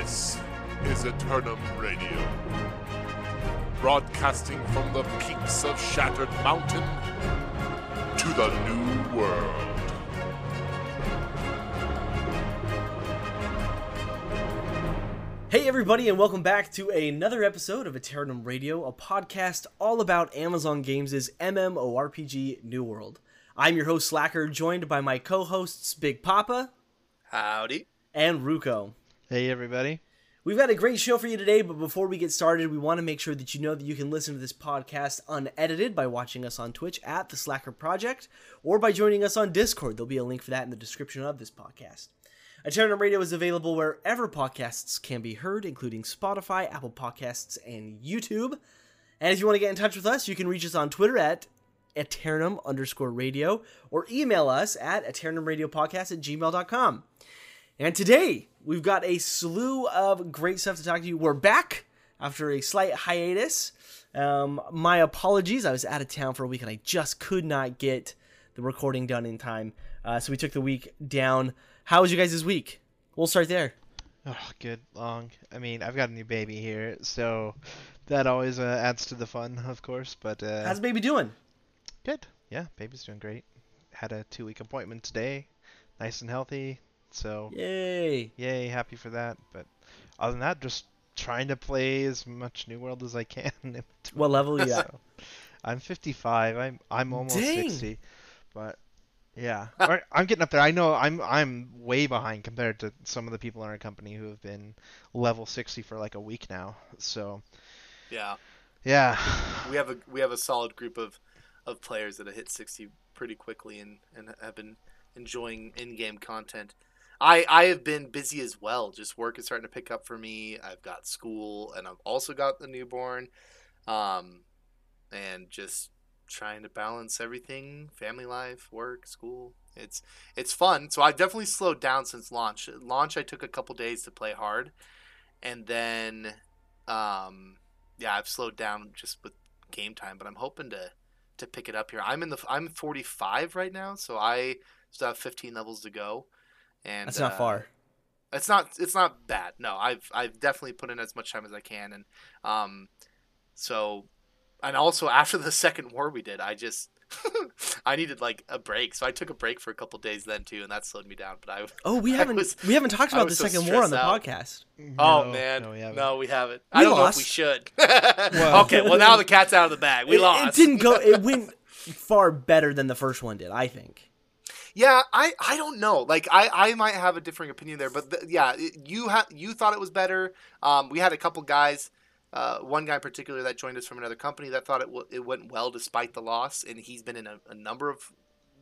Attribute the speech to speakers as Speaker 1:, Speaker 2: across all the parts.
Speaker 1: This is Eternum Radio. Broadcasting from the peaks of Shattered Mountain to the New World.
Speaker 2: Hey, everybody, and welcome back to another episode of Eternum Radio, a podcast all about Amazon Games' MMORPG New World. I'm your host, Slacker, joined by my co hosts, Big Papa
Speaker 3: Howdy.
Speaker 2: and Ruko.
Speaker 4: Hey everybody.
Speaker 2: We've got a great show for you today, but before we get started, we want to make sure that you know that you can listen to this podcast unedited by watching us on Twitch at The Slacker Project or by joining us on Discord. There'll be a link for that in the description of this podcast. Eternum Radio is available wherever podcasts can be heard, including Spotify, Apple Podcasts, and YouTube. And if you want to get in touch with us, you can reach us on Twitter at Eternum underscore radio or email us at eternumradiopodcast at gmail.com. And today, we've got a slew of great stuff to talk to you. We're back after a slight hiatus. Um, my apologies. I was out of town for a week and I just could not get the recording done in time. Uh, so we took the week down. How was you guys' week? We'll start there.
Speaker 4: Oh, good long. I mean, I've got a new baby here, so that always uh, adds to the fun, of course. But uh,
Speaker 2: How's baby doing?
Speaker 4: good. Yeah, baby's doing great. Had a two-week appointment today, nice and healthy. So
Speaker 2: Yay.
Speaker 4: yay, happy for that. But other than that, just trying to play as much New World as I can.
Speaker 2: What level are you at?
Speaker 4: So, I'm 55. I'm I'm almost
Speaker 2: Dang.
Speaker 4: 60, but yeah, I'm getting up there. I know I'm I'm way behind compared to some of the people in our company who have been level 60 for like a week now. So
Speaker 3: Yeah,
Speaker 4: yeah,
Speaker 3: we have a we have a solid group of of players that have hit sixty pretty quickly and and have been enjoying in-game content. I I have been busy as well. Just work is starting to pick up for me. I've got school and I've also got the newborn, um, and just trying to balance everything: family life, work, school. It's it's fun. So I've definitely slowed down since launch. Launch, I took a couple days to play hard, and then, um, yeah, I've slowed down just with game time. But I'm hoping to to pick it up here. I'm in the I'm 45 right now, so I still have 15 levels to go. And
Speaker 2: That's not
Speaker 3: uh,
Speaker 2: far.
Speaker 3: It's not it's not bad. No, I've I've definitely put in as much time as I can, and um, so, and also after the second war we did, I just. I needed like a break, so I took a break for a couple days then too, and that slowed me down. But I,
Speaker 2: Oh, we
Speaker 3: I
Speaker 2: haven't
Speaker 3: was-
Speaker 2: we haven't talked about the
Speaker 3: so
Speaker 2: second war on the
Speaker 3: out.
Speaker 2: podcast.
Speaker 3: oh man,
Speaker 4: no, we haven't.
Speaker 3: no, we haven't.
Speaker 2: We
Speaker 3: I don't know if we should.
Speaker 4: Well-
Speaker 3: okay, well now the cat's out of the bag. We
Speaker 2: it,
Speaker 3: lost.
Speaker 2: It didn't go. It went far better than the first one did. I think.
Speaker 3: Yeah, I, I don't know. Like I, I might have a differing opinion there, but th- yeah, you ha- you thought it was better. Um, we had a couple guys, uh, one guy in particular that joined us from another company that thought it w- it went well despite the loss, and he's been in a, a number of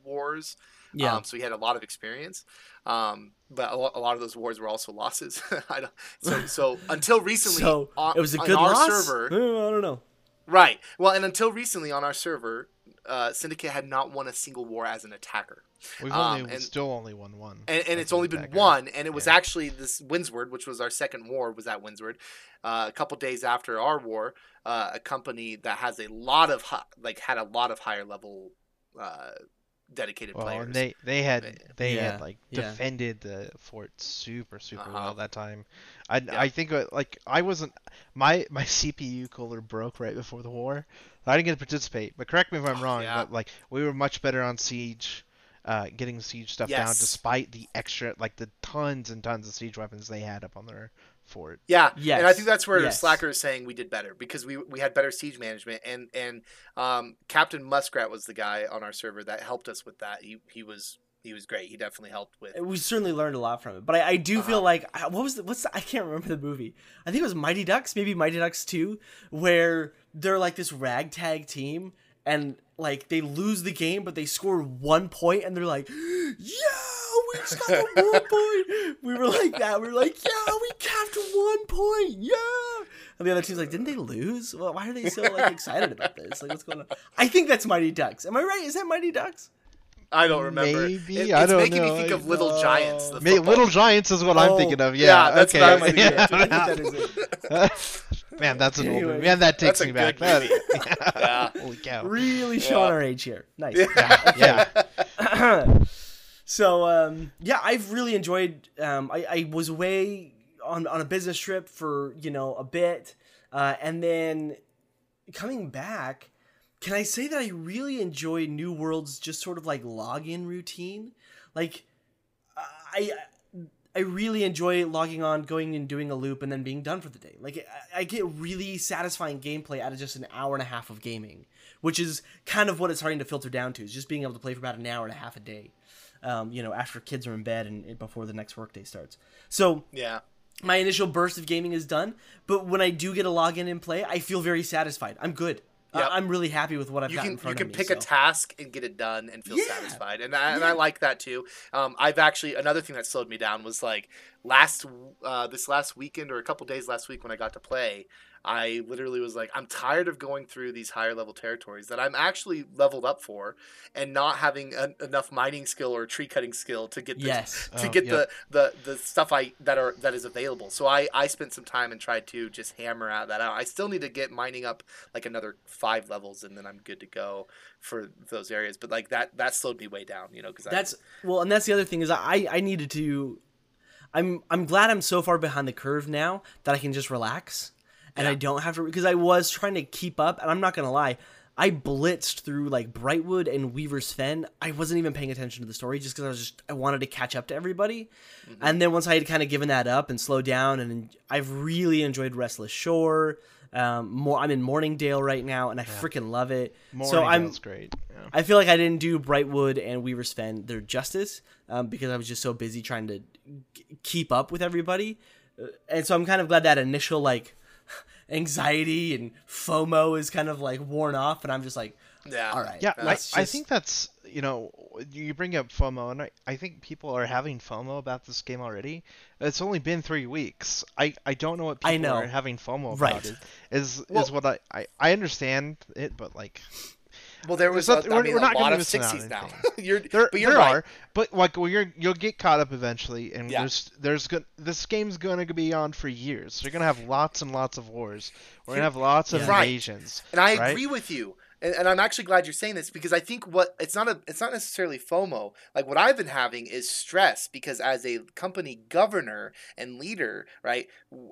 Speaker 3: wars.
Speaker 2: Yeah.
Speaker 3: Um, so he had a lot of experience. Um, but a, lo- a lot of those wars were also losses. I don't. So so until recently,
Speaker 2: so
Speaker 3: on,
Speaker 2: it was a
Speaker 3: on
Speaker 2: good
Speaker 3: our
Speaker 2: loss.
Speaker 3: server.
Speaker 2: I don't know.
Speaker 3: Right. Well, and until recently on our server, uh, Syndicate had not won a single war as an attacker.
Speaker 4: we've
Speaker 3: Um,
Speaker 4: only
Speaker 3: and-
Speaker 4: still only won one.
Speaker 3: and, and it's only
Speaker 4: an
Speaker 3: been
Speaker 4: attacker.
Speaker 3: one, and it was
Speaker 4: Yeah.
Speaker 3: actually this Windsward, which was our second war, was at Windsward. Uh, a couple days after our war, uh, a company that has a lot of hi- like had a lot of higher level uh, dedicated
Speaker 4: Well,
Speaker 3: players.
Speaker 4: and they they had
Speaker 3: They-
Speaker 4: they
Speaker 2: Yeah,
Speaker 4: had like
Speaker 2: yeah.
Speaker 4: defended the fort super super
Speaker 3: Uh-huh.
Speaker 4: well that time. I
Speaker 3: Yeah.
Speaker 4: I think uh, like I wasn't my my CPU cooler broke right before the war. I didn't get to participate, but correct me if I'm
Speaker 3: Oh,
Speaker 4: wrong.
Speaker 3: yeah.
Speaker 4: But like we were much better on siege, uh, getting siege stuff down despite the extra like the tons and tons of siege weapons they had up on their fort.
Speaker 3: Yeah,
Speaker 2: yeah,
Speaker 3: and I think that's where
Speaker 2: yes.
Speaker 3: Slacker is saying we did better because we we had better siege management, and and um, Captain Muskrat was the guy on our server that helped us with that. He he was he was great. He definitely helped with.
Speaker 2: We certainly learned a lot from it, but I, I do feel
Speaker 3: Uh-huh.
Speaker 2: like what was the, what's the, I can't remember the movie. I think it was Mighty Ducks, maybe Mighty Ducks Two, where they're like this ragtag team and like they lose the game, but they score one point, and they're like, "Yeah, we just got the one point." We were like that. We were like, "Yeah, we capped one point, yeah." And the other team's like, "Didn't they lose? Well, why are they so like excited about this? Like, what's going on?" I think that's Mighty Ducks. Am I right? Is that Mighty Ducks?
Speaker 3: I don't remember.
Speaker 4: Maybe?
Speaker 3: It-
Speaker 4: I don't
Speaker 3: making
Speaker 4: know.
Speaker 3: me think of Little
Speaker 2: No.
Speaker 3: Giants. The
Speaker 4: Ma- Little
Speaker 3: team.
Speaker 4: Giants is what
Speaker 2: Oh,
Speaker 4: I'm thinking of.
Speaker 3: yeah,
Speaker 4: Yeah,
Speaker 3: that's
Speaker 4: okay.
Speaker 3: what I might
Speaker 2: Yeah,
Speaker 3: be
Speaker 2: I think that is it.
Speaker 4: Man, that's an old
Speaker 2: Anyway.
Speaker 4: movie. Man, that takes
Speaker 3: That's a
Speaker 4: me back.
Speaker 3: good
Speaker 4: That-
Speaker 3: movie. Yeah.
Speaker 4: Holy cow.
Speaker 2: Really showing our age here. Nice.
Speaker 4: Yeah.
Speaker 2: so um, yeah, I've really enjoyed. Um, I, I was away on on a business trip for you know a bit, uh, and then coming back. Can I say that I really enjoy New World's just sort of like login routine? Like, I I really enjoy logging on, going and doing a loop, and then being done for the day. Like I, I get really satisfying gameplay out of just an hour and a half of gaming, which is kind of what it's starting to filter down to. Is just being able to play for about an hour and a half a day. Um, you know, after kids are in bed and before the next workday starts. So
Speaker 3: Yeah.
Speaker 2: my initial burst of gaming is done, but when I do get a login and play, I feel very satisfied. I'm good.
Speaker 3: Yep.
Speaker 2: I'm really happy with what I've
Speaker 3: you
Speaker 2: got
Speaker 3: can
Speaker 2: in
Speaker 3: you
Speaker 2: front
Speaker 3: can
Speaker 2: of me.
Speaker 3: pick
Speaker 2: so.
Speaker 3: a task and get it done and feel
Speaker 2: Yeah.
Speaker 3: satisfied and I, and I like that too um, i've actually another thing that slowed me down was like last uh, this last weekend or a couple days last week when i got to play i literally was like i'm tired of going through these higher level territories that i'm actually leveled up for and not having en- enough mining skill or tree cutting skill to get the,
Speaker 2: Yes.
Speaker 3: to
Speaker 4: Oh,
Speaker 3: get
Speaker 4: yeah.
Speaker 3: the, the the stuff i that are that is available so i i spent some time and tried to just hammer out that out i still need to get mining up like another five levels and then i'm good to go for those areas but like that that slowed me way down you know because
Speaker 2: That's well, and that's the other thing is I I needed to. I'm I'm glad I'm so far behind the curve now that I can just relax and I don't have to because I was trying to keep up and I'm not gonna lie. I blitzed through like Brightwood and Weaver's Fen. I wasn't even paying attention to the story just because I was just I wanted to catch up to everybody. And then once I had kind of given that up and slowed down, and I've really enjoyed Restless Shore. Um, more I'm in Morningdale right now, and I freaking love it. so I'm
Speaker 4: Morningdale's great. Yeah.
Speaker 2: I feel like I didn't do Brightwood and Weaver's Fen their justice um, because I was just so busy trying to g- keep up with everybody, Uh, and so I'm kind of glad that initial like anxiety and FOMO is kind of like worn off, and I'm just like,
Speaker 3: yeah
Speaker 2: all right,
Speaker 4: Yeah, I,
Speaker 2: let's
Speaker 4: I
Speaker 2: just-
Speaker 4: think that's you know you bring up FOMO, and I, I think people are having FOMO about this game already. It's only been three weeks. I, I don't know what people
Speaker 2: I know.
Speaker 4: are having FOMO about.
Speaker 2: Right.
Speaker 4: Is is,
Speaker 3: Well-
Speaker 4: is what I, I I understand it, but like
Speaker 3: well there was a,
Speaker 4: not-
Speaker 3: I
Speaker 4: we're-
Speaker 3: mean,
Speaker 4: we're not gonna
Speaker 3: lot
Speaker 4: be
Speaker 3: of
Speaker 4: missing out
Speaker 3: 60s now you're
Speaker 4: there
Speaker 3: but you're
Speaker 4: there
Speaker 3: right.
Speaker 4: are, but like well, you're you'll get caught up eventually, and
Speaker 3: Yeah.
Speaker 4: there's there's go- this game's gonna be on for years. So you're gonna have lots and lots of wars. We're gonna have lots of
Speaker 2: Yeah.
Speaker 3: Right.
Speaker 4: invasions.
Speaker 3: And I
Speaker 4: right?
Speaker 3: agree with you. And, and I'm actually glad you're saying this because I think what it's not a it's not necessarily FOMO. Like what I've been having is stress because as a company governor and leader, right,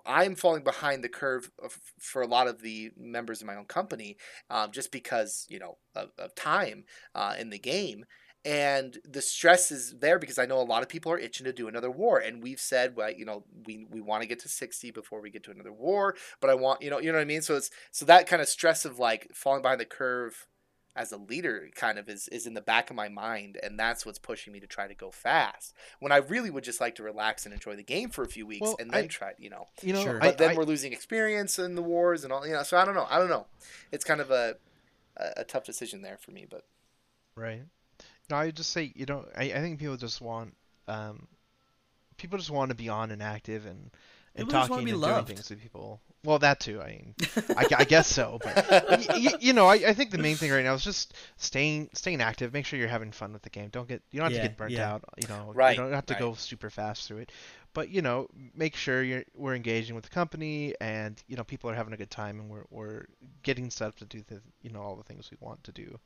Speaker 3: I'm falling behind the curve of, for a lot of the members of my own company, um, just because you know of, of time uh, in the game. And the stress is there because I know a lot of people are itching to do another war, and we've said, well, you know, we we want to get to sixty before we get to another war, but I want, you know, you know what I mean. So it's so that kind of stress of like falling behind the curve as a leader kind of is is in the back of my mind, and that's what's pushing me to try to go fast. When I really would just like to relax and enjoy the game for a few weeks,
Speaker 4: Well,
Speaker 3: and then
Speaker 4: I-
Speaker 3: try, you know.
Speaker 4: You know,
Speaker 2: Sure.
Speaker 4: I,
Speaker 3: But then
Speaker 4: I-
Speaker 3: we're losing experience in the wars and all, you know. So I don't know. I don't know. It's kind of a a, a tough decision there for me, but
Speaker 4: Right. No, I would just say, you know, I, I think people just want, um, people just want to be on and active and, and
Speaker 2: People just wanna
Speaker 4: talking
Speaker 2: be
Speaker 4: and
Speaker 2: loved.
Speaker 4: doing things with people. Well, that too. I mean, I, I guess so. But y- y- you know, I, I think the main thing right now is just staying staying active. Make sure you're having fun with the game. Don't get you don't have
Speaker 2: Yeah,
Speaker 4: to get burnt
Speaker 2: yeah.
Speaker 4: out. You know,
Speaker 3: Right,
Speaker 4: you don't have to
Speaker 3: right.
Speaker 4: go super fast through it. But you know, make sure you're we're engaging with the company and you know people are having a good time and we're we're getting set up to do the you know all the things we want to do.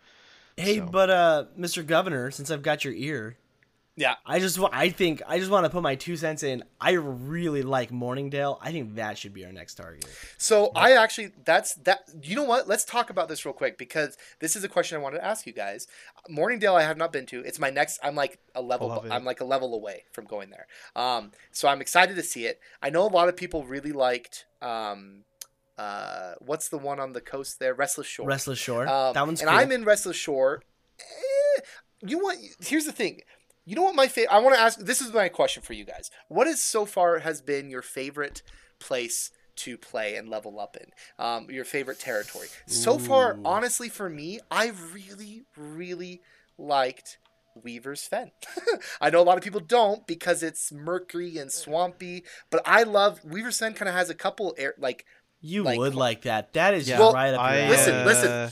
Speaker 2: Hey,
Speaker 4: So-
Speaker 2: but uh, Mr. Governor, since I've got your ear,
Speaker 3: yeah.
Speaker 2: I just wa- I think I just want to put my two cents in. I really like Morningdale. I think that should be our next target.
Speaker 3: So I actually that's that. You know what? Let's talk about this real quick because this is a question I wanted to ask you guys. Morningdale, I have not been to. It's my next. I'm like a level. I'm like a level away from going there. Um, so I'm excited to see it. I know a lot of people really liked. Um, uh, what's the one on the coast there? Restless Shore.
Speaker 2: Restless Shore.
Speaker 3: Um,
Speaker 2: that one's
Speaker 3: and
Speaker 2: cool.
Speaker 3: I'm in Restless Shore. Eh, you want? Here's the thing. You know what my favorite? I want to ask. This is my question for you guys. What is so far has been your favorite place to play and level up in? Um, your favorite territory. So far, honestly, for me, I really, really liked. Weaver's Fen. I know a lot of people don't because it's murky and swampy, but I love Weaver's Fen. Kind of has a couple air like
Speaker 2: you
Speaker 3: like-
Speaker 2: would like that. That is
Speaker 4: Yeah.
Speaker 3: Well,
Speaker 2: right up your
Speaker 4: I,
Speaker 2: alley.
Speaker 3: Listen, listen.
Speaker 4: uh,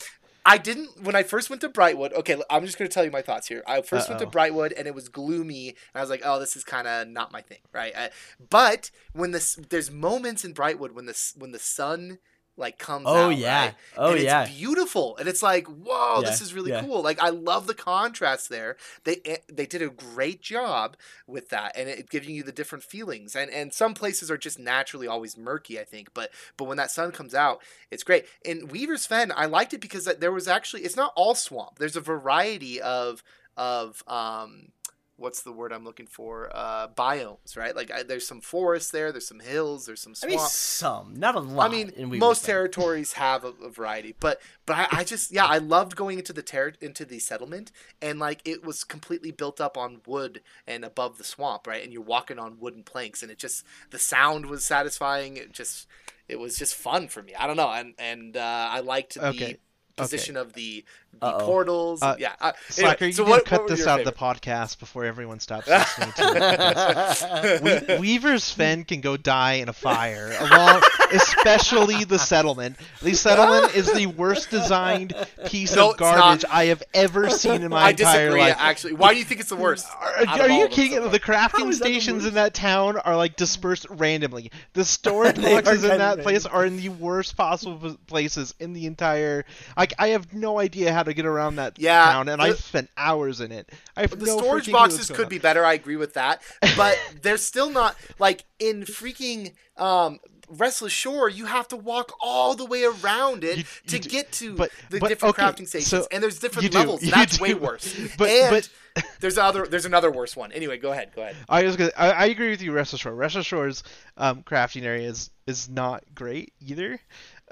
Speaker 3: I didn't when I first went to Brightwood. Okay, I'm just going to tell you my thoughts here. I 1st went to Brightwood and it was gloomy, and I was like, "Oh, this is kind of not my thing," right? I, but when this, there's moments in Brightwood when the s- when the sun like comes out.
Speaker 2: Oh,
Speaker 3: out.
Speaker 2: yeah.
Speaker 3: right?
Speaker 2: Oh,
Speaker 3: and
Speaker 2: yeah.
Speaker 3: it's beautiful, and it's like, whoa, this is really
Speaker 2: yeah.
Speaker 3: cool. Like I love the contrast there. They eh, they did a great job with that, and it giving you the different feelings. And and some places are just naturally always murky, I think. But but when that sun comes out, it's great. In Weaver's Fen, I liked it because there was actually it's not all swamp. There's a variety of of um what's the word I'm looking for? Uh, biomes, right? Like I, there's some forests there, there's some hills, there's some
Speaker 2: I
Speaker 3: swamp.
Speaker 2: mean, some, not a lot.
Speaker 3: I mean, most territories have a, a variety, but but I, I just yeah, I loved going into the ter- into the settlement, and like it was completely built up on wood and above the swamp, right? And you're walking on wooden planks, and it just the sound was satisfying. It just it was just fun for me. I don't know, and and uh, I liked
Speaker 4: Okay.
Speaker 3: the position of the, the
Speaker 2: Uh-oh.
Speaker 3: portals.
Speaker 4: Uh,
Speaker 3: yeah, uh,
Speaker 4: Slacker,
Speaker 3: anyway,
Speaker 4: you
Speaker 3: so
Speaker 4: can
Speaker 3: what,
Speaker 4: cut
Speaker 3: what
Speaker 4: this
Speaker 3: your
Speaker 4: out of the podcast before everyone stops listening to it. We- Weaver's Fen can go die in a fire, along, especially the settlement. The settlement is the worst designed piece
Speaker 3: No,
Speaker 4: of
Speaker 3: it's not.
Speaker 4: garbage I have ever seen in my
Speaker 3: I
Speaker 4: entire
Speaker 3: disagree.
Speaker 4: life.
Speaker 3: Actually, why do you think it's the worst?
Speaker 4: Are, are you kidding?
Speaker 3: so
Speaker 4: the crafting
Speaker 2: How is that the
Speaker 4: stations in that town are like dispersed randomly. The storage boxes in that place are in the worst possible places in the entire. Like I have no idea how to get around that
Speaker 3: Yeah,
Speaker 4: town, and
Speaker 3: the-
Speaker 4: I've spent hours in it. I have
Speaker 3: the
Speaker 4: no
Speaker 3: storage
Speaker 4: freaking clue what's
Speaker 3: boxes could
Speaker 4: on.
Speaker 3: be better. I agree with that, but they're still not like in freaking um, Restless Shore. You have to walk all the way around it
Speaker 4: You- you
Speaker 3: to
Speaker 4: do-
Speaker 3: get to
Speaker 4: but-
Speaker 3: the
Speaker 4: but,
Speaker 3: different
Speaker 4: okay,
Speaker 3: crafting stations,
Speaker 4: so
Speaker 3: and there's different
Speaker 4: do,
Speaker 3: levels. That's way worse.
Speaker 4: But-
Speaker 3: and
Speaker 4: but-
Speaker 3: there's other there's another worse one. Anyway, go ahead. Go ahead.
Speaker 4: I was gonna. I, I agree with you, Restless Shore. Restless Shore's um, crafting area is, is not great either.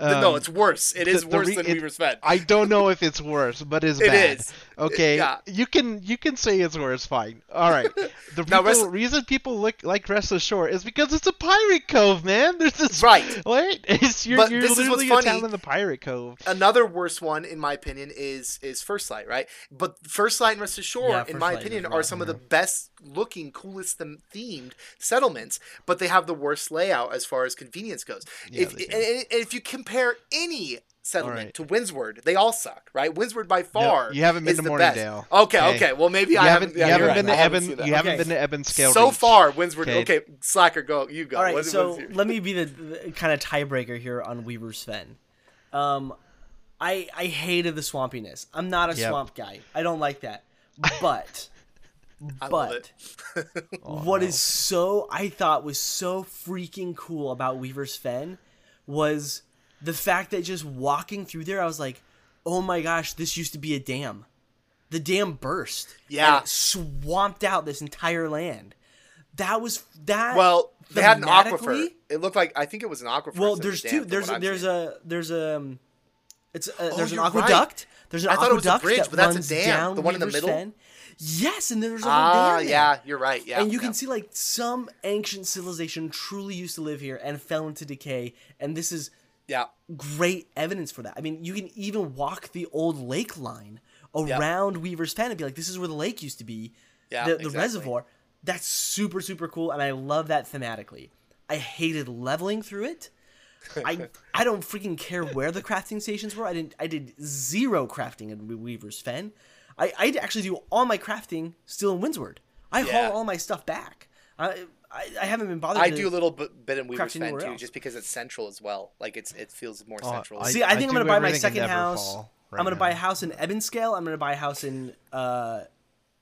Speaker 3: No,
Speaker 4: Um,
Speaker 3: it's worse. It is
Speaker 4: the- the
Speaker 3: worse
Speaker 4: re-
Speaker 3: than
Speaker 4: it-
Speaker 3: Weaver's Fen.
Speaker 4: I don't know if it's worse, but it's
Speaker 3: It
Speaker 4: bad.
Speaker 3: is.
Speaker 4: Okay,
Speaker 3: Yeah.
Speaker 4: you can you can say it's worse. Fine. All right. The
Speaker 3: Now,
Speaker 4: people,
Speaker 3: Rest-
Speaker 4: reason people look like Restless Shore is because it's a pirate cove, man. There's this
Speaker 3: Right.
Speaker 4: What? It's you're,
Speaker 3: But
Speaker 4: you're
Speaker 3: this is what's
Speaker 4: literally
Speaker 3: funny.
Speaker 4: town in the pirate cove.
Speaker 3: Another worse one, in my opinion, is is First Light, right? But First Light and Restless Shore,
Speaker 2: Yeah,
Speaker 3: in my
Speaker 2: Light
Speaker 3: opinion, are some of the best looking, coolest themed settlements. But they have the worst layout as far as convenience goes.
Speaker 4: Yeah,
Speaker 3: if and, and if you compare any settlement
Speaker 4: Alright.
Speaker 3: to Windsward, they all suck, right? Windsward by far.
Speaker 4: you haven't been
Speaker 3: is
Speaker 4: to
Speaker 3: the best.
Speaker 4: Morningdale.
Speaker 3: Okay,
Speaker 4: Okay.
Speaker 3: okay. Well, maybe
Speaker 4: You
Speaker 3: I
Speaker 4: haven't
Speaker 3: haven't.
Speaker 4: you haven't
Speaker 3: you're
Speaker 4: been
Speaker 3: right.
Speaker 4: to
Speaker 3: I haven't
Speaker 4: Evan
Speaker 3: seen that.
Speaker 4: you haven't
Speaker 2: Okay.
Speaker 4: been to Ebonscale
Speaker 3: So
Speaker 4: Reach.
Speaker 3: far, Windsward.
Speaker 4: Okay.
Speaker 3: Okay. Slacker, go. You go.
Speaker 2: All right,
Speaker 3: What-
Speaker 2: so let me be the, the kind of tiebreaker here on Weaver's Fen. Um, I I hated the swampiness. I'm not a
Speaker 4: Yep.
Speaker 2: swamp guy. I don't like that. But
Speaker 3: I love
Speaker 2: but
Speaker 3: it.
Speaker 2: what is so I thought was so freaking cool about Weaver's Fen was the fact that just walking through there, I was like, oh my gosh, this used to be a dam. The dam burst.
Speaker 3: Yeah.
Speaker 2: and it swamped out this entire land. That was that.
Speaker 3: Well, they had an aquifer. It looked like I think it was an aquifer.
Speaker 2: Well, there's two. There's there's
Speaker 3: seeing.
Speaker 2: a there's a um, it's a, there's an
Speaker 3: you're right.
Speaker 2: aqueduct. There's an
Speaker 3: I thought it was a
Speaker 2: aqueduct
Speaker 3: bridge,
Speaker 2: that
Speaker 3: but that's a dam. The one in the middle?
Speaker 2: Fen. Yes, and there's a
Speaker 3: Ah, yeah, you're right. Yeah,
Speaker 2: and you
Speaker 3: yeah.
Speaker 2: can see like some ancient civilization truly used to live here and fell into decay, and this is
Speaker 3: yeah.
Speaker 2: great evidence for that. I mean, you can even walk the old lake line around Weaver's Fen and be like, "This is where the lake used to be."
Speaker 3: Yeah,
Speaker 2: the, the
Speaker 3: exactly.
Speaker 2: reservoir. That's super super cool, and I love that thematically. I hated leveling through it. I I don't freaking care where the crafting stations were. I didn't. I did zero crafting in Weaver's Fen. I I actually do all my crafting still in Windsward. I
Speaker 3: Yeah.
Speaker 2: haul all my stuff back. I I, I haven't been bothered.
Speaker 3: I
Speaker 2: to,
Speaker 3: do a little bit, bit in Weaver's Fen too,
Speaker 2: else.
Speaker 3: just because it's central as well. Like it's it feels more
Speaker 4: Oh,
Speaker 3: central.
Speaker 4: I-
Speaker 2: See, I think I am gonna buy my second house.
Speaker 4: Right
Speaker 2: I'm gonna
Speaker 4: now.
Speaker 2: buy a house in Ebonscale. I'm gonna buy a house in uh,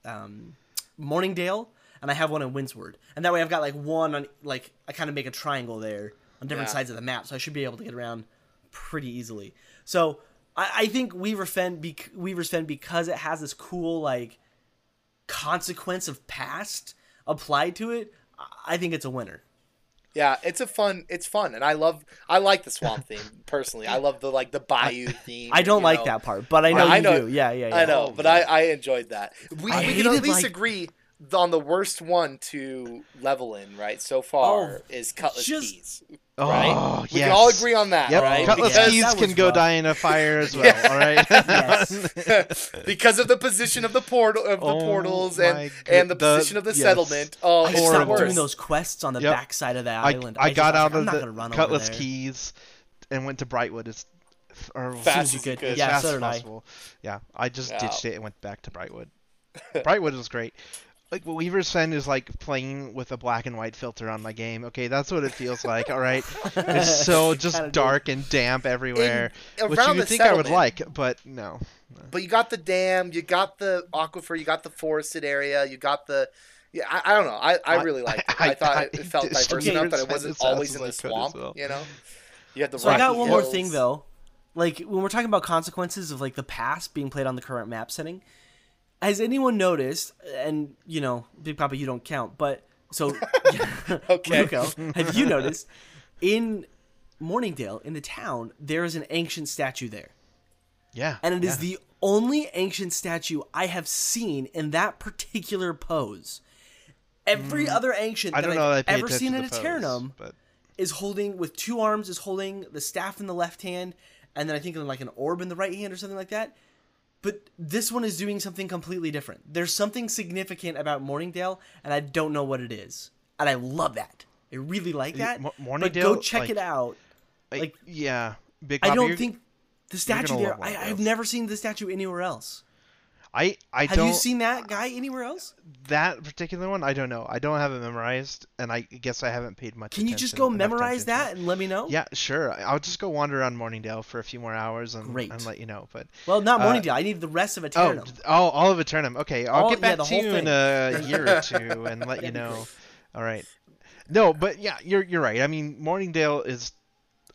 Speaker 2: um, Morningdale, and I have one in Windsward. And that way, I've got like one on like I kind of make a triangle there on different
Speaker 3: Yeah.
Speaker 2: sides of the map, so I should be able to get around pretty easily. So I, I think Weaver Fen, bec- Weaver's Fen, because it has this cool like consequence of past applied to it. I- I think it's a winner.
Speaker 3: Yeah, it's a fun. It's fun, and I love. I like the swamp theme personally. I love the like the bayou theme.
Speaker 2: I don't like
Speaker 3: know.
Speaker 2: that part, but I know
Speaker 3: I
Speaker 2: you
Speaker 3: know-
Speaker 2: do. Yeah, yeah, yeah.
Speaker 3: I know, oh, but I, I enjoyed that. We,
Speaker 2: I
Speaker 3: we can at least
Speaker 2: like-
Speaker 3: agree on the worst one to level in, right? So far
Speaker 2: Oh,
Speaker 3: is Cutlass
Speaker 2: just-
Speaker 3: Keys.
Speaker 4: Oh,
Speaker 3: Right? We can all agree on that,
Speaker 4: Yep,
Speaker 3: right?
Speaker 4: Cutlass
Speaker 2: Yes,
Speaker 4: Keys
Speaker 2: that
Speaker 4: can go
Speaker 2: rough.
Speaker 4: die in a fire as well. All right.
Speaker 3: Because of the position of the portal of the
Speaker 4: Oh
Speaker 3: portals and
Speaker 4: good-
Speaker 3: and the,
Speaker 4: the-
Speaker 3: position of the
Speaker 4: yes.
Speaker 3: settlement. Oh,
Speaker 2: I
Speaker 3: it's
Speaker 2: stopped
Speaker 3: worst.
Speaker 2: doing those quests on the
Speaker 4: Yep.
Speaker 2: backside of that
Speaker 4: I,
Speaker 2: island.
Speaker 4: I
Speaker 2: just
Speaker 4: got
Speaker 2: was
Speaker 4: out
Speaker 2: like, I'm
Speaker 4: of
Speaker 2: not gonna
Speaker 4: the
Speaker 2: run
Speaker 4: Cutlass. Keys and went to Brightwood as or
Speaker 3: Fast
Speaker 2: as you
Speaker 3: as you
Speaker 2: could.
Speaker 3: could.
Speaker 2: Yeah,
Speaker 4: fast
Speaker 2: so
Speaker 4: as
Speaker 2: did I.
Speaker 4: Yeah, I just
Speaker 3: Yeah.
Speaker 4: ditched it and went back to Brightwood. Brightwood was great. Like what Weaver's Fen is like playing with a black and white filter on my game. Okay, that's what it feels like. All right, it's so just
Speaker 2: Kinda do.
Speaker 4: dark and damp everywhere,
Speaker 3: In-
Speaker 4: which you would think I would like, but no.
Speaker 3: But you got the dam, you got the aquifer, you got the forested area, you got the. Yeah, I, I don't know. I, I
Speaker 4: I-
Speaker 3: really liked it.
Speaker 4: I-
Speaker 3: I, thought
Speaker 4: I-
Speaker 3: it felt
Speaker 4: it's
Speaker 3: diverse enough that it wasn't always in the swamp.
Speaker 4: well.
Speaker 3: You know, you had the.
Speaker 2: So I got
Speaker 3: rocky
Speaker 2: one more thing though. Like when we're talking about consequences of like the past being played on the current map setting, has anyone noticed? And you know, Big Papa, you don't count, but so
Speaker 3: Okay.
Speaker 2: Have you noticed in Morningdale in the town there is an ancient statue there,
Speaker 4: Yeah,
Speaker 2: and it is
Speaker 4: yeah.
Speaker 2: the only ancient statue I have seen in that particular pose. Every other ancient
Speaker 4: Mm. I
Speaker 2: that. I've ever seen in a
Speaker 4: the
Speaker 2: Terranum
Speaker 4: but
Speaker 2: is holding with two arms is holding the staff in the left hand and then i think like an orb in the right hand or something like that but this one is doing something completely different. There's something significant about morningdale and i don't know what it is. And i love that. I really like that.
Speaker 4: Morningdale,
Speaker 2: but go check
Speaker 4: like-
Speaker 2: it out.
Speaker 4: like,
Speaker 2: like,
Speaker 4: yeah, Big
Speaker 2: i don't think the statue there I, i've never seen the statue anywhere else
Speaker 4: I I
Speaker 2: have
Speaker 4: don't
Speaker 2: you seen that guy anywhere else
Speaker 4: that particular one. I don't know. I don't have it memorized, and I guess I haven't paid much.
Speaker 2: can you just go memorize
Speaker 4: attention to it.
Speaker 2: that and let me know
Speaker 4: Yeah, sure. I'll just go wander around Morningdale for a few more hours and,
Speaker 2: Great.
Speaker 4: and let you know. But
Speaker 2: well not
Speaker 4: Uh,
Speaker 2: morningdale i need the rest of
Speaker 4: oh,
Speaker 2: Eternum.
Speaker 4: d- oh, all of Eternum. Okay, I'll
Speaker 2: All-
Speaker 4: get back
Speaker 2: the
Speaker 4: to
Speaker 2: whole
Speaker 4: you in a year or two and let you know. All right. No, but yeah, you're you're right. I mean, Morningdale is.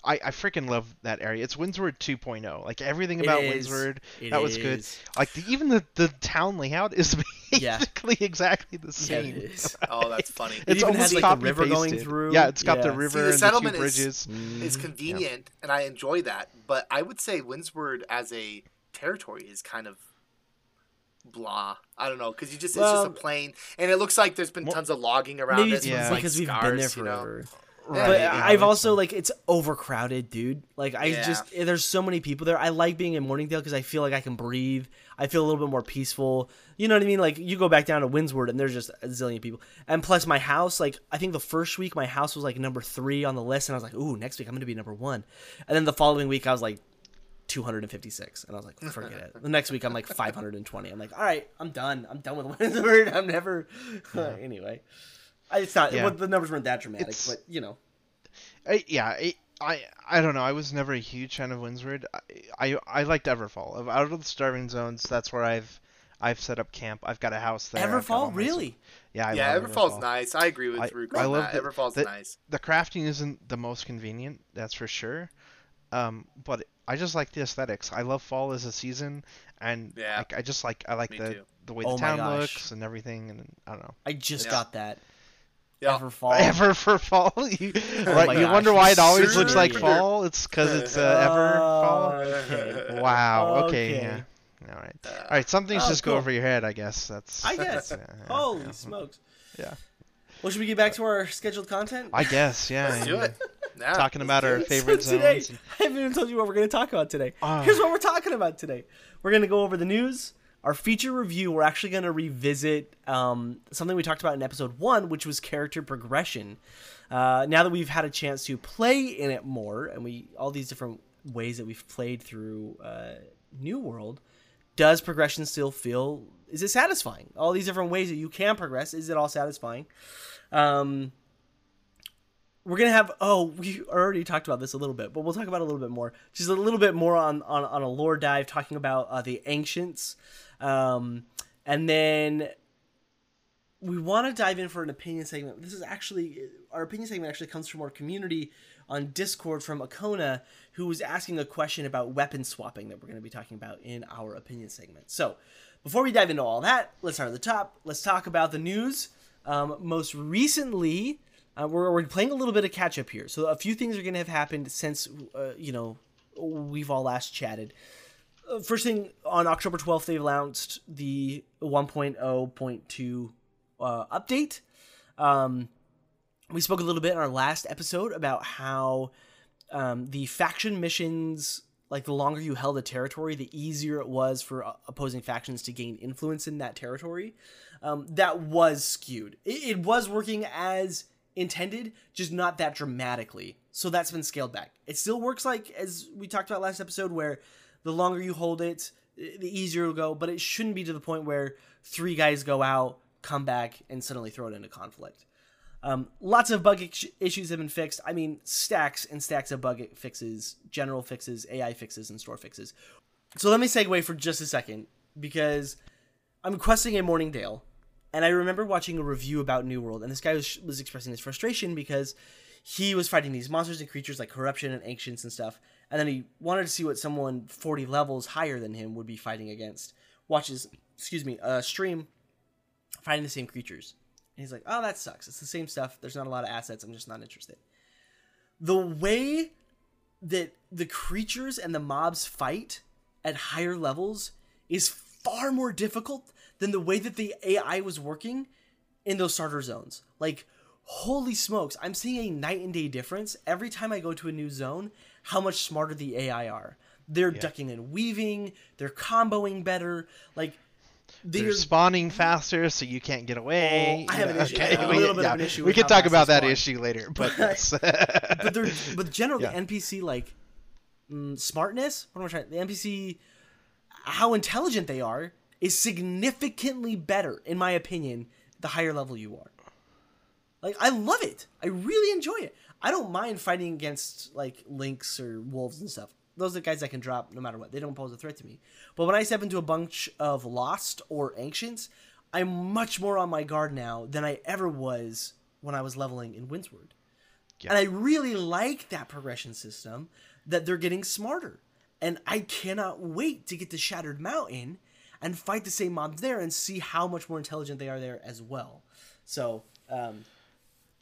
Speaker 4: I, I freaking love that area. It's Windsward 2.0. Like everything about
Speaker 2: is.
Speaker 4: Windsward,
Speaker 2: It
Speaker 4: that was good. Like the, even the, the town layout is
Speaker 2: Yeah.
Speaker 4: basically exactly the
Speaker 2: Yeah,
Speaker 4: same.
Speaker 2: it is.
Speaker 3: Oh, that's funny.
Speaker 2: It
Speaker 4: It's
Speaker 2: even
Speaker 4: almost
Speaker 2: has, like, the
Speaker 4: copy
Speaker 2: river going
Speaker 4: pasted.
Speaker 2: through.
Speaker 4: Yeah, it's got the
Speaker 2: Yeah. See,
Speaker 4: river
Speaker 3: the
Speaker 4: and the two
Speaker 3: settlement is-
Speaker 4: bridges.
Speaker 3: It's mm, convenient, and I enjoy that. But I would say Windsward as a territory is kind of blah. I don't know because you just it's
Speaker 2: Well-
Speaker 3: just a plain, and it looks like there's been tons of logging around
Speaker 2: Maybe
Speaker 3: it.
Speaker 2: it's
Speaker 3: so
Speaker 4: Yeah.
Speaker 3: like
Speaker 2: because we've been
Speaker 3: scars,
Speaker 2: there
Speaker 3: you know?
Speaker 2: Forever.
Speaker 3: Yeah,
Speaker 2: but
Speaker 3: yeah,
Speaker 2: I've
Speaker 4: that's
Speaker 2: also like it's overcrowded, dude. Like I
Speaker 3: Yeah.
Speaker 2: just there's so many people there. I like being in Morningdale because I feel like I can breathe. I feel a little bit more peaceful. You know what I mean? Like you go back down to Windsward and there's just a zillion people. And plus my house, like I think the first week my house was like number three on the list, and I was like, ooh, next week I'm gonna be number one. And then the following week I was like 256, and I was like, forget it. The next week I'm like 520. I'm like, all right, I'm done. I'm done with Windsward. I'm never. anyway, I- it's not.
Speaker 4: Yeah.
Speaker 2: well, the numbers weren't that dramatic,
Speaker 4: It's-
Speaker 2: but you know.
Speaker 4: I, yeah, I, I I don't know. I was never a huge fan of Windsward. I I, I liked Everfall. Of- Out of the starving zones, that's where I've I've set up camp. I've got a house there. I've got all
Speaker 2: Everfall, really?
Speaker 4: Yeah, I
Speaker 3: yeah, Everfall's
Speaker 4: Everfall.
Speaker 3: nice. I agree with
Speaker 4: I-
Speaker 3: Rook
Speaker 4: I
Speaker 3: on
Speaker 4: love
Speaker 3: that.
Speaker 4: the-
Speaker 3: Everfall's
Speaker 4: the-
Speaker 3: nice.
Speaker 4: The crafting isn't the most convenient, that's for sure. Um, but I just like the aesthetics. I love fall as a season, and
Speaker 3: Yeah.
Speaker 4: like I just like I like
Speaker 3: Me
Speaker 4: the
Speaker 3: too.
Speaker 4: the way
Speaker 2: Oh
Speaker 4: the
Speaker 2: my
Speaker 4: town looks and everything, and I don't know.
Speaker 2: I just
Speaker 3: Yeah.
Speaker 2: got that.
Speaker 3: Yeah.
Speaker 2: Everfall.
Speaker 4: Ever for fall, you,
Speaker 2: Oh
Speaker 4: right?
Speaker 2: my
Speaker 4: You
Speaker 2: gosh.
Speaker 4: wonder why it always looks like fall. It's because it's uh, ever fall. Wow. Okay.
Speaker 2: Okay.
Speaker 4: Yeah. All right. All right. Some things
Speaker 2: Oh,
Speaker 4: just
Speaker 2: cool.
Speaker 4: go over your head. I guess that's.
Speaker 2: I guess.
Speaker 4: yeah, yeah,
Speaker 2: Holy
Speaker 4: yeah.
Speaker 2: smokes.
Speaker 4: Yeah.
Speaker 2: Well, should we get back to our scheduled content?
Speaker 4: I guess. Yeah.
Speaker 3: Let's do it. Yeah,
Speaker 4: Talking about our
Speaker 3: it.
Speaker 4: favorite
Speaker 2: so today,
Speaker 4: zones.
Speaker 2: I haven't even told you what we're going to talk about today.
Speaker 4: Ah.
Speaker 2: Here's what we're talking about today. We're going to go over the news, our feature review. We're actually going to revisit um, something we talked about in episode one, which was character progression. Uh, now that we've had a chance to play in it more, and we all these different ways that we've played through uh, New World, does progression still feel? Is it satisfying? All these different ways that you can progress, is it all satisfying? Um, we're gonna have oh we already talked about this a little bit but we'll talk about it a little bit more. Just a little bit more on on, on a lore dive talking about uh, the ancients. Um, and then we want to dive in for an opinion segment. This is actually our opinion segment actually comes from our community on discord from akona who was asking a question about weapon swapping that we're going to be talking about in our opinion segment. So before we dive into all that let's start at the top. Let's talk about the news. Um, most recently uh, we're, we're playing a little bit of catch up here. So a few things are going to have happened since, uh, you know, we've all last chatted. Uh, first thing, on October 12th, they've announced the 1.0.2 uh, update. Um, we spoke a little bit in our last episode about how um, the faction missions, like the longer you held a territory, the easier it was for uh, opposing factions to gain influence in that territory. Um, that was skewed. It, it was working as intended, just not that dramatically. So that's been scaled back. It still works like as we talked about last episode, where the longer you hold it, the easier it'll go. But it shouldn't be to the point where three guys go out, come back and suddenly throw it into conflict. Um, lots of bug issues have been fixed. I mean, stacks and stacks of bug fixes, general fixes, AI fixes, and store fixes. So let me segue for just a second because I'm questing a Morningdale, and I remember watching a review about New World, and this guy was, was expressing his frustration because he was fighting these monsters and creatures like corruption and ancients and stuff, and then he wanted to see what someone 40 levels higher than him would be fighting against. Watches, excuse me, a stream fighting the same creatures. And he's like, oh, that sucks. It's the same stuff. There's not a lot of assets. I'm just not interested. The way that the creatures and the mobs fight at higher levels is far more difficult than the way that the AI was working in those starter zones. Like, holy smokes, I'm seeing a night and day difference every time I go to a new zone, how much smarter the AI are. They're ducking and weaving, they're comboing better. Like,
Speaker 4: They're
Speaker 2: they're
Speaker 4: spawning faster, so you can't get away.
Speaker 2: Oh, I have an issue-
Speaker 4: okay,
Speaker 2: a
Speaker 4: we-
Speaker 2: little bit of an issue
Speaker 4: We can talk about that
Speaker 2: spawn.
Speaker 4: issue later, but
Speaker 2: but they're but generally
Speaker 4: Yeah.
Speaker 2: NPC like mm, smartness. What am I trying? The NPC, how intelligent they are, is significantly better, in my opinion, the higher level you are. Like I love it. I really enjoy it. I don't mind fighting against like lynx or wolves and stuff. Those are the guys I can drop no matter what. They don't pose a threat to me. But when I step into a bunch of lost or ancients, I'm much more on my guard now than I ever was when I was leveling in Windsward.
Speaker 4: Yeah.
Speaker 2: And I really like that progression system that they're getting smarter. And I cannot wait to get to Shattered Mountain and fight the same mobs there and see how much more intelligent they are there as well. So, um,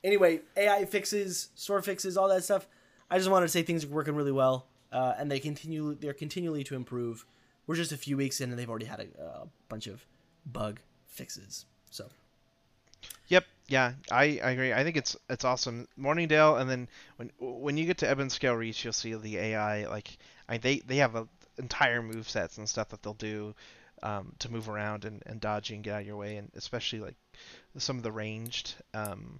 Speaker 2: anyway, AI fixes, store fixes, all that stuff. I just wanted to say things are working really well, uh, and they continue. They're continually to improve. We're just a few weeks in, and they've already had a, a bunch of bug fixes. So,
Speaker 4: Yep. Yeah, I, I agree. I think it's it's awesome. Morningdale, and then when when you get to Ebon Scale Reach, you'll see the AI like I, they they have a entire move sets and stuff that they'll do um, to move around and, and dodge and get out of your way, and especially like some of the ranged um,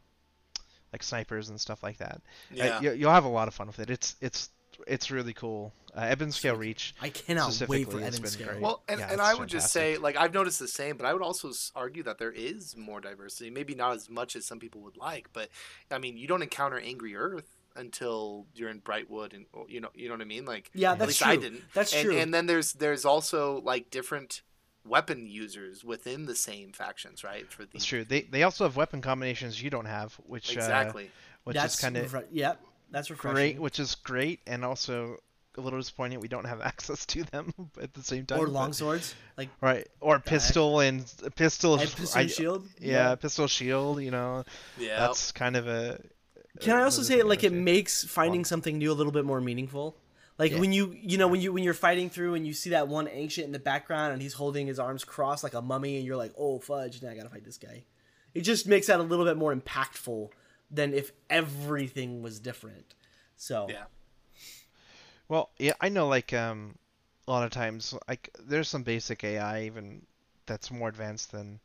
Speaker 4: like snipers and stuff like that. Uh,
Speaker 3: Yeah.
Speaker 4: you, you'll have a lot of fun with it. It's it's it's really cool. Uh, Ebon Scale Reach.
Speaker 2: I cannot wait for
Speaker 4: it's
Speaker 2: Evan
Speaker 4: been
Speaker 2: Scale.
Speaker 4: great.
Speaker 3: Well, and,
Speaker 4: Yeah,
Speaker 3: and
Speaker 4: it's
Speaker 3: I would just say, like, I've noticed the same, but I would also argue that there is more diversity. Maybe not as much as some people would like, but I mean, you don't encounter Angry Earth until you're in Brightwood, and you know, you know what I mean. Like,
Speaker 2: Yeah,
Speaker 3: at
Speaker 2: that's
Speaker 3: least
Speaker 2: true.
Speaker 3: I didn't.
Speaker 2: That's
Speaker 3: and,
Speaker 2: true.
Speaker 3: And then there's there's also like different weapon users within the same factions, right? For the
Speaker 4: It's true. They they also have weapon combinations you don't have, which
Speaker 3: exactly.
Speaker 4: uh, which
Speaker 2: that's
Speaker 4: is kind of
Speaker 2: refre- yep. That's refreshing.
Speaker 4: great, which is great, and also a little disappointing we don't have access to them at the same time.
Speaker 2: or
Speaker 4: but-
Speaker 2: long swords, like
Speaker 4: right? Or pistol and pistol,
Speaker 2: and pistol
Speaker 4: I-
Speaker 2: and shield.
Speaker 4: Yeah, pistol shield. You know,
Speaker 3: Yeah.
Speaker 4: that's kind of a.
Speaker 2: Can I also say like it makes finding something new a little bit more meaningful? Like
Speaker 4: Yeah.
Speaker 2: when you you know when you when you're fighting through and you see that one ancient in the background and he's holding his arms crossed like a mummy and you're like, "Oh fudge, now I got to fight this guy." It just makes that a little bit more impactful than if everything was different. So,
Speaker 3: Yeah.
Speaker 4: Well, yeah, I know. Like, um, a lot of times, like, there's some basic AI even that's more advanced than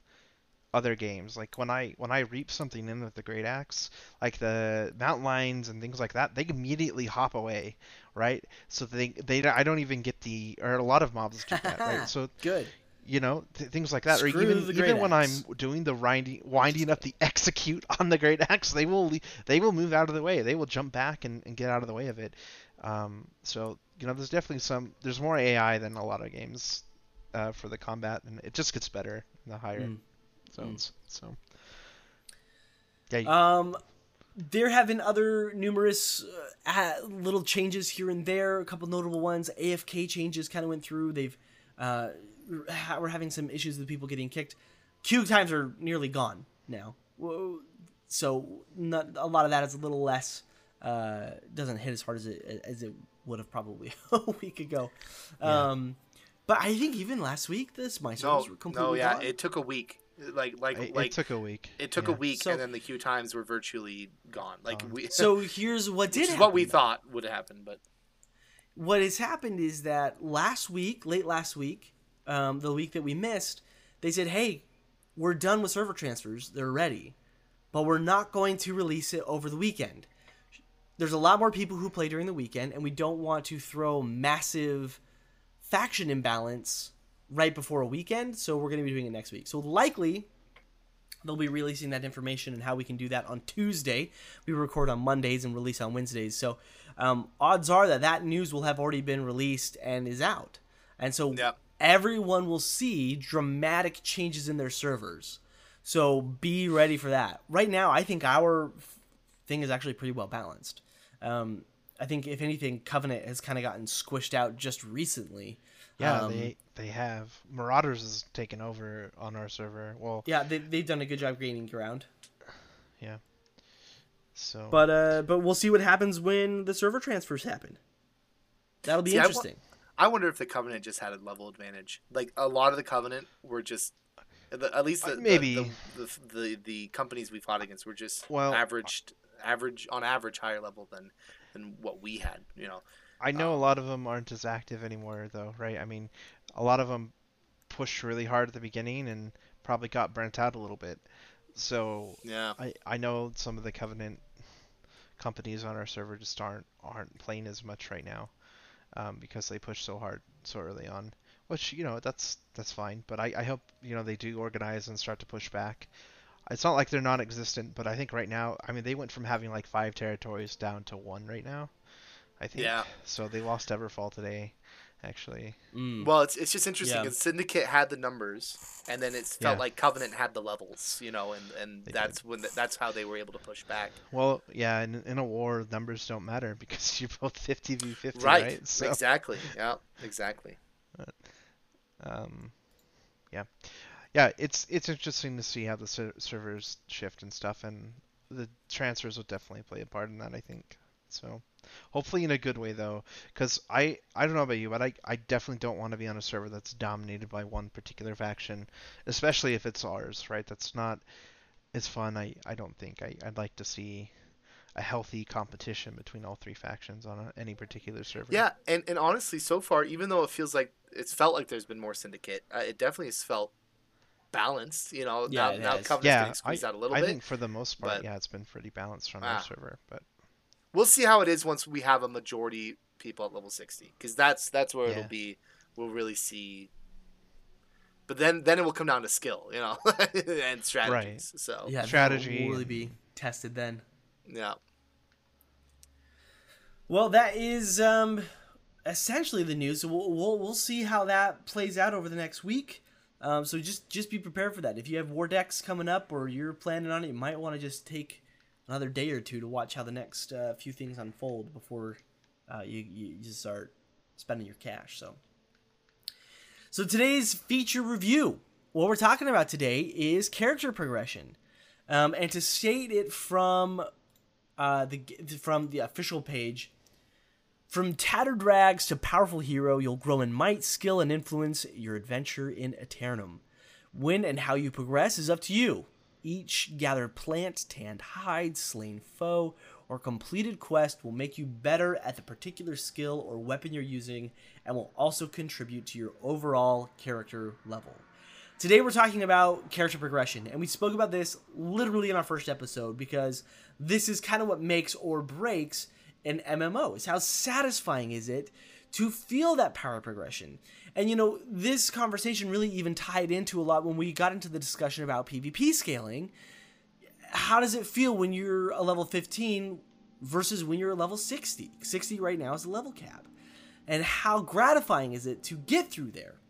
Speaker 4: other games. Like when I when I reap something in with the great axe, like the mountain lions and things like that, they immediately hop away, right? So they they I don't even get the or a lot of mobs do that, right? So
Speaker 2: good.
Speaker 4: you know th- things like that, or even even
Speaker 2: great
Speaker 4: when
Speaker 2: axe.
Speaker 4: I'm doing the winding winding up the execute on the great axe, they will they will move out of the way. They will jump back and, and get out of the way of it. Um, so you know, there's definitely some there's more AI than a lot of games uh, for the combat, and it just gets better the higher
Speaker 2: Mm.
Speaker 4: Zones. So yeah,
Speaker 2: Um, there have been other numerous uh, uh, little changes here and there. A couple notable ones. AFK changes kind of went through. They've uh, we're having some issues with people getting kicked. Queue times are nearly gone now. So not, a lot of that is a little less. Uh, doesn't hit as hard as it as it would have probably a week ago. Um, but I think even last week, this my
Speaker 3: No,
Speaker 2: servers were completely
Speaker 3: no, yeah,
Speaker 2: gone.
Speaker 3: it took a week. Like, like,
Speaker 4: it,
Speaker 3: like
Speaker 4: it took a week.
Speaker 3: it took
Speaker 4: yeah.
Speaker 3: a week,
Speaker 2: So-
Speaker 3: and then the queue times were virtually gone. Like we,
Speaker 2: so here's what did
Speaker 3: which is
Speaker 2: happen,
Speaker 3: what we thought would happen, but
Speaker 2: what has happened is that last week, late last week, um, the week that we missed, they said, "Hey, we're done with server transfers. They're ready, but we're not going to release it over the weekend. There's a lot more people who play during the weekend, and we don't want to throw massive faction imbalance right before a weekend. So we're going to be doing it next week. So likely, They'll be releasing that information and how we can do that on Tuesday. We record on Mondays and release on Wednesdays. So um, odds are that that news will have already been released and is out. And so
Speaker 3: Yep.
Speaker 2: everyone will see dramatic changes in their servers. So be ready for that. Right now, I think our thing is actually pretty well balanced. Um, I think if anything, Covenant has kind of gotten squished out just recently.
Speaker 4: Yeah,
Speaker 2: Um,
Speaker 4: they they have Marauders has taken over on our server. Well,
Speaker 2: yeah, they, they've done a good job gaining ground.
Speaker 4: yeah. So
Speaker 2: But uh, but we'll see what happens when the server transfers happen. That'll be
Speaker 3: See,
Speaker 2: interesting.
Speaker 3: I wonder if the Covenant just had a level advantage. Like a lot of the Covenant were just, the, at least the-
Speaker 4: maybe.
Speaker 3: the, the, the the companies we fought against were just
Speaker 4: Well,
Speaker 3: averaged average on average higher level than than what we had. You know,
Speaker 4: I know a
Speaker 3: um,
Speaker 4: lot of them aren't as active anymore, though, right? I mean, a lot of them pushed really hard at the beginning and probably got burnt out a little bit. So
Speaker 3: yeah.
Speaker 4: I I know some of the Covenant companies on our server just aren't aren't playing as much right now, um, because they pushed so hard so early on. Which you know that's that's fine, but I, I hope you know they do organize and start to push back. It's not like they're non-existent, but I think right now, I mean, they went from having like five territories down to one right now. I think.
Speaker 3: Yeah.
Speaker 4: So they lost Everfall today, actually.
Speaker 2: Mm.
Speaker 3: Well, it's it's just interesting
Speaker 2: Yeah.
Speaker 3: because Syndicate had the numbers, and then it felt
Speaker 4: Yeah.
Speaker 3: like Covenant had the levels. You know, and and
Speaker 4: They
Speaker 3: that's when that's how they were able to push back.
Speaker 4: Well, yeah, in, in a war, numbers don't matter because you're both 50 v 50,
Speaker 3: Right.
Speaker 4: right? So,
Speaker 3: Exactly. Yeah. Exactly.
Speaker 4: um, yeah, yeah, it's it's interesting to see how the ser- servers shift and stuff, and the transfers will definitely play a part in that, I think. So, hopefully in a good way though, because I I don't know about you, but I I definitely don't want to be on a server that's dominated by one particular faction, especially if it's ours, right? That's not as fun. I I don't think. I I'd like to see a healthy competition between all three factions on a, any particular server.
Speaker 3: Yeah, and, and honestly, so far, even though it feels like it's felt like there's been more syndicate, uh, it definitely has felt balanced. You know,
Speaker 2: Yeah,
Speaker 3: now, now. Covenant's
Speaker 4: yeah,
Speaker 3: getting
Speaker 4: I,
Speaker 3: out a little
Speaker 4: I
Speaker 3: bit.
Speaker 4: think for the most part,
Speaker 3: but-
Speaker 4: yeah, it's been pretty balanced on
Speaker 3: Ah.
Speaker 4: our server, but
Speaker 3: We'll see how it is once we have a majority people at level sixty, because that's that's where
Speaker 4: Yeah.
Speaker 3: it'll be. We'll really see. But then then it will come down to skill, you know, and strategies. So
Speaker 2: yeah,
Speaker 4: strategy
Speaker 2: will really be tested then.
Speaker 3: yeah.
Speaker 2: Well, that is um, essentially the news. So we'll, we'll we'll see how that plays out over the next week. Um, so just just be prepared for that. If you have war decks coming up or you're planning on it, you might want to just take another day or two to watch how the next uh, few things unfold before uh, you you start spending your cash. So. So today's feature review, what we're talking about today is character progression, um, and to state it from uh, the from the official page, from tattered rags to powerful hero, you'll grow in might, skill, and influence your adventure in Eternum. When and how you progress is up to you. Each gathered plant, tanned hide, slain foe, or completed quest will make you better at the particular skill or weapon you're using and will also contribute to your overall character level. Today we're talking about character progression, and we spoke about this literally in our first episode because this is kind of what makes or breaks an MMO. Is how satisfying is it to feel that power progression? And you know, this conversation really even tied into a lot when we got into the discussion about PvP scaling. How does it feel when you're a level 15 versus when you're a level 60? 60 right now is the level cap. And how gratifying is it to get through there?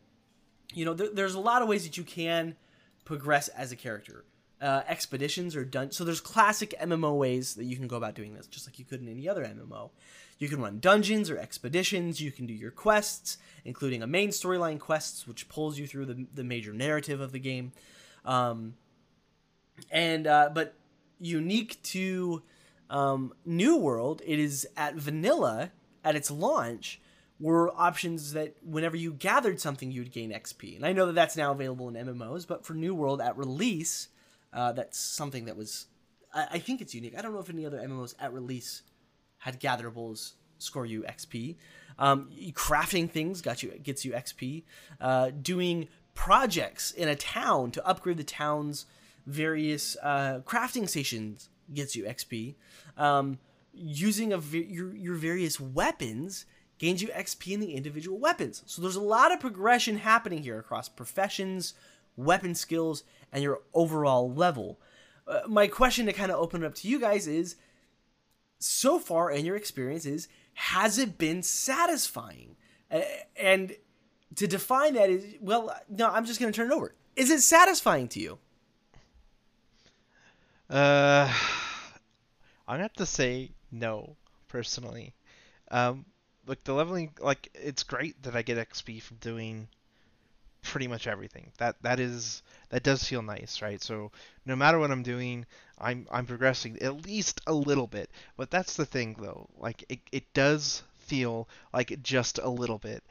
Speaker 2: you know, there, there's a lot of ways that you can progress as a character. Uh, expeditions or done so there's classic MMO ways that you can go about doing this, just like you could in any other MMO. You can run dungeons or expeditions. You can do your quests, including a main storyline quests, which pulls you through the, the major narrative of the game. Um, and uh, but unique to um, New World, it is at vanilla at its launch were options that whenever you gathered something you'd gain XP. And I know that that's now available in MMOs, but for New World at release, uh, that's something that was I, I think it's unique. I don't know if any other MMOs at release had gatherables score you XP. Um, crafting things got you gets you XP. Uh, doing projects in a town to upgrade the town's various uh, crafting stations gets you XP. Um, using v- your your various weapons gains you XP in the individual weapons. So there's a lot of progression happening here across professions, weapon skills, and your overall level. Uh, my question to kind of open it up to you guys is so far in your experience is has it been satisfying? And to define that is well, no, I'm just going to turn it over. Is it satisfying to you?
Speaker 4: Uh, I'm gonna have to say no, personally. Um, look, the leveling, like, it's great that I get XP from doing pretty much everything. That that is that does feel nice, right? So no matter what I'm doing, I'm I'm progressing at least a little bit. But that's the thing, though. Like, it it does feel like just a little bit.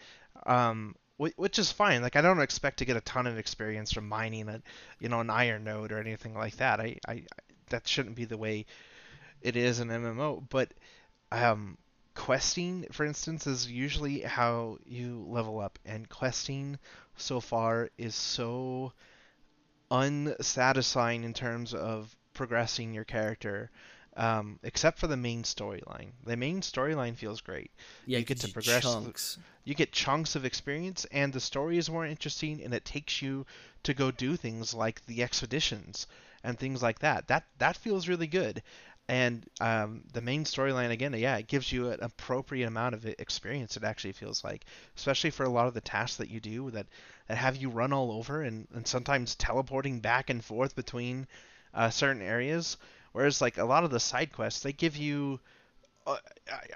Speaker 4: Um, which is fine. Like I don't expect to get a ton of experience from mining a, you know, an iron node or anything like that. I, I that shouldn't be the way it is in MMO. But um, questing, for instance, is usually how you level up, and questing so far is so unsatisfying in terms of progressing your character. Um, except for the main storyline. The main storyline feels great.
Speaker 2: Yeah,
Speaker 4: you get to progress. Chunks. You get chunks of experience, and the story is more interesting, and it takes you to go do things like the expeditions and things like that. That that feels really good. And um, the main storyline again, yeah, it gives you an appropriate amount of experience. It actually feels like, especially for a lot of the tasks that you do that that have you run all over and, and sometimes teleporting back and forth between uh, certain areas. Whereas like a lot of the side quests, they give you, uh,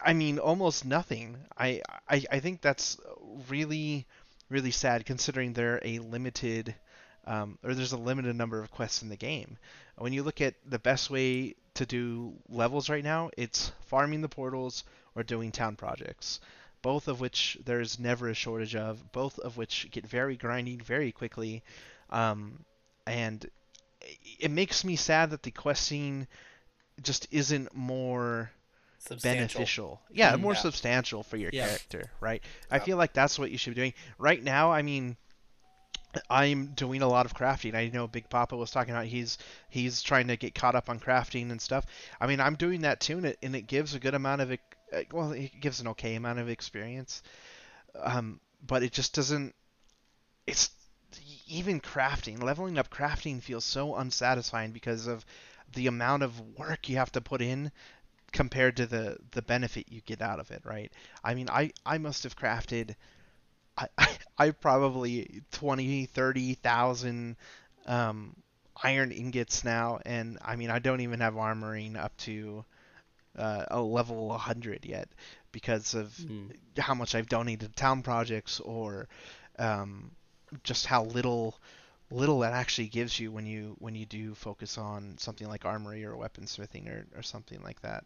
Speaker 4: I mean, almost nothing. I, I I think that's really really sad considering they're a limited um, or there's a limited number of quests in the game. When you look at the best way to do levels right now, it's farming the portals or doing town projects, both of which there's never a shortage of, both of which get very grindy very quickly, um, and it makes me sad that the quest scene just isn't more beneficial. Yeah, mm, more yeah. substantial for your yeah. character, right? Yeah. I feel like that's what you should be doing. Right now, I mean, I'm doing a lot of crafting. I know Big Papa was talking about he's he's trying to get caught up on crafting and stuff. I mean, I'm doing that too, and it, and it gives a good amount of well, it gives an okay amount of experience. Um, but it just doesn't. It's even crafting, leveling up crafting feels so unsatisfying because of the amount of work you have to put in compared to the the benefit you get out of it, right? I mean, I I must have crafted I, I probably 20, 30,000 um, iron ingots now, and I mean, I don't even have armoring up to uh, a level 100 yet because of mm. how much I've donated to town projects or um, just how little little that actually gives you when you when you do focus on something like armory or weaponsmithing or, or something like that.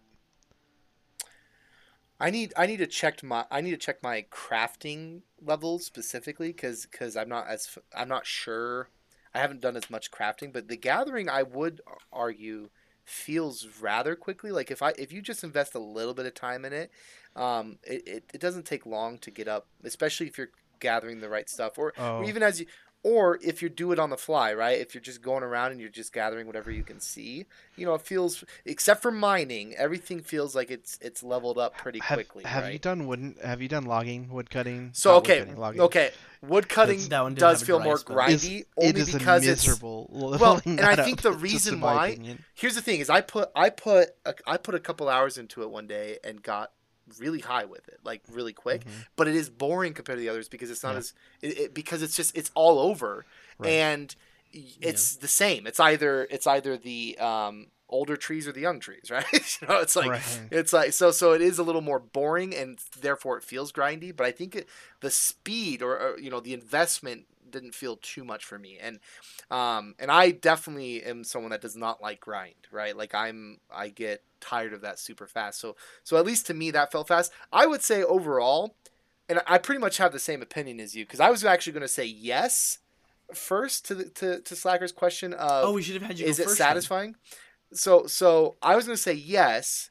Speaker 3: I need I need to check my I need to check my crafting levels specifically because because I'm not as I'm not sure I haven't done as much crafting but the gathering I would argue feels rather quickly like if I if you just invest a little bit of time in it um it, it, it doesn't take long to get up especially if you're gathering the right stuff or, oh. or even as you or if you do it on the fly, right? If you're just going around and you're just gathering whatever you can see, you know, it feels except for mining, everything feels like it's it's leveled up pretty
Speaker 4: have,
Speaker 3: quickly.
Speaker 4: Have
Speaker 3: right?
Speaker 4: you done wood? Have you done logging, wood cutting?
Speaker 3: So okay, wood cutting, okay, wood cutting does feel more grindy only because
Speaker 4: miserable.
Speaker 3: it's well, and I think the reason why here's the thing is I put I put a, I put a couple hours into it one day and got really high with it, like really quick. Mm-hmm. But it is boring compared to the others because it's not yeah. as it, it, because it's just it's all over, right. and it's yeah. the same. It's either it's either the um, older trees or the young trees, right? you know, it's like right. it's like so so it is a little more boring and therefore it feels grindy. But I think it, the speed or, or you know the investment didn't feel too much for me and um and i definitely am someone that does not like grind right like i'm i get tired of that super fast. So so at least to me that felt fast. I would say overall, and I pretty much have the same opinion as you because I was actually going to say yes first to the, to to Slacker's question of
Speaker 2: oh we should have had you
Speaker 3: is it satisfying? Then. So so I was going to say yes,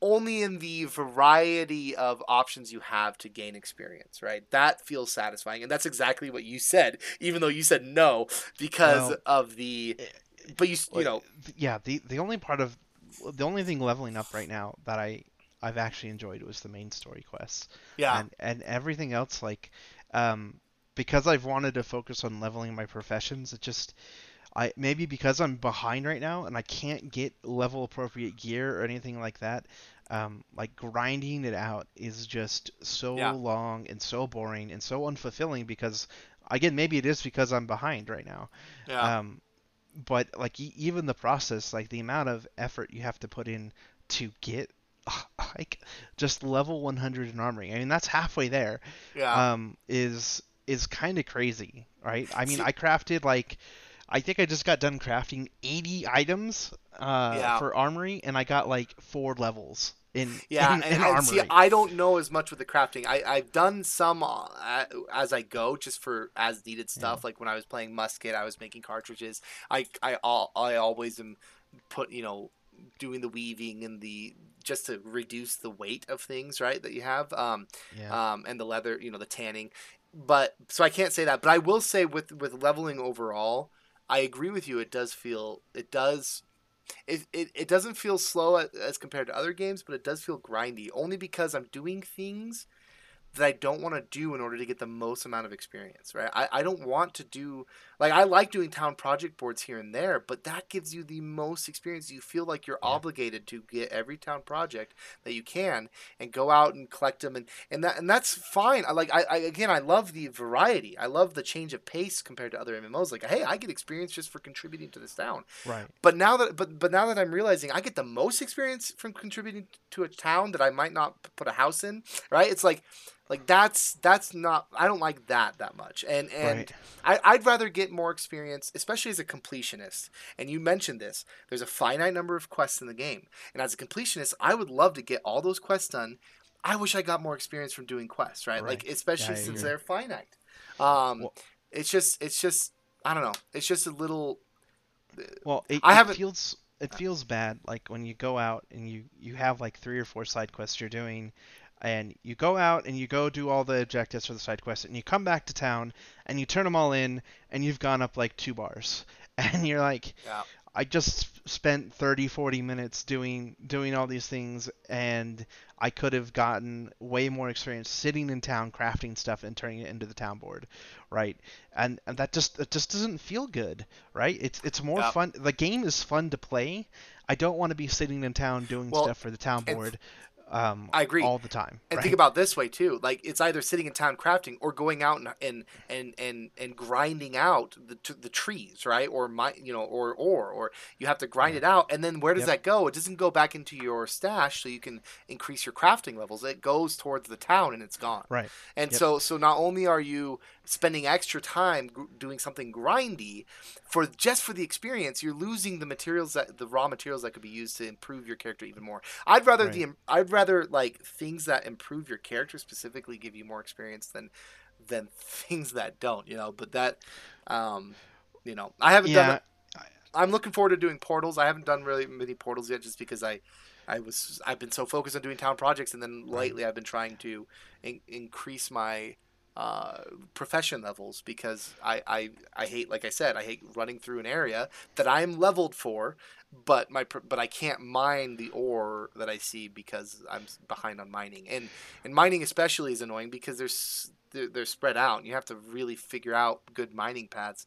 Speaker 3: only in the variety of options you have to gain experience, right? That feels satisfying, and that's exactly what you said, even though you said no because well, of the. Eh, but you you know
Speaker 4: yeah the the only part of the only thing leveling up right now that I I've actually enjoyed was the main story quests.
Speaker 3: Yeah.
Speaker 4: And and everything else like um because I've wanted to focus on leveling my professions, it just I maybe because I'm behind right now and I can't get level appropriate gear or anything like that. Um, like grinding it out is just so
Speaker 3: Yeah.
Speaker 4: long and so boring and so unfulfilling because again maybe it is because I'm behind right now.
Speaker 3: Yeah.
Speaker 4: Um, but like even the process, like the amount of effort you have to put in to get like just level 100 in armoring. I mean that's halfway there.
Speaker 3: yeah.
Speaker 4: Um, is is kind of crazy, right? I mean I crafted like I think I just got done crafting 80 items uh,
Speaker 3: Yeah.
Speaker 4: for armory, and I got like four levels in
Speaker 3: Yeah,
Speaker 4: in,
Speaker 3: and,
Speaker 4: in
Speaker 3: and
Speaker 4: armory.
Speaker 3: see, I don't know as much with the crafting. I I've done some uh, as I go, just for as needed stuff. Like when I was playing musket, I was making cartridges. I I I always am put you know doing the weaving and the just to reduce the weight of things, right? That you have. Um,
Speaker 4: yeah.
Speaker 3: um, and the leather, you know, the tanning. But so I can't say that, but I will say with with leveling overall, I agree with you. It does feel it does. It, it, it doesn't feel slow as compared to other games, but it does feel grindy. Only because I'm doing things that I don't want to do in order to get the most amount of experience, right? I, I don't want to do like I like doing town project boards here and there, but that gives you the most experience. You feel like you're
Speaker 4: Yeah.
Speaker 3: obligated to get every town project that you can and go out and collect them and, and that and that's fine. I like I, I again I love the variety. I love the change of pace compared to other MMOs. Like, hey, I get experience just for contributing to this town.
Speaker 4: right.
Speaker 3: But now that but but now that I'm realizing I get the most experience from contributing to a town that I might not put a house in, right? It's like like that's that's not I don't like that that much. And and
Speaker 4: Right.
Speaker 3: I, I'd rather get more experience, especially as a completionist. And you mentioned this. There's a finite number of quests in the game. And as a completionist, I would love to get all those quests done. I wish I got more experience from doing quests, right?
Speaker 4: Right.
Speaker 3: Like especially
Speaker 4: Yeah,
Speaker 3: since they're finite. Um
Speaker 4: Well-
Speaker 3: it's just it's just I don't know. It's just a little
Speaker 4: Well, it,
Speaker 3: I
Speaker 4: it feels it feels bad like when you go out and you you have like three or four side quests you're doing and you go out and you go do all the objectives for the side quests and you come back to town and you turn them all in and you've gone up like two bars. And you're like
Speaker 3: yeah.
Speaker 4: I just spent 30 40 minutes doing doing all these things and I could have gotten way more experience sitting in town crafting stuff and turning it into the town board. Right? And, and that just it just doesn't feel good right? It's it's more
Speaker 3: Yeah.
Speaker 4: fun the game is fun to play. I don't want to be sitting in town doing
Speaker 3: Well,
Speaker 4: stuff for the town board um
Speaker 3: I agree.
Speaker 4: all the time
Speaker 3: And
Speaker 4: right?
Speaker 3: think about this way too. Like it's either sitting in town crafting or going out and and and and, and grinding out the the trees, right? Or my you know or or or you have to grind it out, and then where does
Speaker 4: Yep.
Speaker 3: that go? It doesn't go back into your stash, so you can increase your crafting levels. It goes towards the town, and it's gone.
Speaker 4: right
Speaker 3: And
Speaker 4: Yep.
Speaker 3: so, so not only are you spending extra time gr- doing something grindy for just for the experience, you're losing the materials that the raw materials that could be used to improve your character even more. I'd rather the I'd rather like things that improve your character specifically give you more experience than than things that don't. You know, but that, um, you know, I haven't done.
Speaker 4: yeah
Speaker 3: it. I'm looking forward to doing portals. I haven't done really many portals yet, just because I, I was I've been so focused on doing town projects, and then lately I've been trying to in- increase my uh, profession levels because I, I I hate like I said I hate running through an area that I'm leveled for, but my but I can't mine the ore that I see because I'm behind on mining and and mining especially is annoying because there's they're, they're spread out and you have to really figure out good mining paths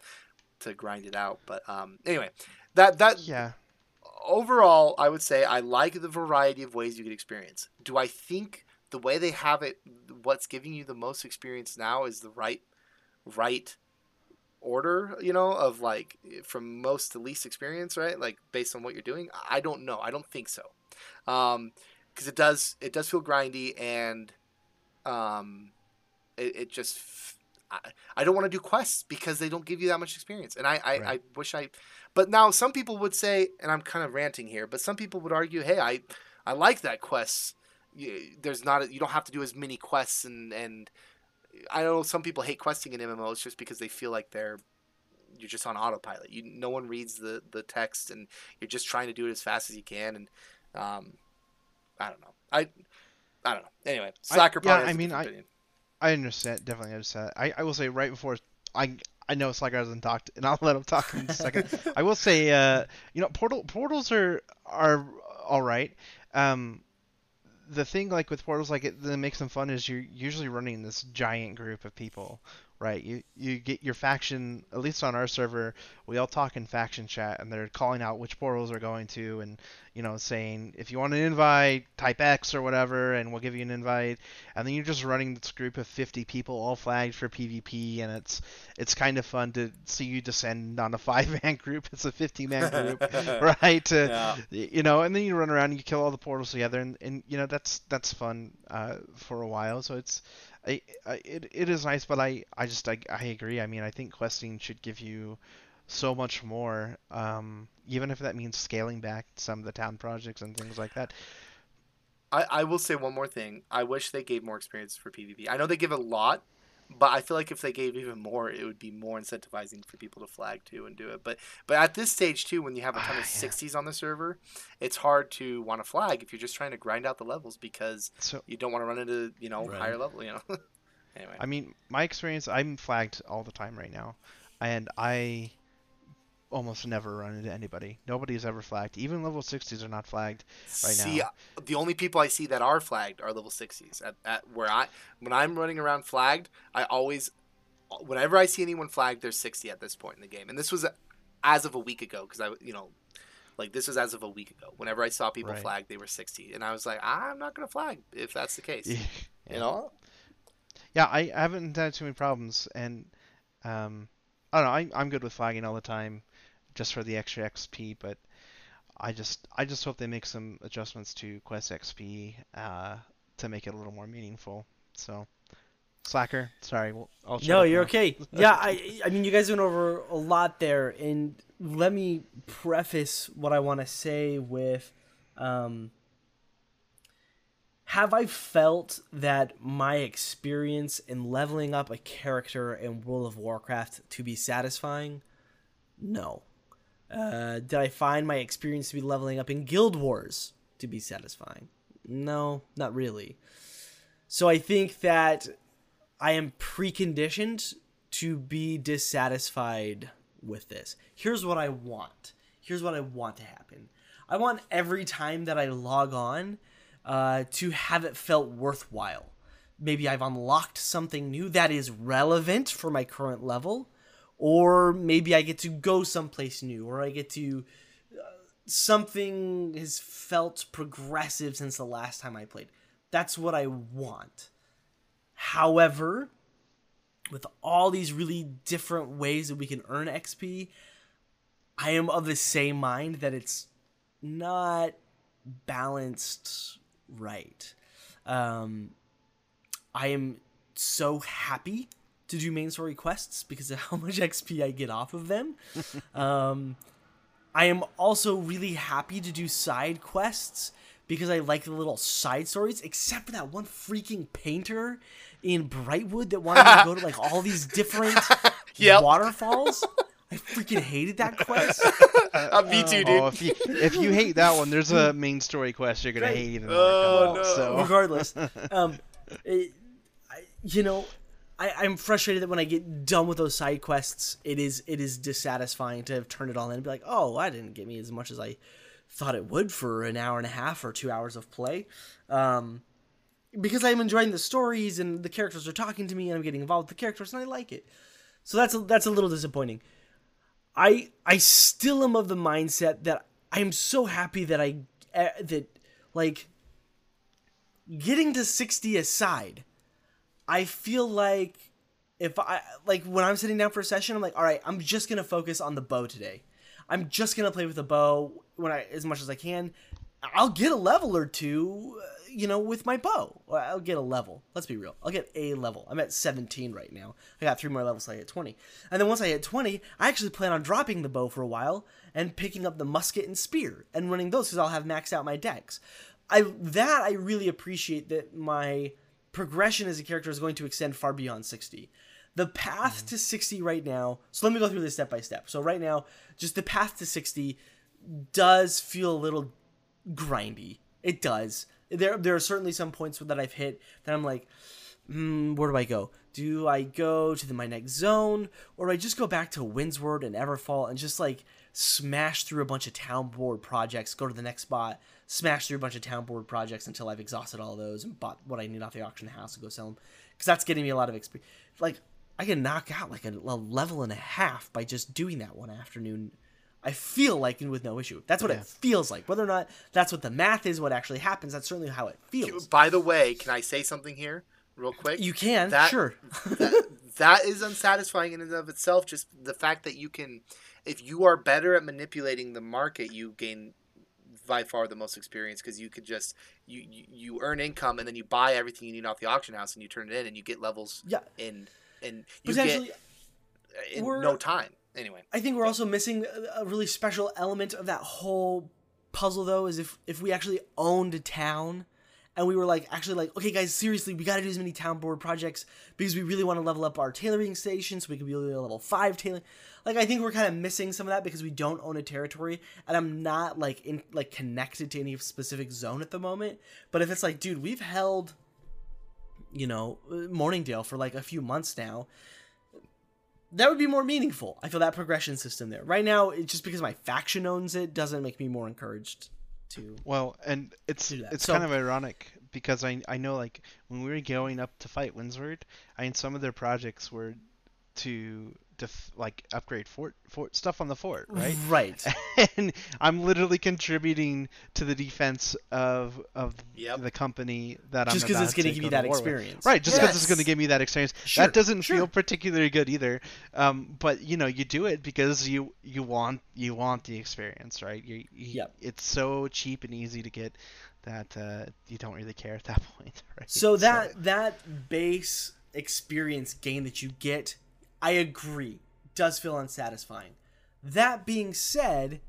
Speaker 3: to grind it out. But um, anyway, that that
Speaker 4: yeah
Speaker 3: overall, I would say I like the variety of ways you get experience. Do I think the way they have it, what's giving you the most experience now, is the right, right order? You know, of like from most to least experience, right? Like based on what you're doing. I don't know. I don't think so, um, because it does it does feel grindy and, um, it, it just. f- I, I don't want to do quests because they don't give you that much experience, and I I, I wish I but now some people would say, and I'm kind of ranting here, but some people would argue, hey, I, I like that quests. You, there's not, you don't have to do as many quests, and and I know some people hate questing in MMOs just because they feel like they're you're just on autopilot. You no one reads the the text, and you're just trying to do it as fast as you can, and um, I don't know. I I don't know. Anyway, Slacker
Speaker 4: yeah,
Speaker 3: probably has
Speaker 4: I mean, I-
Speaker 3: opinion.
Speaker 4: I understand, definitely understand. I, I will say right before I I know Slacker hasn't talked, and I'll let him talk in a second. I will say, uh, you know, portal portals are are all right. Um, the thing like with portals, like it that makes them fun is you're usually running this giant group of people, right? You you get your faction. At least on our server, we all talk in faction chat, and they're calling out which portals they're going to, and you know, saying if you want an invite, type X or whatever, and we'll give you an invite. And then you're just running this group of 50 people all flagged for PvP, and it's it's kind of fun to see you descend on a five-man group. It's a 50-man group, right? To,
Speaker 5: Yeah.
Speaker 4: You know, and then you run around and you kill all the portals together, and, and you know that's that's fun uh, for a while. So it's It, it is nice, but I, I just I, I agree. I mean, I think questing should give you so much more, um, even if that means scaling back some of the town projects and things like that.
Speaker 3: I, I will say one more thing. I wish they gave more experience for PvP. I know they give a lot, but I feel like if they gave even more, it would be more incentivizing for people to flag too and do it. But but at this stage too, when you have a ton
Speaker 4: Ah,
Speaker 3: of
Speaker 4: yeah.
Speaker 3: 60s on the server, it's hard to want to flag if you're just trying to grind out the levels because
Speaker 4: So
Speaker 3: you don't want to run into you know
Speaker 5: Right.
Speaker 3: higher level. You know. anyway.
Speaker 4: I mean, my experience, I'm flagged all the time right now, and I almost never run into anybody. Nobody's ever flagged. Even level 60s are not flagged. right
Speaker 3: see,
Speaker 4: now.
Speaker 3: the only people I see that are flagged are level 60s. At, at where I when I'm running around flagged, I always whenever I see anyone flagged, they're 60 at this point in the game. And this was as of a week ago because I you know like this was as of a week ago. Whenever I saw people
Speaker 4: Right.
Speaker 3: flagged, they were 60, and I was like, I'm not gonna flag if that's the case.
Speaker 4: Yeah.
Speaker 3: You know.
Speaker 4: Yeah, I, I haven't had too many problems, and um, I don't know. I, I'm good with flagging all the time, just for the extra XP. But I just I just hope they make some adjustments to Quest XP uh, to make it a little more meaningful. So, Slacker, sorry, we'll,
Speaker 2: No, you're
Speaker 4: now.
Speaker 2: okay. Yeah, I I mean you guys went over a lot there and let me preface what I want to say with um have I felt that my experience in leveling up a character in World of Warcraft to be satisfying? No. Uh, did I find my experience to be leveling up in Guild Wars to be satisfying? No, not really. So I think that I am preconditioned to be dissatisfied with this. Here's what I want. Here's what I want to happen. I want every time that I log on uh, to have it felt worthwhile. Maybe I've unlocked something new that is relevant for my current level, or maybe I get to go someplace new, or I get to uh, something has felt progressive since the last time I played. That's what I want. However, with all these really different ways that we can earn XP, I am of the same mind that it's not balanced right. Um, I am so happy to do main story quests because of how much XP I get off of them. um, I am also really happy to do side quests because I like the little side stories, except for that one freaking painter in Brightwood that wanted me to go to like all these different
Speaker 3: Yep.
Speaker 2: waterfalls. I freaking hated that quest.
Speaker 3: Uh, me too, dude.
Speaker 4: Oh, if you if you hate that one, there's a main story quest you're gonna
Speaker 2: Right.
Speaker 4: hate. In
Speaker 3: Oh, no.
Speaker 4: So
Speaker 2: regardless um it, I, you know I, i'm frustrated that when i get done with those side quests it is it is dissatisfying to have turned it all in and be like oh I didn't get me as much as i thought it would for an hour and a half or two hours of play. Um because i'm enjoying the stories and the characters are talking to me and i'm getting involved with the characters and i like it. So that's a, that's a little disappointing. I I still am of the mindset that I'm so happy that I uh, that like getting to 60 aside, I feel like if I like when I'm sitting down for a session, I'm like, all right, I'm just gonna focus on the bow today. I'm just gonna play with the bow when I as much as I can. I'll get a level or two, uh, you know, with my bow. I'll get a level. Let's be real. I'll get a level. I'm at 17 right now. I got three more levels. So I hit 20. And then once I hit 20, I actually plan on dropping the bow for a while and picking up the musket and spear and running those because I'll have maxed out my dex. I that I really appreciate that my progression as a character is going to extend far beyond 60. The path to 60 right now. So let me go through this step by step. So right now, just the path to 60 does feel a little grindy. It does. There there are certainly some points that I've hit that I'm like, mm, where do I go? Do I go to the, my next zone, or do I just go back to Windsward and Everfall and just like smash through a bunch of town board projects, go to the next spot, smash through a bunch of town board projects until I've exhausted all those and bought what I need off the auction house and go sell them? Because that's getting me a lot of experience. Like, I can knock out like a, a level and a half by just doing that one afternoon. I feel like and with no issue. That's what
Speaker 4: Yeah.
Speaker 2: it feels like. Whether or not that's what the math is, what actually happens, that's certainly how it feels.
Speaker 3: By the way, can I say something here, real quick?
Speaker 2: You can,
Speaker 3: That-
Speaker 2: sure.
Speaker 3: that, that is unsatisfying in and of itself. Just the fact that you can, if you are better at manipulating the market, you gain by far the most experience because you could just you, you you earn income and then you buy everything you need off the auction house and you turn it in and you get levels
Speaker 2: Yeah.
Speaker 3: in and you get uh, in
Speaker 2: we're-
Speaker 3: no time. Anyway,
Speaker 2: I think we're also missing a- a really special element of that whole puzzle, though, is if if we actually owned a town, and we were like actually like, okay, guys, seriously, we got to do as many town board projects because we really want to level up our tailoring station so we can be able to level five tailoring. Like, I think we're kind of missing some of that because we don't own a territory, and I'm not like in like connected to any specific zone at the moment. But if it's like, dude, we've held, you know, Mourningdale for like a few months now that would be more meaningful. I feel that progression system there. Right now, it's just because my faction owns it doesn't make me more encouraged to.
Speaker 4: Well, and it's it's
Speaker 2: So-
Speaker 4: kind of ironic because I I know like when we were going up to fight Windsward, I mean some of their projects were to def- like upgrade fort fort stuff on the fort, right?
Speaker 2: Right.
Speaker 4: and I'm literally contributing to the defense of of
Speaker 3: Yep.
Speaker 4: the company that I'm
Speaker 2: just
Speaker 4: because
Speaker 2: it's gonna give
Speaker 4: go
Speaker 2: you that
Speaker 4: war with.
Speaker 2: experience.
Speaker 4: right? Just because it's going to give me that experience.
Speaker 2: Sure,
Speaker 4: that doesn't
Speaker 2: sure.
Speaker 4: feel particularly good either. Um, but you know, you do it because you you want you want the experience, right? You, you,
Speaker 2: Yep.
Speaker 4: It's so cheap and easy to get that uh, you don't really care at that point, right?
Speaker 2: So that that base experience gain that you get, I agree, does feel unsatisfying. That being said,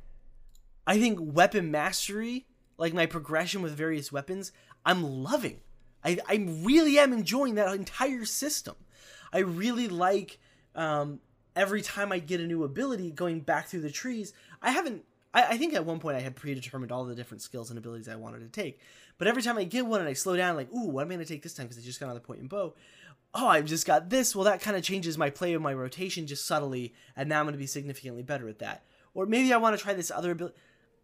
Speaker 2: I think weapon mastery, like my progression with various weapons, I'm loving. I, I really am enjoying that entire system. I really like um, every time I get a new ability going back through the trees. I haven't. I, I think at one point I had predetermined all the different skills and abilities I wanted to take. But every time I get one and I slow down, like, ooh, what am I going to take this time? Because I just got on the point and bow. Oh, I've just got this. Well, that kind of changes my play of my rotation just subtly, and now I'm going to be significantly better at that. Or maybe I want to try this other ability.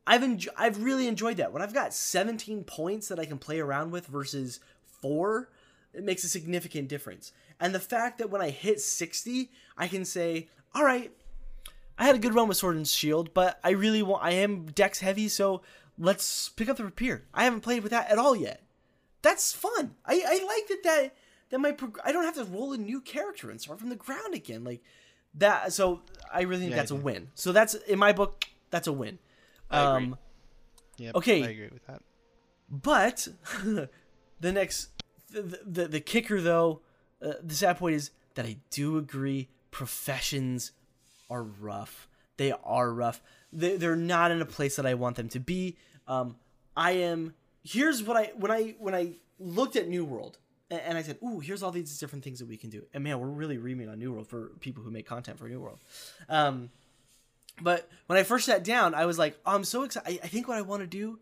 Speaker 2: I've enjo- I've really enjoyed that. When I've got 17 points that I can play around with versus four, it makes a significant difference. And the fact that when I hit 60, I can say, all right, I had a good run with Sword and Shield, but I really want, I am dex heavy, so let's pick up the Rapier. I haven't played with that at all yet. That's fun. I, I like that that, that my, prog- I don't have to roll a new character and start from the ground again. Like that, so I really think
Speaker 4: Yeah,
Speaker 2: that's a win. So that's, in my book, that's a win.
Speaker 3: I agree.
Speaker 2: Um,
Speaker 4: Yep,
Speaker 2: okay.
Speaker 4: I agree with that.
Speaker 2: but the next, the, the, the kicker though, uh, the sad point is that I do agree professions are rough. They are rough. They, they're not in a place that I want them to be. Um, I am. Here's what I when I when I looked at New World and, I said, "Ooh, here's all these different things that we can do." And man, we're really reaming on New World for people who make content for New World. Um, but when I first sat down, I was like, oh, "I'm so excited! I, I think what I want to do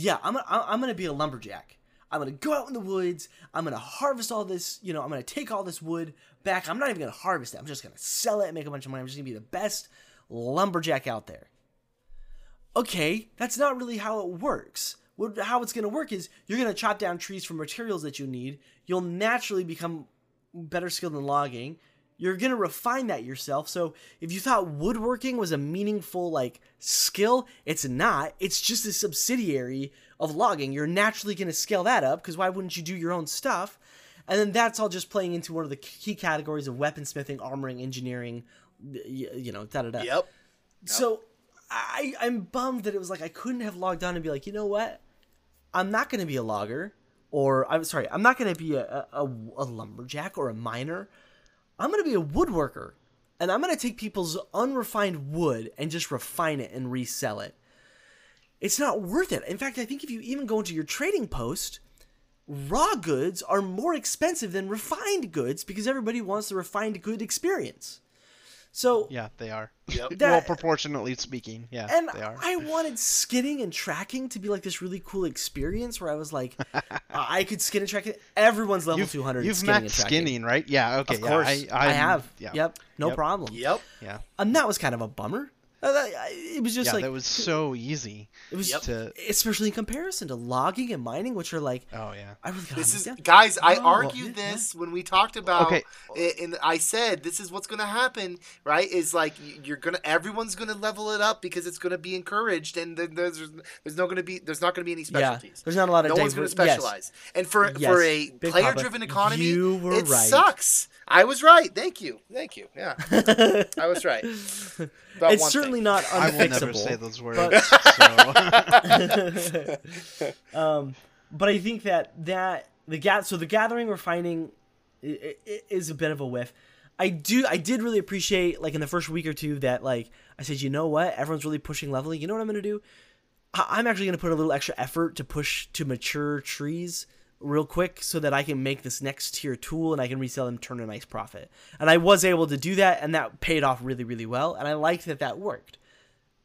Speaker 2: yeah, I'm gonna, I'm gonna be a lumberjack. I'm gonna go out in the woods. I'm gonna harvest all this. You know, I'm gonna take all this wood back. I'm not even gonna harvest it. I'm just gonna sell it and make a bunch of money. I'm just gonna be the best lumberjack out there. Okay, that's not really how it works. What, how it's gonna work is you're gonna chop down trees for materials that you need. You'll naturally become better skilled in logging. You're gonna refine that yourself. So if you thought woodworking was a meaningful like skill, it's not. It's just a subsidiary of logging. You're naturally gonna scale that up because why wouldn't you do your own stuff? And then that's all just playing into one of the key categories of weaponsmithing, armoring, engineering, you know, da da da.
Speaker 3: Yep.
Speaker 2: So I I'm bummed that it was like I couldn't have logged on and be like, you know what? I'm not going to be a logger, or I'm sorry, I'm not going to be a, a, a lumberjack or a miner. I'm going to be a woodworker, and I'm going to take people's unrefined wood and just refine it and resell it. It's not worth it. In fact, I think if you even go into your trading post, raw goods are more expensive than refined goods because everybody wants the refined good experience. So
Speaker 4: Yeah, they are.
Speaker 3: Yep.
Speaker 4: well, proportionately speaking, yeah,
Speaker 2: and
Speaker 4: they are.
Speaker 2: I wanted skinning and tracking to be like this really cool experience where I was like, uh, I could skin and track it. Everyone's level
Speaker 4: You've,
Speaker 2: 200.
Speaker 4: you've
Speaker 2: skinning and
Speaker 4: maxed
Speaker 2: tracking.
Speaker 4: skinning, right? Yeah. Okay.
Speaker 2: Of
Speaker 4: yeah,
Speaker 2: course,
Speaker 4: I,
Speaker 2: I,
Speaker 4: I'm-
Speaker 2: have.
Speaker 4: Yeah.
Speaker 2: Yep, no
Speaker 4: Yep.
Speaker 2: problem.
Speaker 3: Yep.
Speaker 4: Yeah.
Speaker 2: And that was kind of a bummer. Uh, that- I- It was just
Speaker 4: yeah,
Speaker 2: like
Speaker 4: that was so easy
Speaker 2: it was
Speaker 3: Yep.
Speaker 4: to.
Speaker 2: especially in comparison to logging and mining, which are like
Speaker 4: Oh yeah.
Speaker 2: I really gotta
Speaker 3: This is
Speaker 2: down.
Speaker 3: guys. I
Speaker 2: Oh,
Speaker 3: argued
Speaker 2: yeah,
Speaker 3: this when we talked about.
Speaker 4: Okay.
Speaker 3: And I said this is what's going to happen, right? Is like you're gonna everyone's going to level it up because it's going to be encouraged, and then there's there's no going to be there's not going to be any
Speaker 2: Yeah,
Speaker 3: specialties.
Speaker 2: there's not a lot of
Speaker 3: no one's going to
Speaker 2: diver- yes.
Speaker 3: specialize. And for
Speaker 2: Yes,
Speaker 3: for a player driven economy,
Speaker 2: you were
Speaker 3: it
Speaker 2: right.
Speaker 3: sucks. I was right. Thank you. Thank you. Yeah, I was right. About
Speaker 2: it's certainly
Speaker 3: thing.
Speaker 2: not
Speaker 4: I will never
Speaker 2: unfixable.
Speaker 4: say those words.
Speaker 2: but-
Speaker 4: so.
Speaker 2: um, but I think that that the ga- so the gathering we're finding i- i- is a bit of a whiff. I do I did really appreciate like in the first week or two that like I said you know what everyone's really pushing leveling. You know what I'm gonna do? I- I'm actually gonna put a little extra effort to push to mature trees real quick so that I can make this next tier tool and I can resell them, turn a nice profit. And I was able to do that, and that paid off really really well. And I liked that that worked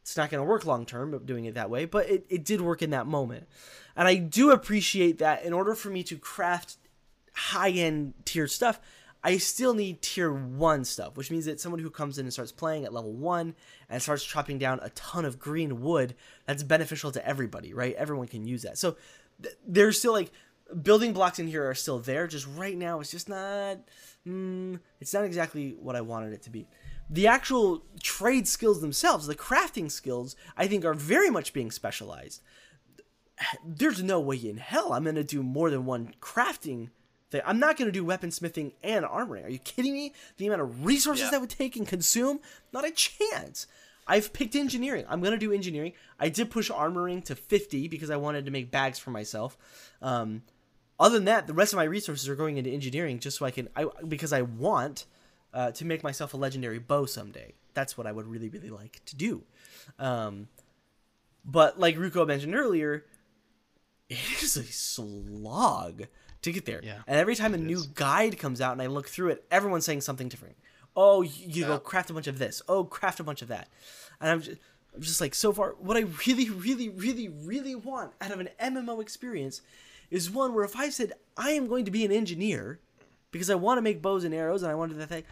Speaker 2: it's not going to work long term doing it that way, but it, it did work in that moment. And I do appreciate that in order for me to craft high end tier stuff, I still need tier one stuff, which means that someone who comes in and starts playing at level one and starts chopping down a ton of green wood, that's beneficial to everybody, right? Everyone can use that. So th- there's still like building blocks in here are still there. Just right now, it's just not. Mm, it's not exactly what I wanted it to be. The actual trade skills themselves, the crafting skills, I think are very much being specialized. There's no way in hell I'm going to do more than one crafting thing. I'm not going to do weaponsmithing and armoring. Are you kidding me? The amount of resources
Speaker 3: Yeah.
Speaker 2: that would take and consume? Not a chance. I've picked engineering. I'm going to do engineering. I did push armoring to 50 because I wanted to make bags for myself. Um, other than that, the rest of my resources are going into engineering just so I can, I because I want uh, to make myself a legendary bow someday. That's what I would really, really like to do. Um, but like Ruko mentioned earlier, it is a slog to get there.
Speaker 4: Yeah,
Speaker 2: and every time a new guide comes out and I look through it, everyone's saying something different. Oh, you, you go craft a bunch of this. Oh, craft a bunch of that. And I'm just, I'm just like, so far, what I really, really, really, really want out of an MMO experience is one where if I said I am going to be an engineer because I want to make bows and arrows and I wanted that thing,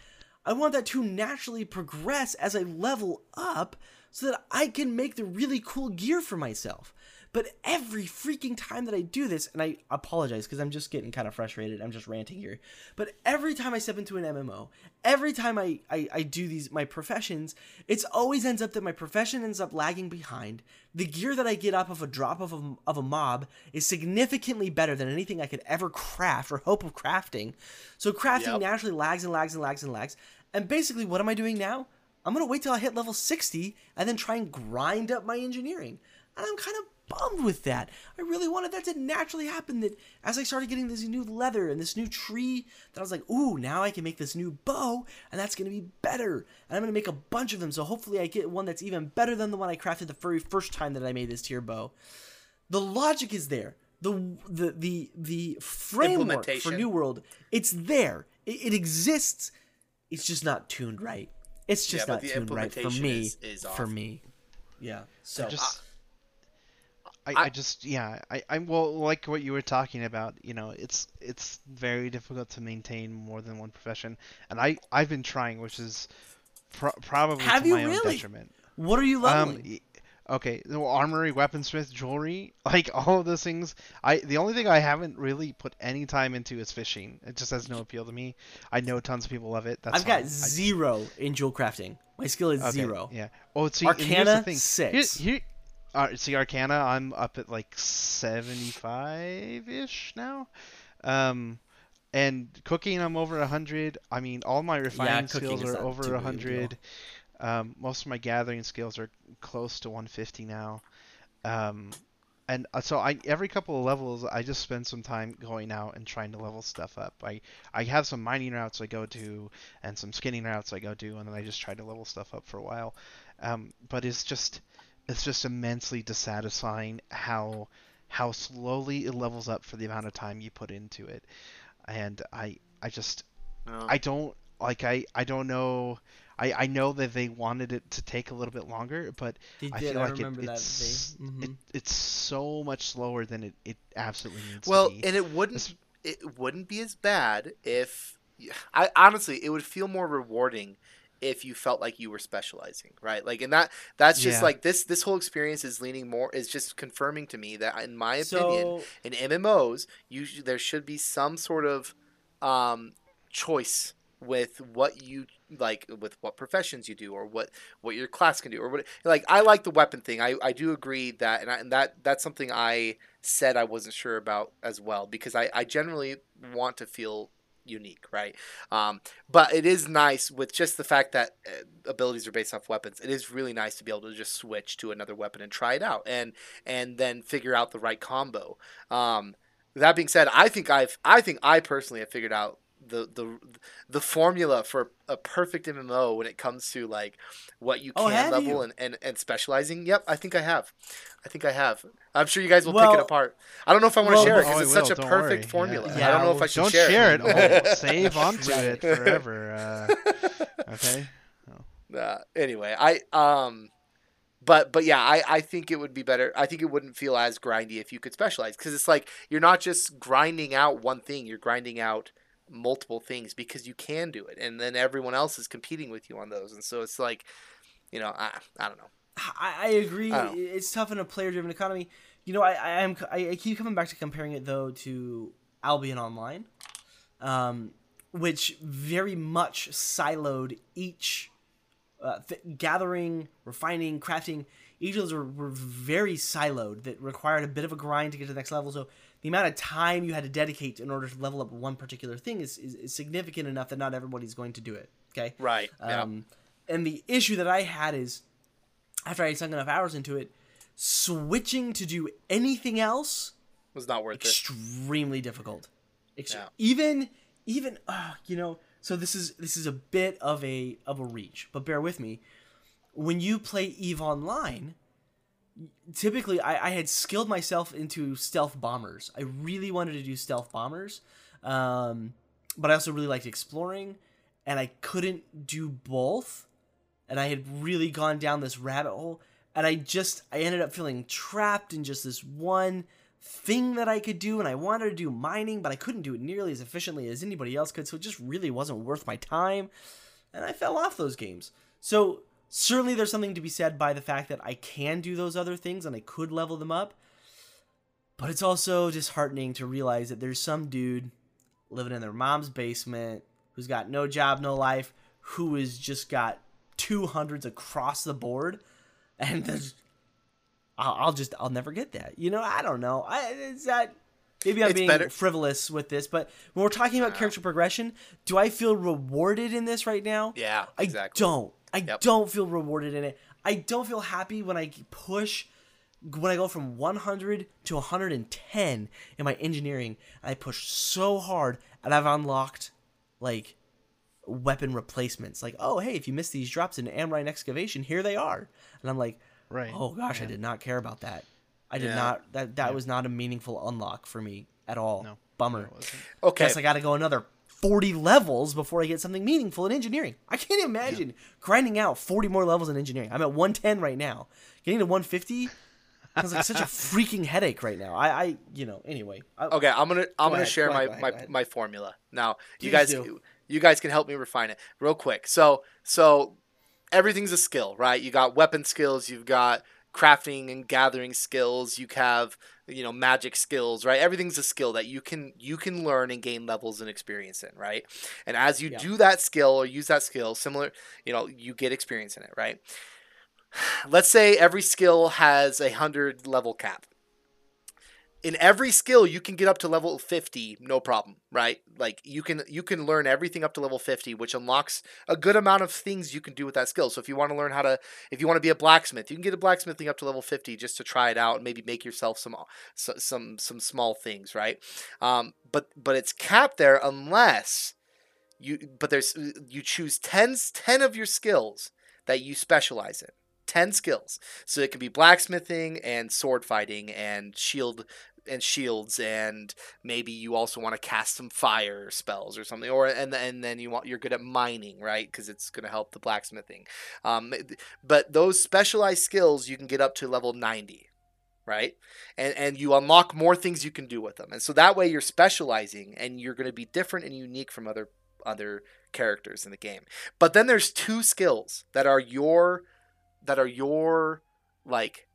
Speaker 2: I want that to naturally progress as I level up so that I can make the really cool gear for myself. But every freaking time that I do this, and I apologize because I'm just getting kind of frustrated, I'm just ranting here. But every time I step into an MMO, every time I, I, I do these my professions, it's always ends up that my profession ends up lagging behind. The gear that I get off of a drop of a, of a mob is significantly better than anything I could ever craft or hope of crafting. So crafting
Speaker 3: Yep.
Speaker 2: naturally lags and lags and lags and lags. And basically, what am I doing now? I'm gonna wait till I hit level 60 and then try and grind up my engineering. And I'm kind of bummed with that. I really wanted that to naturally happen. That as I started getting this new leather and this new tree, that I was like, ooh, now I can make this new bow, and that's gonna be better. And I'm gonna make a bunch of them, so hopefully I get one that's even better than the one I crafted the very first time that I made this tier bow. The logic is there. The the the the framework for New World, it's there. It, it exists. It's just not tuned right. It's just
Speaker 3: Yeah,
Speaker 2: not tuned right for me.
Speaker 3: is- is
Speaker 2: for me, yeah. So
Speaker 4: just I,
Speaker 3: I-
Speaker 4: I just yeah I, I well like what you were talking about you know it's it's very difficult to maintain more than one profession and I I've been trying which is pro- probably
Speaker 2: Have
Speaker 4: to
Speaker 2: you
Speaker 4: my own detriment
Speaker 2: what are you leveling?
Speaker 4: um okay the armory weaponsmith jewelry like all of those things I the only thing I haven't really put any time into is fishing it just has no appeal to me I know tons of people love it that's
Speaker 2: I've got.
Speaker 4: I-
Speaker 2: zero in jewel crafting. My skill is
Speaker 4: Okay,
Speaker 2: zero.
Speaker 4: Yeah. Oh, see, and here's the thing.
Speaker 2: six.
Speaker 4: Here, here, uh, see, Arcana, I'm up at like 75-ish now. Um, and cooking, I'm over 100. I mean, all my refining
Speaker 2: cooking
Speaker 4: skills are over
Speaker 2: too big of a
Speaker 4: 100. Um, most of my gathering skills are close to 150 now. Um, and uh, so I every couple of levels I just spend some time going out and trying to level stuff up. I I have some mining routes I go to and some skinning routes I go to, and then I just try to level stuff up for a while. Um, but it's just it's just immensely dissatisfying how how slowly it levels up for the amount of time you put into it. And I I just
Speaker 3: No.
Speaker 4: I don't like I I don't know. I, I know that they wanted it to take a little bit longer, but
Speaker 2: They
Speaker 4: I feel
Speaker 2: I
Speaker 4: like it, it's
Speaker 2: They, mhm.
Speaker 4: it, it's so much slower than it, it absolutely needs
Speaker 3: well,
Speaker 4: to be.
Speaker 3: Well, and it wouldn't
Speaker 4: It's-
Speaker 3: it wouldn't be as bad if I honestly it would feel more rewarding if you felt like you were specializing, right? Like, and that that's just
Speaker 4: Yeah.
Speaker 3: like this this whole experience is leaning more is just confirming to me that in my opinion
Speaker 2: So
Speaker 3: in MMOs, you sh- there should be some sort of um, choice with what you like with what professions you do or what what your class can do or what like I like the weapon thing. I, I do agree that and, I, and that that's something I said I wasn't sure about as well because I, I generally want to feel unique, right? Um, but it is nice with just the fact that uh, abilities are based off weapons. It is really nice to be able to just switch to another weapon and try it out and and then figure out the right combo. Um, that being said, I think I've I think I personally have figured out the the the formula for a perfect MMO when it comes to like what you
Speaker 2: Oh,
Speaker 3: can
Speaker 2: have
Speaker 3: level
Speaker 2: you?
Speaker 3: and, and and specializing. Yep, I think I have. I think I have. I'm sure you guys will pick it apart. I don't know if I want to
Speaker 2: well,
Speaker 3: share it because
Speaker 4: Oh,
Speaker 3: it's
Speaker 4: we
Speaker 3: such a
Speaker 4: don't
Speaker 3: perfect
Speaker 4: worry.
Speaker 3: formula.
Speaker 4: Yeah.
Speaker 3: I don't know
Speaker 2: Yeah,
Speaker 3: if I should
Speaker 4: Don't
Speaker 3: share,
Speaker 4: share it.
Speaker 3: it.
Speaker 4: Oh, save onto it forever. Uh, okay.
Speaker 3: Uh, anyway, I um, but but yeah, I I think it would be better. I think it wouldn't feel as grindy if you could specialize because it's like you're not just grinding out one thing. You're grinding out multiple things because you can do it, and then everyone else is competing with you on those, and so it's like, you know, I I don't know.
Speaker 2: I, I agree.
Speaker 3: I
Speaker 2: It's tough in a player-driven economy. You know, I, I am I, I keep coming back to comparing it though to Albion Online, um, which very much siloed each uh, th- gathering, refining, crafting. Each of those were, were very siloed that required a bit of a grind to get to the next level. So the amount of time you had to dedicate in order to level up one particular thing is, is, is significant enough that not everybody's going to do it. Okay.
Speaker 3: Right. Yeah.
Speaker 2: Um, and the issue that I had is, after I had sunk enough hours into it, switching to do anything else
Speaker 3: was not worth it.
Speaker 2: extremely difficult.
Speaker 3: Yeah.
Speaker 2: Even even uh, you know, so this is this is a bit of a of a reach, but bear with me. When you play Eve Online, typically I, I had skilled myself into stealth bombers. I really wanted to do stealth bombers, um, but I also really liked exploring, and I couldn't do both. And I had really gone down this rabbit hole, and I just I ended up feeling trapped in just this one thing that I could do, and I wanted to do mining, but I couldn't do it nearly as efficiently as anybody else could, so it just really wasn't worth my time, and I fell off those games. So certainly there's something to be said by the fact that I can do those other things and I could level them up. But it's also disheartening to realize that there's some dude living in their mom's basement who's got no job, no life, who has just got 200s across the board. And there's, I'll, just, I'll never get that. You know, I don't know. I, is that, maybe I'm
Speaker 3: It's
Speaker 2: being
Speaker 3: better-
Speaker 2: frivolous with this, but when we're talking about character progression, do I feel rewarded in this right now?
Speaker 3: Yeah.
Speaker 2: I
Speaker 3: Exactly.
Speaker 2: don't. I
Speaker 3: Yep.
Speaker 2: don't feel rewarded in it. I don't feel happy when I push when I go from 100 to 110 in my engineering. I push so hard and I've unlocked like weapon replacements. Like, oh hey, if you miss these drops in Amrine excavation, here they are. And I'm like,
Speaker 4: Right.
Speaker 2: oh gosh, I did not care about that. I did
Speaker 3: Yeah.
Speaker 2: not that that was not a meaningful unlock for me at all.
Speaker 4: No.
Speaker 2: Bummer.
Speaker 3: Okay.
Speaker 2: Guess I got to go another 40 levels before I get something meaningful in engineering. I can't imagine grinding out 40 more levels in engineering. I'm at 110 right now. Getting to 150 sounds like such a freaking headache right now. I, I you know, anyway. I,
Speaker 3: Okay, I'm gonna I'm gonna
Speaker 2: ahead,
Speaker 3: share
Speaker 2: go
Speaker 3: my
Speaker 2: ahead,
Speaker 3: my,
Speaker 2: ahead.
Speaker 3: my formula now. You guys
Speaker 2: do.
Speaker 3: you guys can help me refine it real quick. So so everything's a skill, right? You got weapon skills, you've got crafting and gathering skills, you have you know magic skills, right? Everything's a skill that you can you can learn and gain levels and experience in, right? And as you
Speaker 2: Yeah.
Speaker 3: do that skill or use that skill, similar, you know, you get experience in it, right? Let's say every skill has a hundred level cap in every skill you can get up to level 50 no problem right? Like you can you can learn everything up to level 50 which unlocks a good amount of things you can do with that skill. So if you want to learn how to if you want to be a blacksmith you can get a blacksmithing up to level 50 just to try it out and maybe make yourself some some some small things right? Um, but but it's capped there unless you but there's you choose 10 10 of your skills that you specialize in. 10 skills. So it can be blacksmithing and sword fighting and shield and shields and maybe you also want to cast some fire spells or something or and and then you want you're good at mining right? Because it's going to help the blacksmithing. Um, but those specialized skills you can get up to level 90 right? And and you unlock more things you can do with them and so that way you're specializing and you're going to be different and unique from other other characters in the game. But then there's two skills that are your that are your like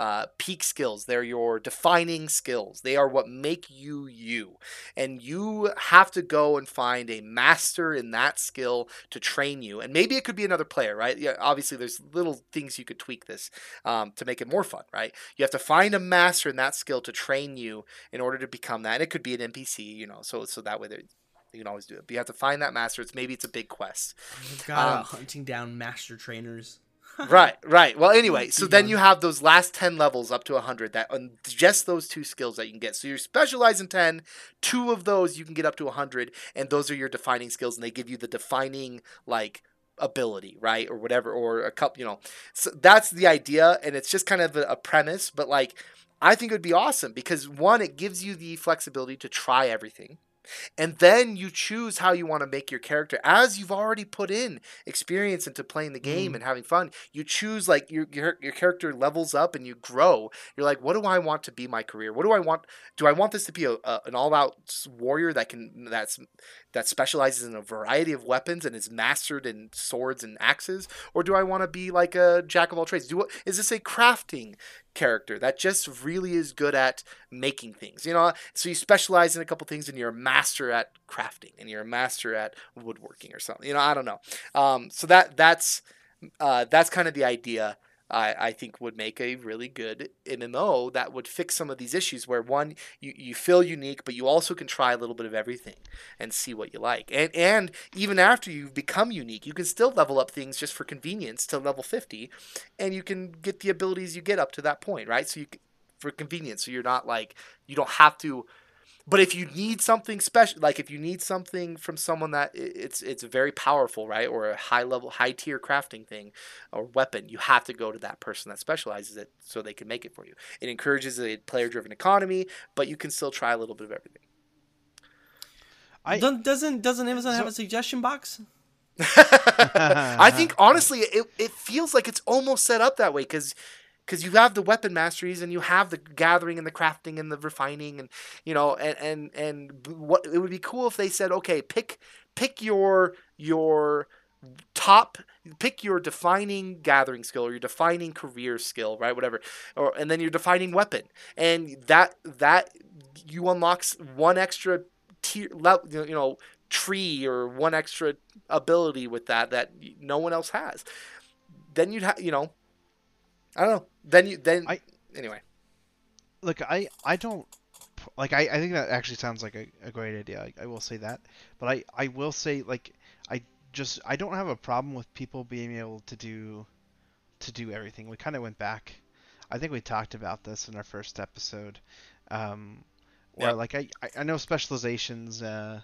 Speaker 3: uh, peak skills. They're your defining skills. They are what make you you. And you have to go and find a master in that skill to train you. And maybe it could be another player, right? Yeah, obviously, there's little things you could tweak this um, to make it more fun, right? You have to find a master in that skill to train you in order to become that. And it could be an NPC, you know, so so that way you can always do it. But you have to find that master. It's maybe it's a big quest.
Speaker 2: God, um, hunting down master trainers
Speaker 3: right, right. Well, anyway, so then you have those last 10 levels up to 100 that on just those two skills that you can get. So you're specialized in 10, two of those you can get up to 100, and those are your defining skills, and they give you the defining, like, ability, right? Or whatever, or a couple, you know. So that's the idea, and it's just kind of a, a premise, but like, I think it would be awesome because one, it gives you the flexibility to try everything and then you choose how you want to make your character as you've already put in experience into playing the game mm. and having fun. You choose like your, your your character levels up and you grow. You're like what do i want to be my career? What do i want do i want this to be a, a an all-out warrior that can that's that specializes in a variety of weapons and is mastered in swords and axes? Or do i want to be like a jack of all trades? Do is this a crafting character that just really is good at making things you know? So you specialize in a couple things and you're a master at crafting and you're a master at woodworking or something you know? I don't know. Um, so that that's uh, that's kind of the idea I, I think would make a really good MMO that would fix some of these issues where one you, you feel unique but you also can try a little bit of everything and see what you like. And and even after you've become unique you can still level up things just for convenience to level 50 and you can get the abilities you get up to that point right? So you for convenience. So you're not like you don't have to but if you need something special, like if you need something from someone that it's it's very powerful, right, or a high level, high tier crafting thing or weapon, you have to go to that person that specializes it so they can make it for you. It encourages a player driven economy, but you can still try a little bit of everything.
Speaker 2: I, doesn't doesn't Amazon so, have a suggestion box?
Speaker 3: I think honestly, it, it feels like it's almost set up that way because because you have the weapon masteries and you have the gathering and the crafting and the refining and you know and and and what it would be cool if they said okay pick pick your your top pick your defining gathering skill or your defining career skill right whatever or and then your defining weapon. And that that you unlocks one extra tier you know tree or one extra ability with that that no one else has. Then you'd have you know I don't know. Then you then I, anyway.
Speaker 4: Look, I I don't like I, I think that actually sounds like a, a great idea. I, I will say that, but I I will say like I just I don't have a problem with people being able to do to do everything. We kind of went back. I think we talked about this in our first episode. Um, where like I I know specializations. Uh,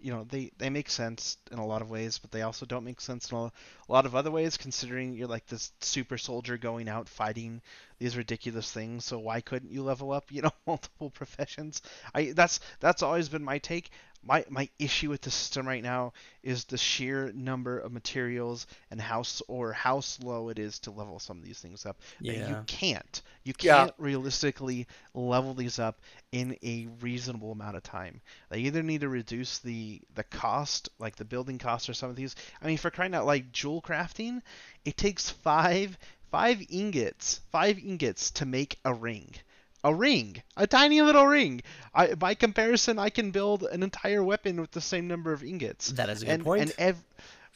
Speaker 4: you know they they make sense in a lot of ways but they also don't make sense in a, lot of other ways considering you're like this super soldier going out fighting these ridiculous things so why couldn't you level up you know multiple professions? I that's that's always been my take my my issue with the system right now is the sheer number of materials and how or how slow it is to level some of these things up. Yeah. You can't you can't yeah. realistically level these up in a reasonable amount of time. They either need to reduce the the cost, like the building cost or some of these. I mean, for crying out like jewel crafting, it takes five five ingots, five ingots to make a ring a ring, a tiny little ring. I, by comparison, I can build an entire weapon with the same number of ingots.
Speaker 2: That is a good
Speaker 4: and,
Speaker 2: point.
Speaker 4: And ev-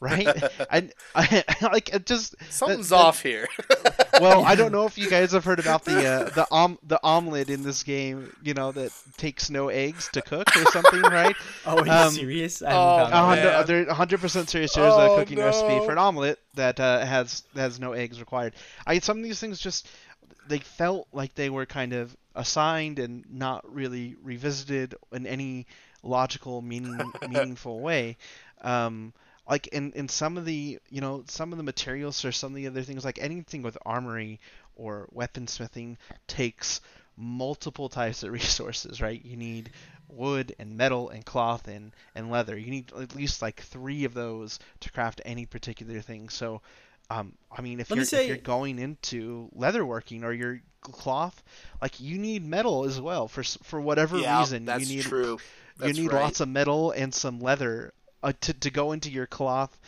Speaker 4: right? and I, like it just
Speaker 3: something's that, off here.
Speaker 4: well, I don't know if you guys have heard about the uh, the om the omelet in this game. You know that takes no eggs to cook or something, right?
Speaker 2: Oh, are you um, serious? I oh,
Speaker 4: they're 100 percent serious. There's oh, a cooking no. recipe for an omelet that uh, has has no eggs required. I some of these things just they felt like they were kind of assigned and not really revisited in any logical, meaning meaningful way. Um, like in, in some of the you know some of the materials or some of the other things like anything with armory or weaponsmithing takes multiple types of resources right? You need wood and metal and cloth and, and leather. You need at least like three of those to craft any particular thing. So um, I mean, if you're, say... if you're going into leatherworking or your cloth, like you need metal as well for for whatever
Speaker 3: yeah,
Speaker 4: reason.
Speaker 3: That's
Speaker 4: you need,
Speaker 3: true. That's
Speaker 4: you need
Speaker 3: right.
Speaker 4: lots of metal and some leather uh, to to go into your cloth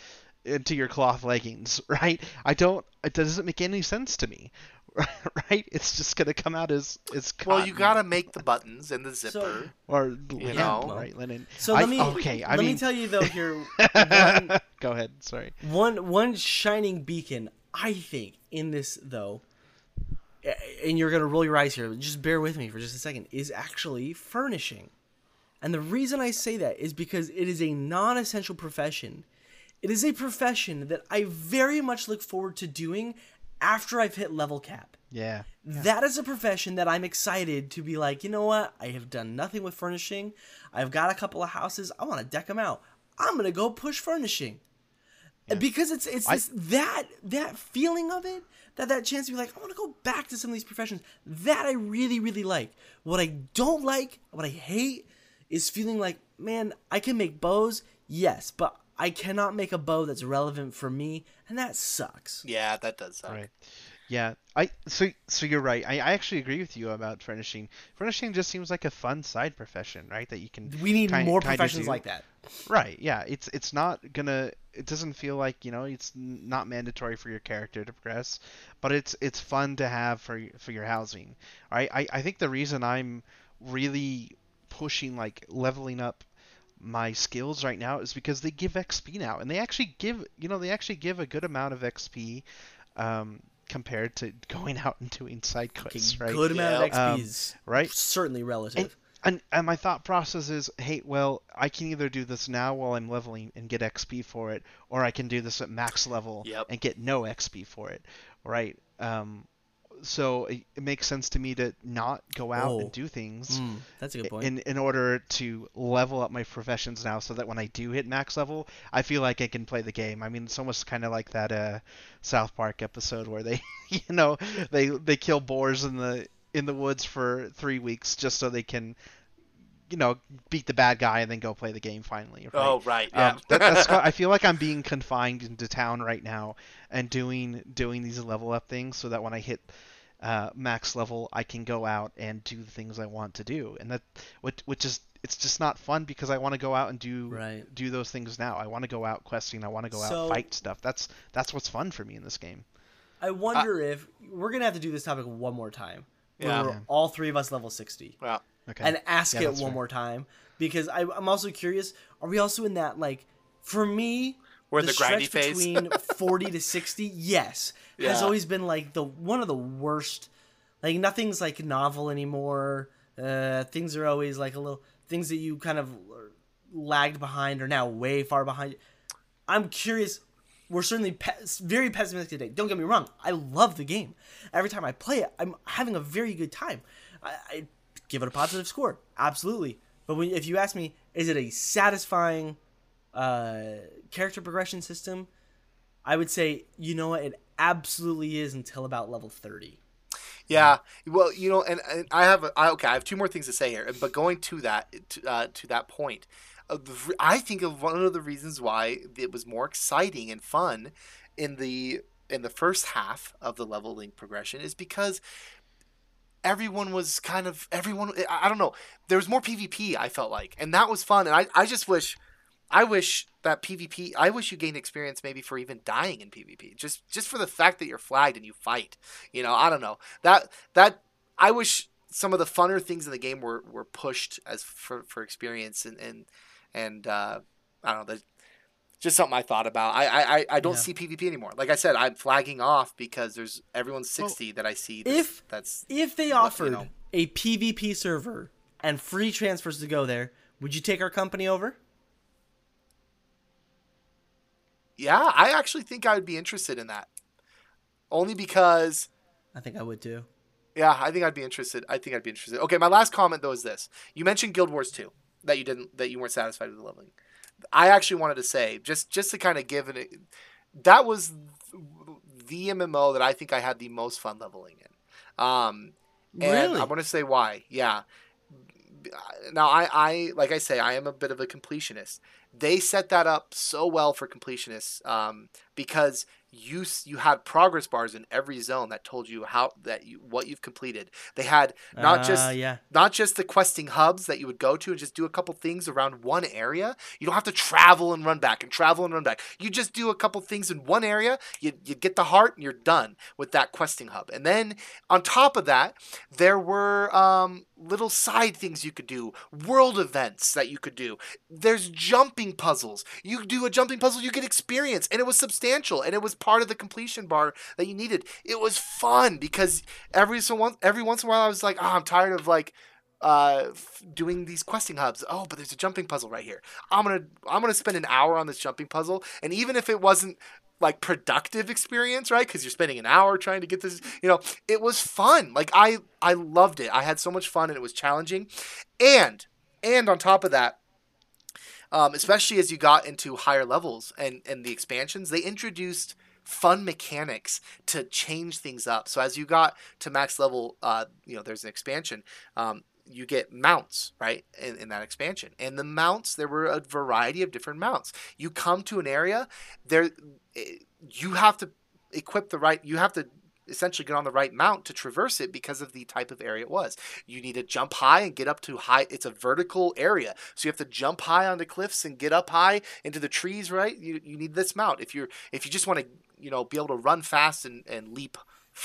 Speaker 4: into your cloth leggings, right? I don't. It doesn't make any sense to me, right? It's just gonna come out as as
Speaker 3: Well, you gotta make the buttons and the
Speaker 2: So-
Speaker 3: zipper.
Speaker 4: or
Speaker 3: you
Speaker 4: linen,
Speaker 3: know.
Speaker 4: right? Linen.
Speaker 2: So
Speaker 4: I-
Speaker 2: let me
Speaker 4: okay. I
Speaker 2: let
Speaker 4: mean,
Speaker 2: me tell you though here one,
Speaker 4: go ahead. Sorry.
Speaker 2: one one shining beacon I think in this though a- and you're gonna roll your eyes here just bear with me for just a second is actually furnishing and the reason I say that is because it is a non-essential profession it is a profession that I very much look forward to doing after I've hit level cap
Speaker 4: Yeah.
Speaker 2: that is a profession that I'm excited to be like, you know what? I have done nothing with furnishing. I've got a couple of houses. I want to deck them out. I'm gonna go push furnishing, And because it's it's
Speaker 4: I-
Speaker 2: this, that that feeling of it that that chance to be like, I want to go back to some of these professions. That I really really like. What I don't like, what I hate, is feeling like, man, I can make bows, yes, but I cannot make a bow that's relevant for me, and that sucks.
Speaker 3: Yeah, that does suck.
Speaker 4: Right. Yeah. I so so you're right. I, I actually agree with you about furnishing. Furnishing just seems like a fun side profession, right? That you can
Speaker 2: We need
Speaker 4: kind-
Speaker 2: more
Speaker 4: kinda
Speaker 2: professions like that.
Speaker 4: Right. Yeah. It's it's not gonna. It doesn't feel like you know. It's not mandatory for your character to progress, but it's it's fun to have for for your housing. Right. I I think the reason I'm really pushing like leveling up my skills right now is because they give XP now, and they actually give you know they actually give a good amount of XP. Um, compared to going out and doing side quests, right?
Speaker 2: good amount of XP
Speaker 4: Um,
Speaker 2: is
Speaker 4: right?
Speaker 2: certainly relative.
Speaker 4: and and my thought process is, hey, well, I can either do this now while I'm leveling and get XP for it, or I can do this at max level
Speaker 3: Yep.
Speaker 4: and get no XP for it, right? Um, so it, it makes sense to me to not go out
Speaker 2: Oh.
Speaker 4: and do things
Speaker 2: Mm, that's a good point.
Speaker 4: in in order to level up my professions now, so that when I do hit max level, I feel like I can play the game. I mean, it's almost kind of like that uh, South Park episode where they, you know, they they kill boars in the in the woods for three weeks just so they can, you know, beat the bad guy and then go play the game finally. Right?
Speaker 3: Oh, right. Yeah.
Speaker 4: Um, that, that's I feel like I'm being confined into town right now and doing doing these level up things so that when I hit uh, max level, I can go out and do the things I want to do, and that which which is it's just not fun because I want to go out and do
Speaker 2: Right.
Speaker 4: do those things now. I want to go out questing. I want to go
Speaker 2: So-
Speaker 4: out fight stuff. That's that's what's fun for me in this game.
Speaker 2: I wonder if we're gonna have to do this topic one more time.
Speaker 3: Yeah.
Speaker 2: we're all three of us level sixty,
Speaker 3: Well,
Speaker 4: Okay.
Speaker 2: and ask
Speaker 4: Yeah,
Speaker 2: it one
Speaker 4: fair.
Speaker 2: more time because I, I'm also curious. Are we also in that like for me?
Speaker 3: We're in the grindy
Speaker 2: stretch
Speaker 3: phase.
Speaker 2: between forty to sixty. Yes, has always been like the one of the worst. Like nothing's like novel anymore. Uh, things are always like a little things that you kind of lagged behind are now way far behind. I'm curious. We're certainly pe- very pessimistic today. Don't get me wrong. I love the game. Every time I play it, I'm having a very good time. I, I give it a positive score, absolutely. But when, if you ask me, is it a satisfying uh, character progression system? I would say, you know what, it absolutely is until about level thirty.
Speaker 3: Yeah, well, you know, and, and I have a, I, okay. I have two more things to say here, but going to that to, uh, to that point, uh, the I think of one of the reasons why it was more exciting and fun in the in the first half of the leveling progression is because everyone was kind of everyone. I, I don't know. There was more PvP. I felt like, and that was fun. And I, I just wish. I wish that PvP. I wish you gained experience maybe for even dying in PvP, just just for the fact that you're flagged and you fight. You know, I don't know that that I wish some of the funner things in the game were, were pushed as for, for experience and and and uh, I don't know. Just something I thought about. I I, I- don't
Speaker 2: Yeah.
Speaker 3: see PvP anymore. Like I said, I'm flagging off because there's everyone's 60 that I see. That's,
Speaker 2: if-
Speaker 3: that's
Speaker 2: If they
Speaker 3: you
Speaker 2: offered
Speaker 3: know.
Speaker 2: a PvP server and free transfers to go there, would you take our company over?
Speaker 3: Yeah, I actually think I would be interested in that. Only because
Speaker 2: I think I would too.
Speaker 3: Yeah, I think I'd be interested. I think I'd be interested. Okay, my last comment though is this: you mentioned Guild Wars 2 that you didn't that you weren't satisfied with the leveling. I actually wanted to say just just to kind of give it that was the MMO that I think I had the most fun leveling in. Um, and
Speaker 2: Really?
Speaker 3: I want to say why. Yeah. Now I, I like I say I am a bit of a completionist. They set that up so well for completionists um, because you you had progress bars in every zone that told you how that you what you've completed. They had not
Speaker 2: Uh,
Speaker 3: just
Speaker 2: yeah.
Speaker 3: not just the questing hubs that you would go to and just do a couple things around one area. You don't have to travel and run back and travel and run back. You just do a couple things in one area. You, you get the heart and you're done with that questing hub. And then on top of that, there were um, little side things you could do, world events that you could do. There's jumping puzzles. You do a jumping puzzle, you get experience, and it was substantial, and it was part of the completion bar that you needed. It was fun because every so once every once in a while I was like, oh, I'm tired of like uh doing these questing hubs oh but there's a jumping puzzle right here i'm gonna i'm gonna spend an hour on this jumping puzzle and even if it wasn't like productive experience right? Because you're spending an hour trying to get this you know it was fun. Like i i loved it. I had so much fun and it was challenging. And and on top of that um, especially as you got into higher levels and and the expansions they introduced fun mechanics to change things up. So as you got to max level uh, you know there's an expansion um, you get mounts right in, in that expansion. And the mounts there were a variety of different mounts. You come to an area there eh, you have to equip the right you have to essentially get on the right mount to traverse it because of the type of area it was. You need to jump high and get up to high it's a vertical area. So you have to jump high on the cliffs and get up high into the trees right? You, you need this mount. If you're if you just want to you know be able to run fast and, and leap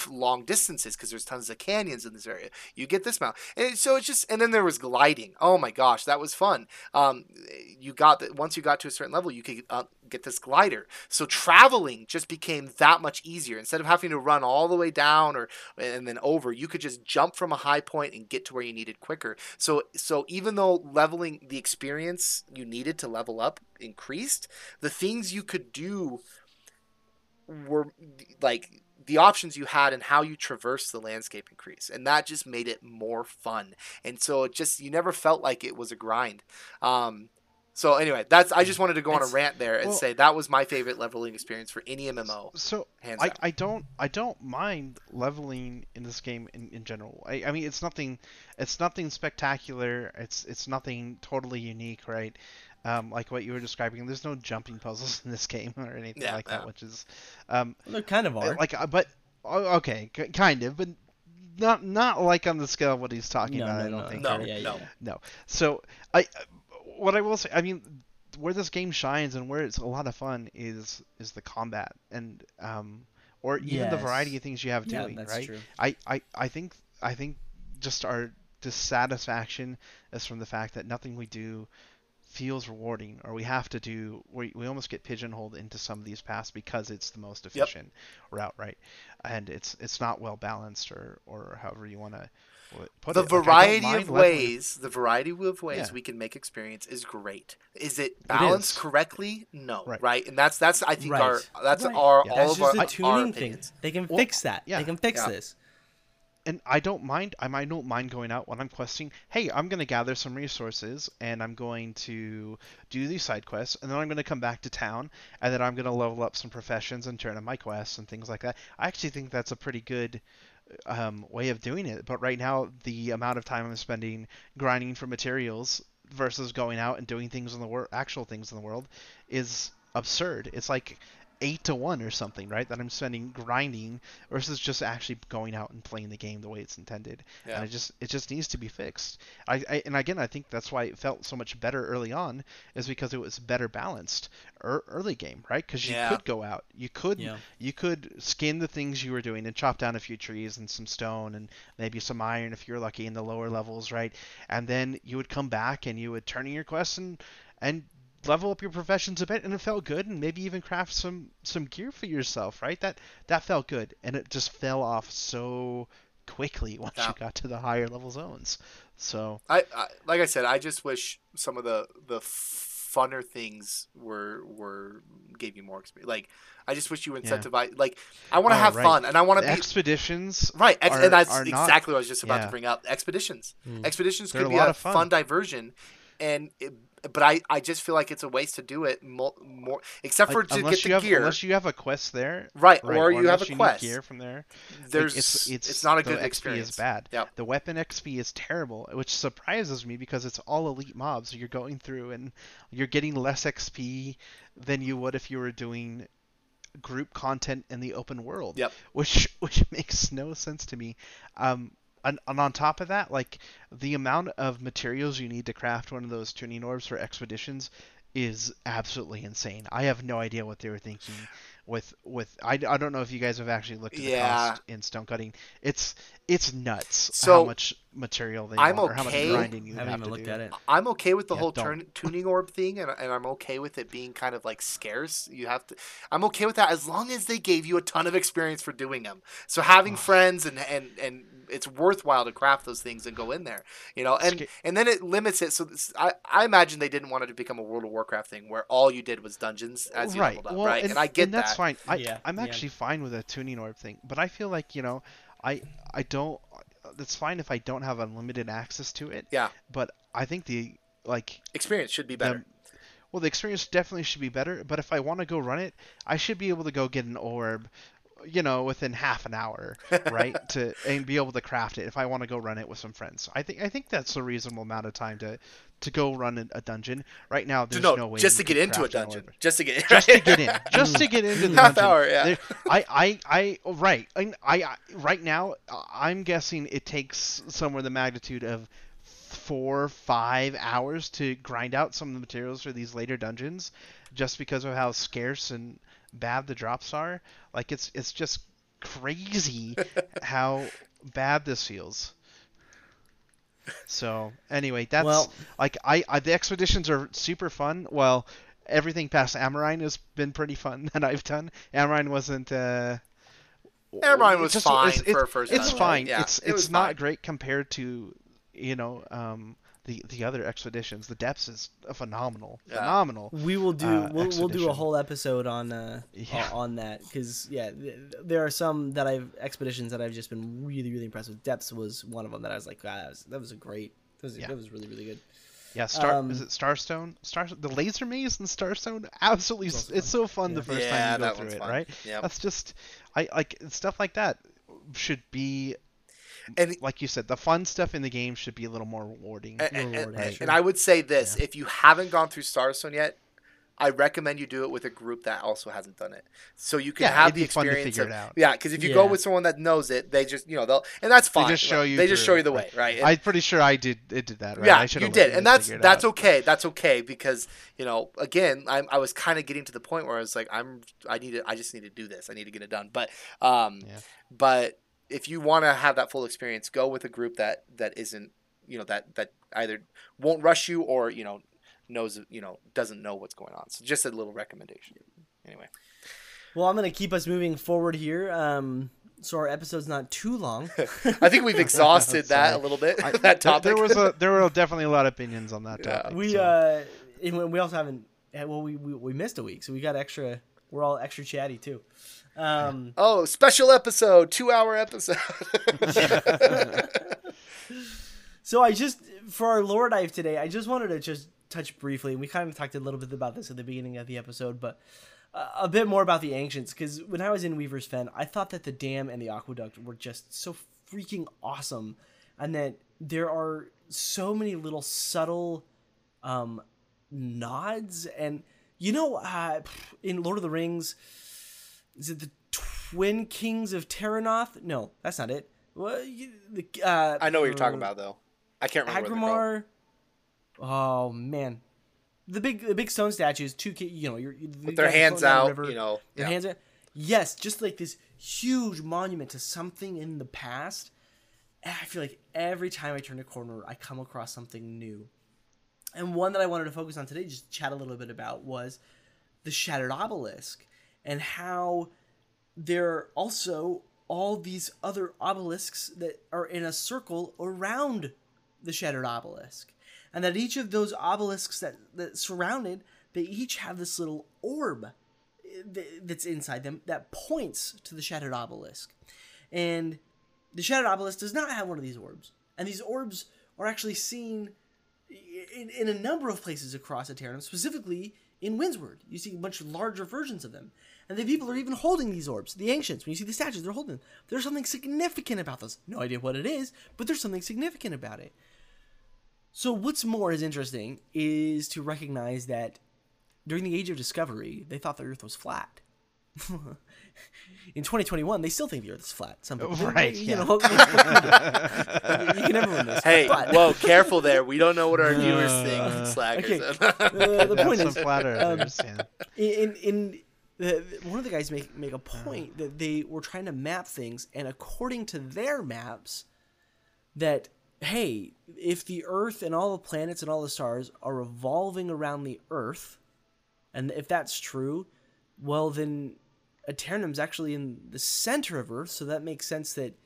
Speaker 3: long distances because there's tons of canyons in this area. You get this mount and so it's just and then there was gliding. Oh my gosh that was fun. Um, you got that once you got to a certain level you could uh, get this glider. So traveling just became that much easier. Instead of having to run all the way down or and then over you could just jump from a high point and get to where you needed quicker. So so even though leveling the experience you needed to level up increased the things you could do were like the options you had and how you traverse the landscape increase and that just made it more fun and so it just you never felt like it was a grind um so anyway that's i just wanted to go on a rant there and
Speaker 4: well-
Speaker 3: say that was my favorite leveling experience for any mmo
Speaker 4: So
Speaker 3: hands
Speaker 4: I. I don't I don't mind leveling in this game in, in general. I, I mean it's nothing it's nothing spectacular. It's it's nothing totally unique, right? Um, like what you were describing. There's no jumping puzzles in this game or anything
Speaker 3: Yeah,
Speaker 4: like
Speaker 3: yeah.
Speaker 4: that, which is um,
Speaker 2: They kind of are.
Speaker 4: like uh, but oh, okay, kind of, but not not like on the scale of what he's talking
Speaker 2: no,
Speaker 4: about.
Speaker 2: no,
Speaker 4: I don't
Speaker 2: no.
Speaker 4: think.
Speaker 3: No,
Speaker 4: or-
Speaker 2: yeah,
Speaker 3: no.
Speaker 2: yeah.
Speaker 4: no. So I, what I will say, I mean, where this game shines and where it's a lot of fun is is the combat and um, or even the variety of things you have
Speaker 2: Yeah,
Speaker 4: doing.
Speaker 2: that's
Speaker 4: right.
Speaker 2: true.
Speaker 4: I, I I think I think just our dissatisfaction is from the fact that nothing we do feels rewarding or we have to do we, we almost get pigeonholed into some of these paths because it's the most efficient route right and it's it's not well balanced or or however you want to put
Speaker 3: the
Speaker 4: it Like,
Speaker 3: variety
Speaker 4: mind
Speaker 3: of
Speaker 4: leveling-
Speaker 3: ways the variety of ways
Speaker 4: Yeah.
Speaker 3: we can make experience is great is it balanced
Speaker 4: is.
Speaker 3: correctly no right.
Speaker 4: Right.
Speaker 3: and that's that's i think
Speaker 2: Right.
Speaker 3: our that's
Speaker 2: Right.
Speaker 3: our
Speaker 4: Yeah.
Speaker 3: all
Speaker 2: That's
Speaker 3: of
Speaker 2: just
Speaker 3: our,
Speaker 2: a tuning
Speaker 3: our
Speaker 2: thing. They can
Speaker 4: Well,
Speaker 2: fix that.
Speaker 4: yeah.
Speaker 2: They can fix
Speaker 3: Yeah.
Speaker 2: this.
Speaker 4: And I don't mind. I, I don't mind going out when I'm questing. Hey, I'm gonna gather some resources, and I'm going to do these side quests, and then I'm gonna come back to town, and then I'm gonna level up some professions and turn in my quests and things like that. I actually think that's a pretty good um, way of doing it. But right now, the amount of time I'm spending grinding for materials versus going out and doing things in the world, actual things in the world, is absurd. It's like eight to one or something, right? That I'm spending grinding versus just actually going out and playing the game the way it's intended.
Speaker 3: Yeah.
Speaker 4: And it just it just needs to be fixed. I, I and again I think that's why it felt so much better early on is because it was better balanced er, early game, right? Because you
Speaker 3: Yeah.
Speaker 4: could go out, you could
Speaker 2: Yeah.
Speaker 4: you could skin the things you were doing and chop down a few trees and some stone and maybe some iron if you're lucky in the lower levels, right? And then you would come back and you would turn in your quests and and level up your professions a bit and it felt good and maybe even craft some some gear for yourself, right? That that felt good and it just fell off so quickly once
Speaker 3: Yeah.
Speaker 4: you got to the higher level zones. So
Speaker 3: I, I like I said, I just wish some of the the funner things were were gave you more experience. Like I just wish you
Speaker 4: Yeah.
Speaker 3: Like I want to
Speaker 4: Oh,
Speaker 3: have
Speaker 4: right.
Speaker 3: fun, and I want to be
Speaker 4: expeditions
Speaker 3: right. Ex-
Speaker 4: are-
Speaker 3: and that's
Speaker 4: are not-
Speaker 3: exactly what I was just about
Speaker 4: yeah.
Speaker 3: to bring up. Expeditions,
Speaker 2: Hmm.
Speaker 3: expeditions
Speaker 4: They're
Speaker 3: could
Speaker 4: a
Speaker 3: be
Speaker 4: lot
Speaker 3: a
Speaker 4: of fun.
Speaker 3: fun diversion, and. It, but I, I just feel like it's a waste to do it more, more except for
Speaker 4: like,
Speaker 3: to get the
Speaker 4: have
Speaker 3: gear.
Speaker 4: unless you have a quest there.
Speaker 3: Right,
Speaker 4: right,
Speaker 3: or you have a quest.
Speaker 4: gear from there. like,
Speaker 3: There's
Speaker 4: it's, it's
Speaker 3: not a
Speaker 4: the
Speaker 3: good
Speaker 4: XP
Speaker 3: experience.
Speaker 4: is bad.
Speaker 3: Yep.
Speaker 4: The weapon XP is terrible, which surprises me because it's all elite mobs you're going through, and you're getting less XP than you would if you were doing group content in the open world.
Speaker 3: Yep.
Speaker 4: Which which makes no sense to me. Um, and, and on top of that, like the amount of materials you need to craft one of those tuning orbs for expeditions is absolutely insane. I have no idea what they were thinking with with I, I don't know if you guys have actually looked at the
Speaker 3: Yeah.
Speaker 4: cost in stone cutting. It's it's nuts
Speaker 3: So,
Speaker 4: how much material they
Speaker 3: I'm
Speaker 4: want or how much
Speaker 3: okay-
Speaker 4: grinding you
Speaker 2: I haven't
Speaker 4: have
Speaker 2: even
Speaker 4: to
Speaker 2: looked
Speaker 4: do.
Speaker 2: at it.
Speaker 3: I'm okay with the
Speaker 4: Yeah,
Speaker 3: whole turn, tuning orb thing, and, and I'm okay with it being kind of like scarce. You have to. I'm okay with that as long as they gave you a ton of experience for doing them. So having friends and and and it's worthwhile to craft those things and go in there, you know. And and then it limits it. So this, I I imagine they didn't want it to become a World of Warcraft thing where all you did was dungeons as you
Speaker 4: right.
Speaker 3: leveled up,
Speaker 4: well,
Speaker 3: right?
Speaker 4: And,
Speaker 3: And, I get
Speaker 4: and that's
Speaker 3: that.
Speaker 4: fine. I,
Speaker 2: Yeah,
Speaker 4: I'm
Speaker 2: yeah.
Speaker 4: actually fine with a tuning orb thing, but I feel like you know, I I don't. It's fine if I don't have unlimited access to it.
Speaker 3: Yeah,
Speaker 4: But I think the like
Speaker 3: experience should be better.
Speaker 4: the, well, the experience definitely should be better. But if I want to go run it, I should be able to go get an orb, you know, within half an hour, right? to and be able to craft it if I want to go run it with some friends. I think I think that's a reasonable amount of time to to go run a, dungeon. Right now, there's
Speaker 3: no,
Speaker 4: no way
Speaker 3: just to get into a dungeon, just to get
Speaker 4: just to get in, just to get into the
Speaker 3: Half
Speaker 4: dungeon.
Speaker 3: hour, yeah.
Speaker 4: There- I, I, I, right. I, I, I- right now, I'm guessing it takes somewhere the magnitude of four, five hours to grind out some of the materials for these later dungeons, just because of how scarce and bad the drops are. Like it's, it's just crazy how bad this feels. So anyway, that's
Speaker 2: Well-
Speaker 4: like I, I the expeditions are super fun. Well, everything past Amrine has been pretty fun that I've done. Amrine wasn't. Uh, Amrine
Speaker 3: was
Speaker 4: just-
Speaker 3: fine
Speaker 4: it's,
Speaker 3: for first
Speaker 4: It's fine.
Speaker 3: Yeah,
Speaker 4: it's
Speaker 3: it
Speaker 4: it's not
Speaker 3: fine.
Speaker 4: great compared to you know um, the the other expeditions. The depths is phenomenal,
Speaker 3: Yeah.
Speaker 4: phenomenal.
Speaker 2: We will do
Speaker 4: uh,
Speaker 2: we'll, we'll do a whole episode on uh
Speaker 4: Yeah.
Speaker 2: on that because yeah th- there are some that I've expeditions that I've just been really really impressed with. Depths was one of them that I was like wow, that was, that was a great that was,
Speaker 4: Yeah.
Speaker 2: that was really really good.
Speaker 4: Yeah, Star
Speaker 2: Um,
Speaker 4: is it Starstone? Star the laser maze in Starstone, absolutely, s- it's so fun the first
Speaker 3: Yeah,
Speaker 4: time you go through it,
Speaker 3: fun.
Speaker 4: right?
Speaker 3: Yeah.
Speaker 4: That's just, I like stuff like that should be
Speaker 3: And
Speaker 4: like you said, the fun stuff in the game should be a little more rewarding.
Speaker 3: and, and,
Speaker 2: rewarding,
Speaker 3: and-
Speaker 2: sure.
Speaker 3: and I would say this: if you haven't gone through Starstone yet, I recommend you do it with a group that also hasn't done it, so you can
Speaker 4: Yeah,
Speaker 3: have
Speaker 4: it'd
Speaker 3: the
Speaker 4: be fun to
Speaker 3: experience.
Speaker 4: figure
Speaker 3: of,
Speaker 4: it out.
Speaker 3: Yeah, because if you go with someone that knows it, they just you know they'll and that's fine.
Speaker 4: They just show you
Speaker 3: They just show you the way,
Speaker 4: right.
Speaker 3: right? And-
Speaker 4: I'm pretty sure I did. It did that, right?
Speaker 3: yeah,
Speaker 4: I should've
Speaker 3: you did, and that's that's
Speaker 4: out.
Speaker 3: okay. That's okay because you know, again, I'm, I was kind of getting to the point where I was like, I'm, I need to, I just need to do this. I need to get it done. But, um,
Speaker 4: Yeah.
Speaker 3: but if you want to have that full experience, go with a group that that isn't, you know, that that either won't rush you or you know knows, you know, doesn't know what's going on. So just a little recommendation. Anyway,
Speaker 2: Well, I'm gonna keep us moving forward here. Um, so our episode's not too long.
Speaker 3: I think we've exhausted that a little bit.
Speaker 4: I-
Speaker 3: that
Speaker 4: there-
Speaker 3: topic.
Speaker 4: There was a there were definitely a lot of opinions on that
Speaker 3: Yeah.
Speaker 4: topic.
Speaker 2: we
Speaker 4: so-
Speaker 2: uh, and we also haven't. eh, Well, we, we we missed a week, so we got extra. We're all extra chatty too. Um,
Speaker 3: oh, special episode, two hour episode.
Speaker 2: So I just for our lore dive today, I just wanted to just touch briefly. We kind of talked a little bit about this at the beginning of the episode, but uh, a bit more about the ancients. Because when I was in Weaver's Fen, I thought that the dam and the aqueduct were just so freaking awesome, and that there are so many little subtle um, nods. And you know, uh, in Lord of the Rings, is it the Twin Kings of Terranoth? No, that's not it. The, uh,
Speaker 3: I know what you're talking about, though. I can't remember. what.
Speaker 2: Agrimar. Oh man, the big the big stone statues. Two, you know, you're,
Speaker 3: With their hands out, you know.
Speaker 2: their
Speaker 3: yeah.
Speaker 2: hands out. Yes, just like this huge monument to something in the past. And I feel like every time I turn a corner, I come across something new. And one that I wanted to focus on today, just chat a little bit about, was the Shattered Obelisk and how there are also all these other obelisks that are in a circle around the Shattered Obelisk. And that each of those obelisks that, that surround it, they each have this little orb eh, that's inside them that points to the Shattered Obelisk. And the Shattered Obelisk does not have one of these orbs. And these orbs are actually seen in, in a number of places across Aeternum, specifically in Windsward. You see much larger versions of them. And the people are even holding these orbs. The ancients, when you see the statues, they're holding them. There's something significant about those. No idea what it is, but there's something significant about it. So, what's more is interesting is to recognize that during the Age of Discovery, they thought the Earth was flat. in 2021 they still think the Earth is flat. Some people,
Speaker 4: Right,
Speaker 2: You
Speaker 4: yeah.
Speaker 2: know, you can never win this.
Speaker 3: Hey,
Speaker 2: but,
Speaker 3: whoa, careful there. We don't know what our viewers think. Slackers.
Speaker 2: okay. uh, the
Speaker 4: Have
Speaker 2: point
Speaker 4: some
Speaker 2: is,
Speaker 4: flat
Speaker 2: um,
Speaker 4: earthers, yeah.
Speaker 2: in in one of the guys make make a point that they were trying to map things, and according to their maps, that hey, if the Earth and all the planets and all the stars are revolving around the Earth, and if that's true, well then Aeternum's actually in the center of Earth, so that makes sense that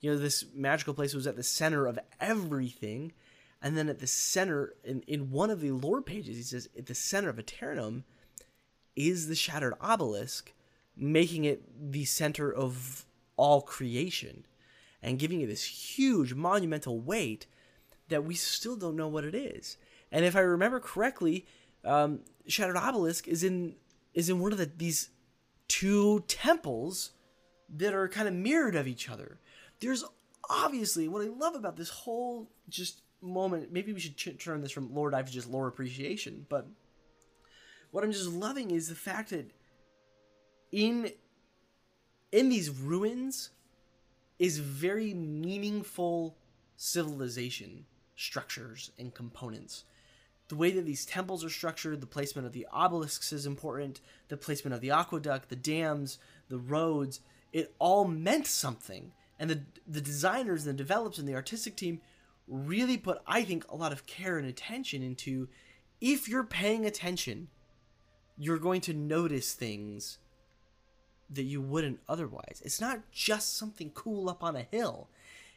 Speaker 2: you know this magical place was at the center of everything. And then at the center, in, in one of the lore pages, he says at the center of Aeternum is the shattered obelisk, making it the center of all creation and giving it this huge monumental weight that we still don't know what it is. And if I remember correctly, um, Shattered Obelisk is in is in one of the, these two temples that are kind of mirrored of each other. There's obviously what I love about this whole just moment. Maybe we should ch- turn this from lore dive to just lore appreciation, but what I'm just loving is the fact that in in these ruins is very meaningful civilization structures and components. The way that these temples are structured, the placement of the obelisks is important, the placement of the aqueduct, the dams, the roads, it all meant something. And the the designers and the developers and the artistic team really put, I think, a lot of care and attention into if you're paying attention, you're going to notice things that you wouldn't otherwise. It's not just something cool up on a hill.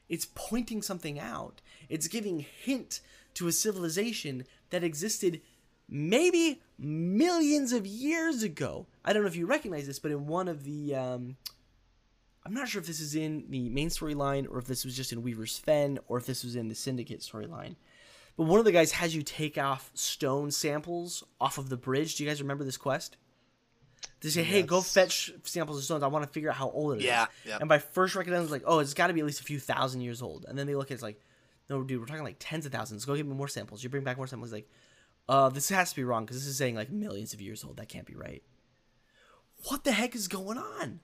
Speaker 2: It's pointing something out. It's giving hint to a civilization that existed maybe millions of years ago. I don't know if you recognize this, but in one of the um, I'm not sure if this is in the main storyline or if this was just in Weaver's Fen or if this was in the Syndicate storyline. But one of the guys has you take off stone samples off of the bridge. Do you guys remember this quest? They say, "Hey, go fetch samples of stones. I want to figure out how old it is."
Speaker 3: Yeah, yeah.
Speaker 2: And by first recognition, it's like, "Oh, it's got to be at least a few thousand years old." And then they look at it, it's like, "No, dude, we're talking like tens of thousands. Go get me more samples." You bring back more samples. Like, uh, this has to be wrong because this is saying like millions of years old. That can't be right. What the heck is going on?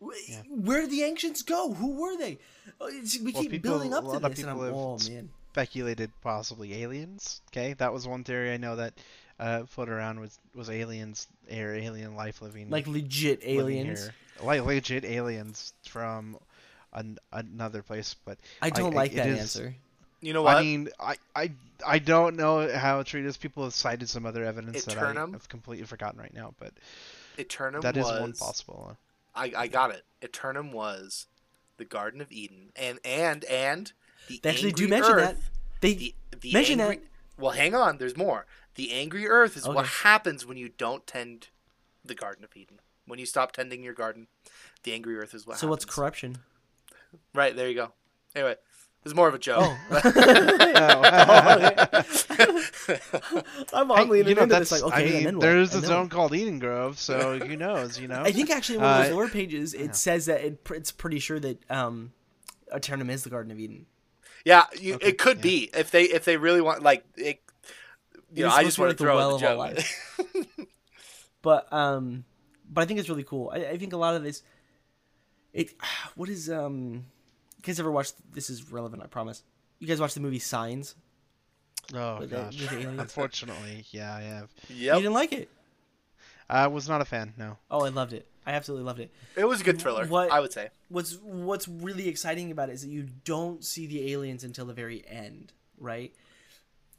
Speaker 2: Wh- Where did the ancients go? Who were they? It's- we
Speaker 4: Well,
Speaker 2: keep
Speaker 4: people-
Speaker 2: building up
Speaker 4: a
Speaker 2: to
Speaker 4: lot of
Speaker 2: this, and I'm,
Speaker 4: people have
Speaker 2: oh man.
Speaker 4: Speculated possibly aliens. Okay, that was one theory I know that uh, floated around was was aliens or alien life living
Speaker 2: Like legit aliens.
Speaker 4: like legit aliens from an, another place. But
Speaker 2: I don't
Speaker 4: I-
Speaker 2: like
Speaker 4: it
Speaker 2: that
Speaker 4: is-
Speaker 2: answer.
Speaker 3: You know what?
Speaker 4: I mean, I, I I don't know how true it is. People have cited some other evidence that I have completely forgotten right now, but
Speaker 3: Aeternum
Speaker 4: that is
Speaker 3: was
Speaker 4: one possible.
Speaker 3: I, I got it. Aeternum was the Garden of Eden, and and and the
Speaker 2: They actually do mention
Speaker 3: earth,
Speaker 2: that. They
Speaker 3: The, the
Speaker 2: mention
Speaker 3: angry,
Speaker 2: that.
Speaker 3: Well, hang on. There's more. The angry earth is what happens when you don't tend the Garden of Eden. When you stop tending your garden, the angry earth is what
Speaker 2: So what's corruption?
Speaker 3: Right there you go. Anyway, this is more of a joke.
Speaker 2: Oh. I'm
Speaker 4: Hey,
Speaker 2: oddly
Speaker 4: you know,
Speaker 2: into
Speaker 4: that's,
Speaker 2: this. Like, okay,
Speaker 4: I
Speaker 2: and
Speaker 4: mean,
Speaker 2: then what?
Speaker 4: there's a
Speaker 2: And then
Speaker 4: zone
Speaker 2: what?
Speaker 4: called Eden Grove, so who knows, you know?
Speaker 2: I think actually in one of those
Speaker 4: Uh,
Speaker 2: lore pages it says that it, it's pretty sure that um, Aeternum is the Garden of Eden.
Speaker 3: Yeah, you,
Speaker 4: Okay,
Speaker 3: it could
Speaker 4: yeah.
Speaker 3: be if they if they really want like it. You
Speaker 2: It
Speaker 3: know, I just
Speaker 2: to
Speaker 3: want
Speaker 2: like
Speaker 3: to throw
Speaker 2: well
Speaker 3: in the joke.
Speaker 2: But um, but I think it's really cool. I, I think a lot of this, it what is um, you guys ever watched? This is relevant, I promise. You guys watched the movie Signs?
Speaker 4: oh
Speaker 2: with
Speaker 4: gosh,
Speaker 2: the
Speaker 4: unfortunately, yeah, I have.
Speaker 2: You didn't like it?
Speaker 4: I was not a fan. No.
Speaker 2: Oh, I loved it. I absolutely loved it.
Speaker 3: it was a good thriller.
Speaker 2: What-
Speaker 3: I would say.
Speaker 2: what's what's really exciting about it is that you don't see the aliens until the very end, right?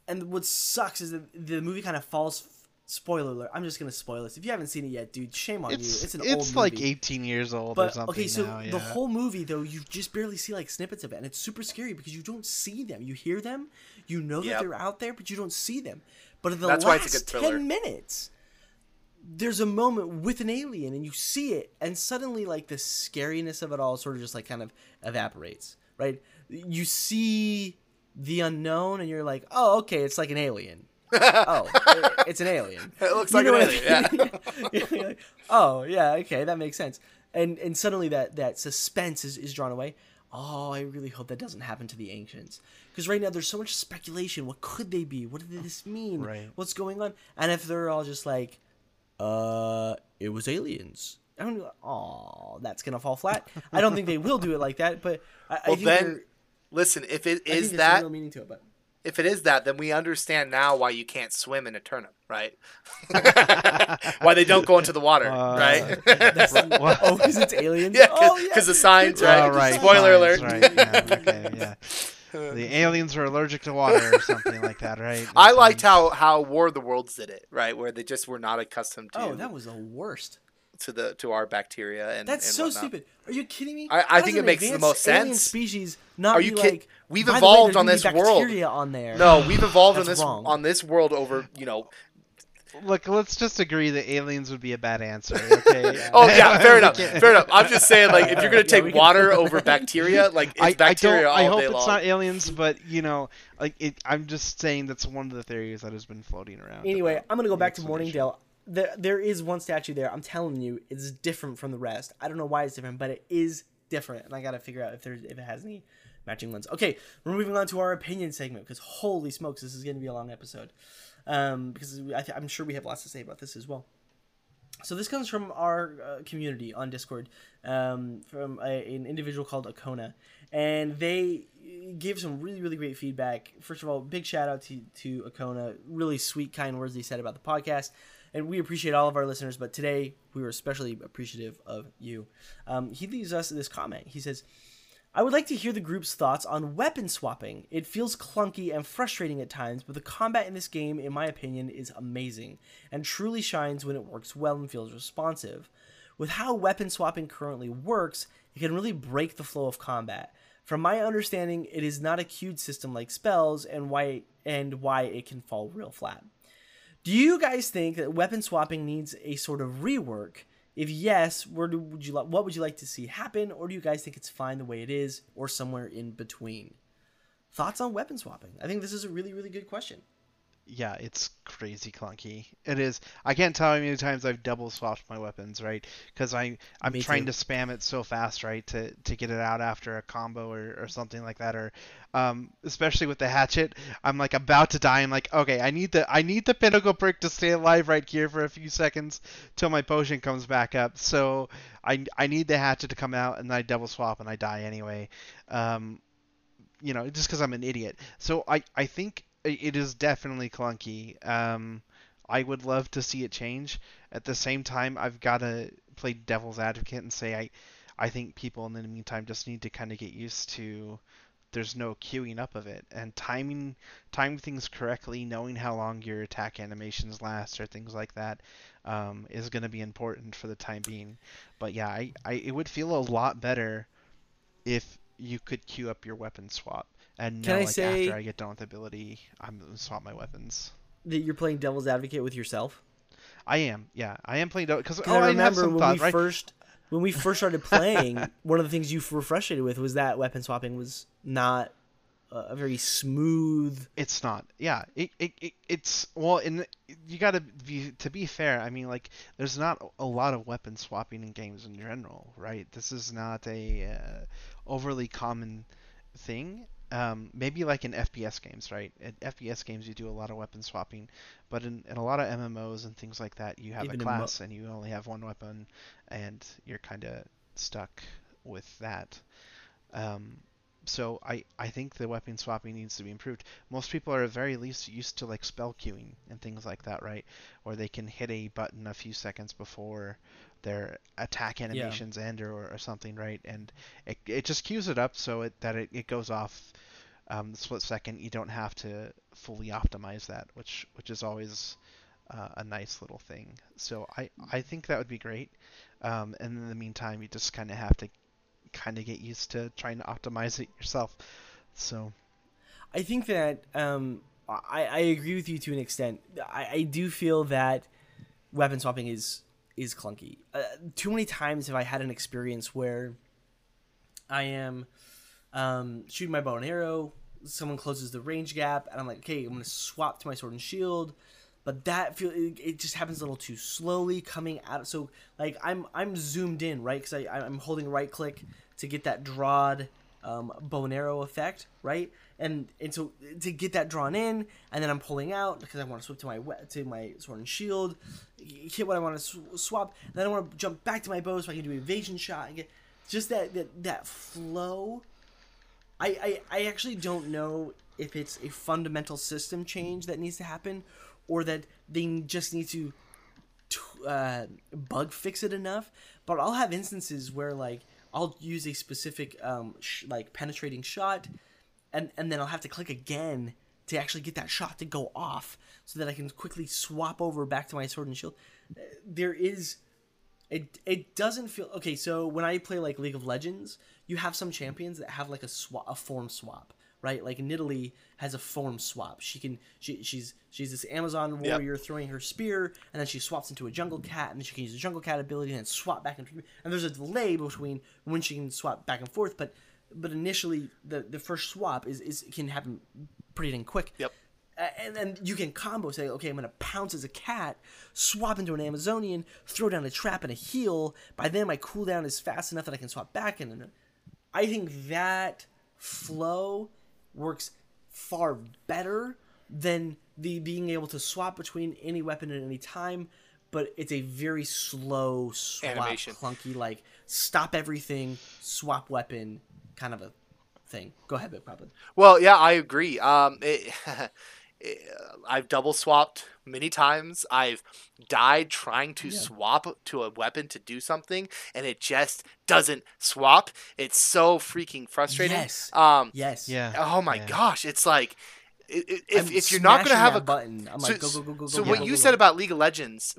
Speaker 2: And what sucks is that the movie kind of falls. Spoiler alert! I'm just gonna spoil this. If you haven't seen it yet, dude, shame on
Speaker 4: It's
Speaker 2: you. It's an
Speaker 4: it's
Speaker 2: old
Speaker 4: It's
Speaker 2: like
Speaker 4: 18 years old or
Speaker 2: But
Speaker 4: something
Speaker 2: okay, so
Speaker 4: now. Yeah.
Speaker 2: the whole movie though, you just barely see like snippets of it, and it's super scary because you don't see them. You hear them, you know that
Speaker 3: Yep.
Speaker 2: they're out there, but you don't see them. But in the
Speaker 3: That's why
Speaker 2: last
Speaker 3: it's a good
Speaker 2: ten minutes, there's a moment with an alien, and you see it, and suddenly like the scariness of it all sort of just like kind of evaporates, right? You see the unknown, and you're like, oh, okay, it's like an alien. oh, it's an alien.
Speaker 3: It looks
Speaker 2: You
Speaker 3: like an
Speaker 2: what I
Speaker 3: alien. Yeah.
Speaker 2: Like, oh yeah, okay, that makes sense. And and suddenly that that suspense is, is drawn away. Oh, I really hope that doesn't happen to the ancients. Because right now there's so much speculation. What could they be? What did this mean?
Speaker 4: Right.
Speaker 2: What's going on? And if they're all just like, uh, it was aliens. I don't. Oh, that's gonna fall flat. I don't think they will do it like that. But I, I
Speaker 3: Well,
Speaker 2: think
Speaker 3: then, Listen, if it is
Speaker 2: I think
Speaker 3: that
Speaker 2: a real meaning to it. But
Speaker 3: if it is that, then we understand now why you can't swim in Aeternum, right? why they don't go into the water,
Speaker 4: Uh,
Speaker 3: right?
Speaker 2: that's oh, because it's aliens.
Speaker 3: yeah,
Speaker 2: oh,
Speaker 3: because
Speaker 2: yeah.
Speaker 3: the signs,
Speaker 2: Good
Speaker 3: right?
Speaker 2: job.
Speaker 4: Oh, right.
Speaker 3: Spoiler alert.
Speaker 4: Right. Yeah. Okay. Yeah. The aliens are allergic to water or something like that, right?
Speaker 3: I
Speaker 4: That's,
Speaker 3: liked
Speaker 4: um,
Speaker 3: how how War of the Worlds did it, right? Where they just were not accustomed to
Speaker 2: Oh, that was the worst.
Speaker 3: to the to our bacteria and
Speaker 2: That's
Speaker 3: and
Speaker 2: so
Speaker 3: whatnot.
Speaker 2: stupid. Are you kidding me?
Speaker 3: I- I think it makes the most sense.
Speaker 2: Species not
Speaker 3: Are you kid-
Speaker 2: like.
Speaker 3: We've
Speaker 2: "By the way,
Speaker 3: evolved on this world."
Speaker 2: bacteria on there.
Speaker 3: No, we've evolved on this
Speaker 2: wrong.
Speaker 3: on this world over you know.
Speaker 4: Look, let's just agree that aliens would be a bad answer. Okay.
Speaker 3: Oh yeah, fair enough, fair enough. I'm just saying, like, if you're gonna
Speaker 2: Yeah,
Speaker 3: take
Speaker 2: can-
Speaker 3: water over bacteria, like it's
Speaker 4: I, I
Speaker 3: bacteria
Speaker 4: don't.
Speaker 3: all
Speaker 4: I hope
Speaker 3: day
Speaker 4: it's
Speaker 3: long.
Speaker 4: not aliens, but you know, like it, I'm just saying that's one of the theories that has been floating around.
Speaker 2: Anyway, I'm gonna go back to
Speaker 4: explanation.
Speaker 2: Mourningdale. There, there is one statue there. I'm telling you, it's different from the rest. I don't know why it's different, but it is different, and I gotta figure out if there's if it has any matching ones. Okay, we're moving on to our opinion segment because holy smokes, this is gonna be a long episode. Um, because I I'm sure we have lots to say about this as well. So this comes from our uh, community on Discord, um, from a, an individual called Akona, and they gave some really really great feedback. First of all, big shout out to to Akona, really sweet kind words they said about the podcast, and we appreciate all of our listeners. But today we were especially appreciative of you. Um, he leaves us this comment. He says. I would like to hear the group's thoughts on weapon swapping. It feels clunky and frustrating at times, but the combat in this game, in my opinion, is amazing and truly shines when it works well and feels responsive. With how weapon swapping currently works, it can really break the flow of combat. From my understanding, it is not a queued system like spells and why and why it can fall real flat. Do you guys think that weapon swapping needs a sort of rework? If yes, where do, would you like? What would you like to see happen, or do you guys think it's fine the way it is, or somewhere in between? Thoughts on weapon swapping? I think this is a really, really good question.
Speaker 4: Yeah, it's crazy clunky. It is. I can't tell how many times I've double swapped my weapons, right? Because I I'm
Speaker 2: Me
Speaker 4: trying
Speaker 2: too.
Speaker 4: to spam it so fast, right, to to get it out after a combo or, or something like that, or um, especially with the hatchet, I'm like about to die. I'm like, okay, I need the I need the pinnacle brick to stay alive right here for a few seconds till my potion comes back up. So I I need the hatchet to come out, and I double swap and I die anyway. Um, you know, just because I'm an idiot. So I, I think it is definitely clunky. Um, I would love to see it change. At the same time, I've got to play devil's advocate and say I, I think people in the meantime just need to kind of get used to. There's no queuing up of it and timing, timing things correctly, knowing how long your attack animations last or things like that, um, is going to be important for the time being. But yeah, I, I, it would feel a lot better if you could queue up your weapon swap and
Speaker 2: Can I
Speaker 4: like
Speaker 2: say-
Speaker 4: after I get done with the ability, I'm gonna swap my weapons.
Speaker 2: That you're playing devil's advocate with yourself.
Speaker 4: I am, yeah, I am playing because
Speaker 2: Because
Speaker 4: oh,
Speaker 2: I
Speaker 4: I
Speaker 2: remember
Speaker 4: some
Speaker 2: when
Speaker 4: thoughts,
Speaker 2: we
Speaker 4: right?
Speaker 2: first when we first started playing, one of the things you were frustrated with was that weapon swapping was not a very smooth.
Speaker 4: It's not. Yeah, it, it, it it's well, and you gotta be to be fair. I mean, like, there's not a lot of weapon swapping in games in general, right? This is not a uh, overly common thing. Um, maybe like in FPS games, right? In FPS games, you do a lot of weapon swapping, but in, in a lot of MMOs and things like that, you have
Speaker 2: Even
Speaker 4: a
Speaker 2: in mo-
Speaker 4: class and you only have one weapon, and you're kind of stuck with that. Um, so I, I think the weapon swapping needs to be improved. Most people are at very least used to like spell queuing and things like that, right? Or they can hit a button a few seconds before their attack animations end or, or something, right? And it, it just queues it up so it, that it, it goes off um, the split second. You don't have to fully optimize that, which which is always uh, a nice little thing. So I, I think that would be great. Um, and in the meantime, you just kind of have to kind of get used to trying to optimize it yourself. So
Speaker 2: I think that um, I, I agree with you to an extent. I, I do feel that weapon swapping is is clunky. Uh, too many times have I had an experience where I am um, shooting my bow and arrow. Someone closes the range gap, and I'm like, okay, I'm gonna swap to my sword and shield. But that feel it, it just happens a little too slowly coming out. So like I'm I'm zoomed in right because I I'm holding right click to get that drawed um, bow and arrow effect right, and and so to get that drawn in, and then I'm pulling out because I want to switch to my to my sword and shield. Hit what I want to sw- swap. Then I want to jump back to my bow so I can do evasion shot and get just that that that flow. I, I I actually don't know if it's a fundamental system change that needs to happen, or that they just need to uh, bug fix it enough. But I'll have instances where like I'll use a specific um sh- like penetrating shot, and and then I'll have to click again to actually get that shot to go off, so that I can quickly swap over back to my sword and shield. Uh, There is it it doesn't feel okay. So when I play like League of Legends, you have some champions that have like a swap, a form swap, right? Like Nidalee has a form swap. She can she she's she's this Amazon
Speaker 3: Yep.
Speaker 2: warrior throwing her spear, and then she swaps into a jungle cat, and then she can use the jungle cat ability and then swap back into. And there's a delay between when she can swap back and forth, but but initially the the first swap is is can happen pretty dang quick.
Speaker 3: Yep.
Speaker 2: And then you can combo say, okay, I'm gonna pounce as a cat, swap into an Amazonian, throw down a trap and a heal. By then my cooldown is fast enough that I can swap back in. And I think that flow works far better than the being able to swap between any weapon at any time. But it's a very slow swap,
Speaker 3: Animation.
Speaker 2: clunky, like stop everything, swap weapon, kind of a thing. Go ahead, Big Papa.
Speaker 3: Well, yeah, I agree. Um, it, it- I've double swapped many times. I've died trying to swap to a weapon to do something, and it just doesn't swap. It's so freaking frustrating.
Speaker 2: Yes.
Speaker 3: Um.
Speaker 2: Yes.
Speaker 4: Yeah.
Speaker 3: Oh my
Speaker 4: yeah.
Speaker 3: gosh, it's like i- i- if, if you're not going to have a
Speaker 2: button, I'm
Speaker 3: so,
Speaker 2: like, go, go, go, go,
Speaker 3: so
Speaker 2: go,
Speaker 3: what
Speaker 2: go,
Speaker 3: you
Speaker 2: go,
Speaker 3: said about League of Legends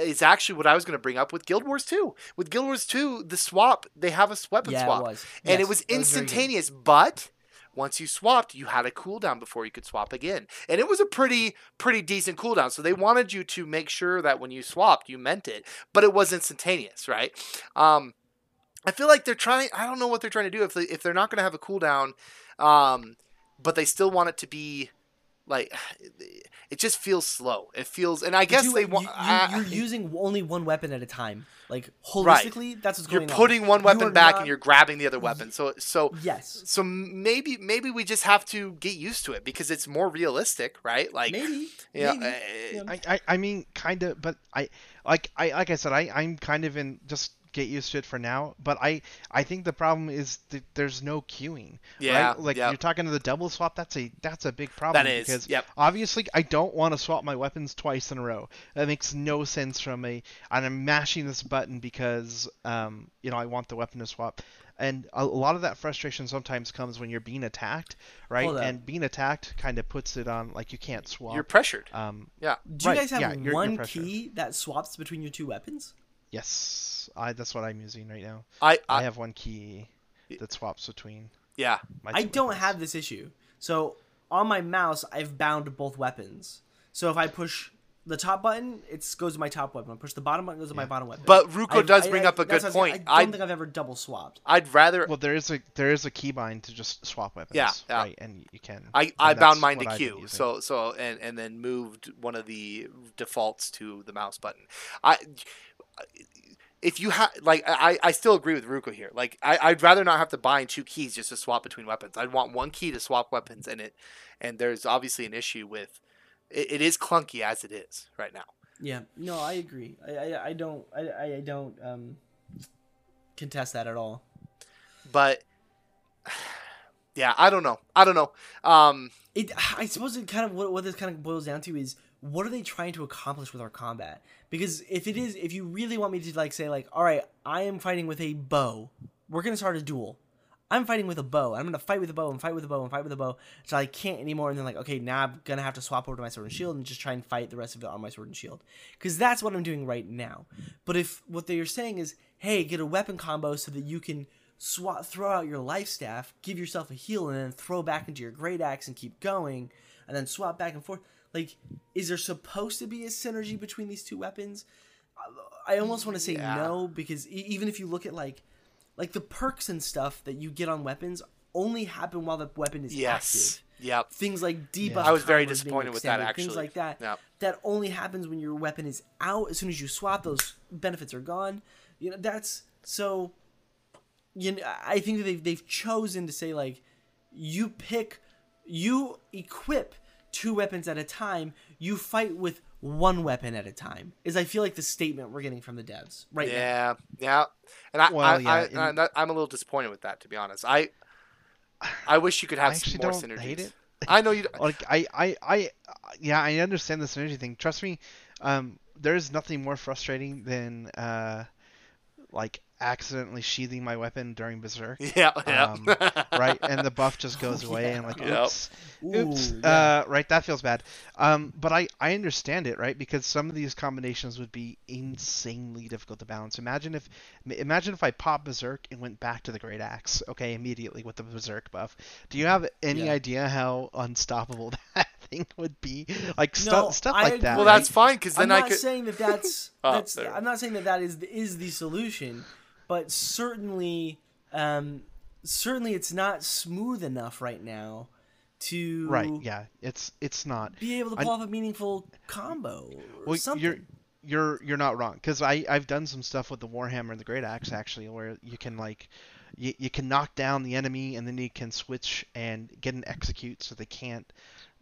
Speaker 3: is actually what I was going to bring up with Guild Wars 2. With Guild Wars 2, the swap they have a weapon
Speaker 2: Yeah, it
Speaker 3: swap,
Speaker 2: was.
Speaker 3: and it was
Speaker 2: that was
Speaker 3: instantaneous. but once you swapped, you had a cooldown before you could swap again, and it was a pretty pretty decent cooldown. So they wanted you to make sure that when you swapped, you meant it, but it was instantaneous, right? Um, I feel like they're trying. I don't know what they're trying to do if they if they're not going to have a cooldown, um, but they still want it to be like it just feels slow. It feels, and I guess
Speaker 2: You-
Speaker 3: they want.
Speaker 2: you,
Speaker 3: I-
Speaker 2: you're using only one weapon at a time. Like
Speaker 3: Right.
Speaker 2: holistically, that's what's going on.
Speaker 3: you're
Speaker 2: going on.
Speaker 3: putting one weapon
Speaker 2: are
Speaker 3: back
Speaker 2: not-
Speaker 3: and you're grabbing the other weapon. So so
Speaker 2: yes,
Speaker 3: so maybe maybe we just have to get used to it because it's more realistic, right? Like
Speaker 2: maybe.
Speaker 3: yeah,
Speaker 2: maybe.
Speaker 3: uh,
Speaker 2: Yeah.
Speaker 4: I, I, I mean, kind of, but I, like, I, like I said, I, I'm kind of in just get used to it for now. But I, I think the problem is that there's no queuing.
Speaker 3: Yeah,
Speaker 4: right? like
Speaker 3: yeah.
Speaker 4: you're talking to the double swap. That's a, that's a big problem.
Speaker 3: That is,
Speaker 4: because
Speaker 3: yep.
Speaker 4: obviously I don't want to swap my weapons twice in a row. That makes no sense from a, and I'm mashing this button because, um, you know, I want the weapon to swap. And a a lot of that frustration sometimes comes when you're being attacked, right? And being attacked kind of puts it on like you can't swap.
Speaker 3: you're pressured.
Speaker 4: um,
Speaker 3: Yeah.
Speaker 2: Do you
Speaker 4: right,
Speaker 2: guys have
Speaker 4: yeah, you're- you're
Speaker 2: one key that swaps between your two weapons?
Speaker 4: Yes, I that's what I'm using right now.
Speaker 3: I,
Speaker 4: I,
Speaker 3: I
Speaker 4: have one key that swaps between
Speaker 3: yeah.
Speaker 4: my
Speaker 2: I don't
Speaker 4: weapons.
Speaker 2: have this issue. So on my mouse, I've bound both weapons. So if I push the top button, it goes to my top weapon. I push the bottom button, goes to my bottom weapon.
Speaker 3: But Ruko
Speaker 2: I've-
Speaker 3: does
Speaker 2: I-
Speaker 3: bring
Speaker 2: I-
Speaker 3: up a good
Speaker 2: what I'm saying.
Speaker 3: point.
Speaker 2: I don't
Speaker 3: I'd-
Speaker 2: think I've ever double swapped.
Speaker 3: I'd rather
Speaker 4: Well, there is a there is a keybind to just swap weapons.
Speaker 3: Yeah, yeah.
Speaker 4: Right, and you can.
Speaker 3: I, I bound mine to
Speaker 4: what I've
Speaker 3: Q, so so and and then moved one of the defaults to the mouse button. I if you have like I, I still agree with Ruko here. Like I, I'd rather not have to bind two keys just to swap between weapons. I'd want one key to swap weapons, and it and there's obviously an issue with it, it is clunky as it is right now.
Speaker 2: Yeah, no, I agree. I, I, I don't, I, I- don't um, contest that at all.
Speaker 3: But yeah, I don't know. I don't know. Um,
Speaker 2: It, I suppose it kind of what, what this kind of boils down to is what are they trying to accomplish with our combat? Because if it is, if you really want me to like say like, all right, I am fighting with a bow, we're gonna start a duel. I'm fighting with a bow. I'm gonna fight with a bow and fight with a bow and fight with a bow until I can't anymore. And then like, okay, now I'm gonna have to swap over to my sword and shield and just try and fight the rest of it on my sword and shield. Because that's what I'm doing right now. But if what they're saying is, hey, get a weapon combo so that you can swat, throw out your life staff, give yourself a heal, and then throw back into your great axe and keep going, and then swap back and forth. Like, is there supposed to be a synergy between these two weapons? I almost want to say
Speaker 3: Yeah.
Speaker 2: no because e- even if you look at like, like the perks and stuff that you get on weapons only happen while the weapon is
Speaker 3: yes.
Speaker 2: active.
Speaker 3: Yep.
Speaker 2: Things like debuff.
Speaker 3: I was very disappointed with that,
Speaker 2: extended, Things like that.
Speaker 3: Yep.
Speaker 2: That only happens when your weapon is out. As soon as you swap, those benefits are gone. You know that's so. You know, I think that they've they've chosen to say like, you pick, you equip two weapons at a time. You fight with one weapon at a time. Is I feel like the statement we're getting from the devs right now.
Speaker 3: yeah, yeah, and I,
Speaker 4: Well,
Speaker 3: I,
Speaker 4: yeah,
Speaker 3: I,
Speaker 4: and-
Speaker 3: I'm I'm a little disappointed with that, to be honest. I, I wish you could have
Speaker 4: actually
Speaker 3: some more
Speaker 4: don't
Speaker 3: synergies.
Speaker 4: hate it.
Speaker 3: I know you.
Speaker 4: like I, I, I, yeah, I understand the synergy thing. Trust me, um, there's nothing more frustrating than uh, like accidentally sheathing my weapon during berserk,
Speaker 3: Yeah, yeah.
Speaker 4: Um, right? And the buff just goes away, and like,
Speaker 3: Yep.
Speaker 4: oops, oops,
Speaker 2: Ooh, yeah.
Speaker 4: uh, right? That feels bad. Um, but I, I understand it, right? Because some of these combinations would be insanely difficult to balance. Imagine if, imagine if I popped berserk and went back to the great axe, okay, immediately with the berserk buff. Do you have any
Speaker 2: Yeah.
Speaker 4: idea how unstoppable that thing would be? Like
Speaker 2: No,
Speaker 4: stuff, stuff
Speaker 2: I
Speaker 4: like that.
Speaker 2: agree.
Speaker 3: well, that's fine because then
Speaker 2: I'm
Speaker 3: then I
Speaker 2: not
Speaker 3: could.
Speaker 2: saying that that's
Speaker 3: Oh,
Speaker 2: that's.
Speaker 3: there.
Speaker 2: I'm not saying that that is the, is the solution, but certainly, um, certainly it's not smooth enough right now to
Speaker 4: right? Yeah, it's it's not.
Speaker 2: be able to
Speaker 4: I-
Speaker 2: pull off a meaningful combo. Or
Speaker 4: Well,
Speaker 2: something.
Speaker 4: you're you're you're not wrong because I I've done some stuff with the warhammer and the great axe actually where you can like you, you can knock down the enemy and then you can switch and get an execute so they can't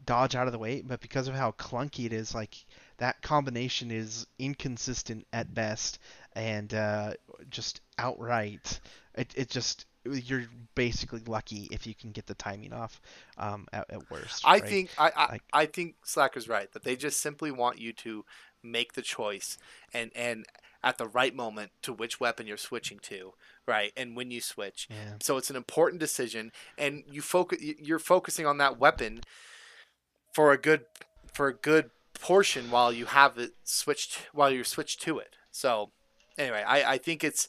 Speaker 4: dodge out of the way but because of how clunky it is like that combination is inconsistent at best and uh, just outright it, it just you're basically lucky if you can get the timing off um, at, at worst
Speaker 3: I
Speaker 4: right?
Speaker 3: think I, I,
Speaker 4: Like-
Speaker 3: I think Slacker's right that they just simply want you to make the choice and and at the right moment to which weapon you're switching to, right? And when you switch.
Speaker 4: yeah
Speaker 3: So it's an important decision, and you focus. You're focusing on that weapon for a good for a good portion while you have it switched while you're switched to it. So anyway, I, I think it's.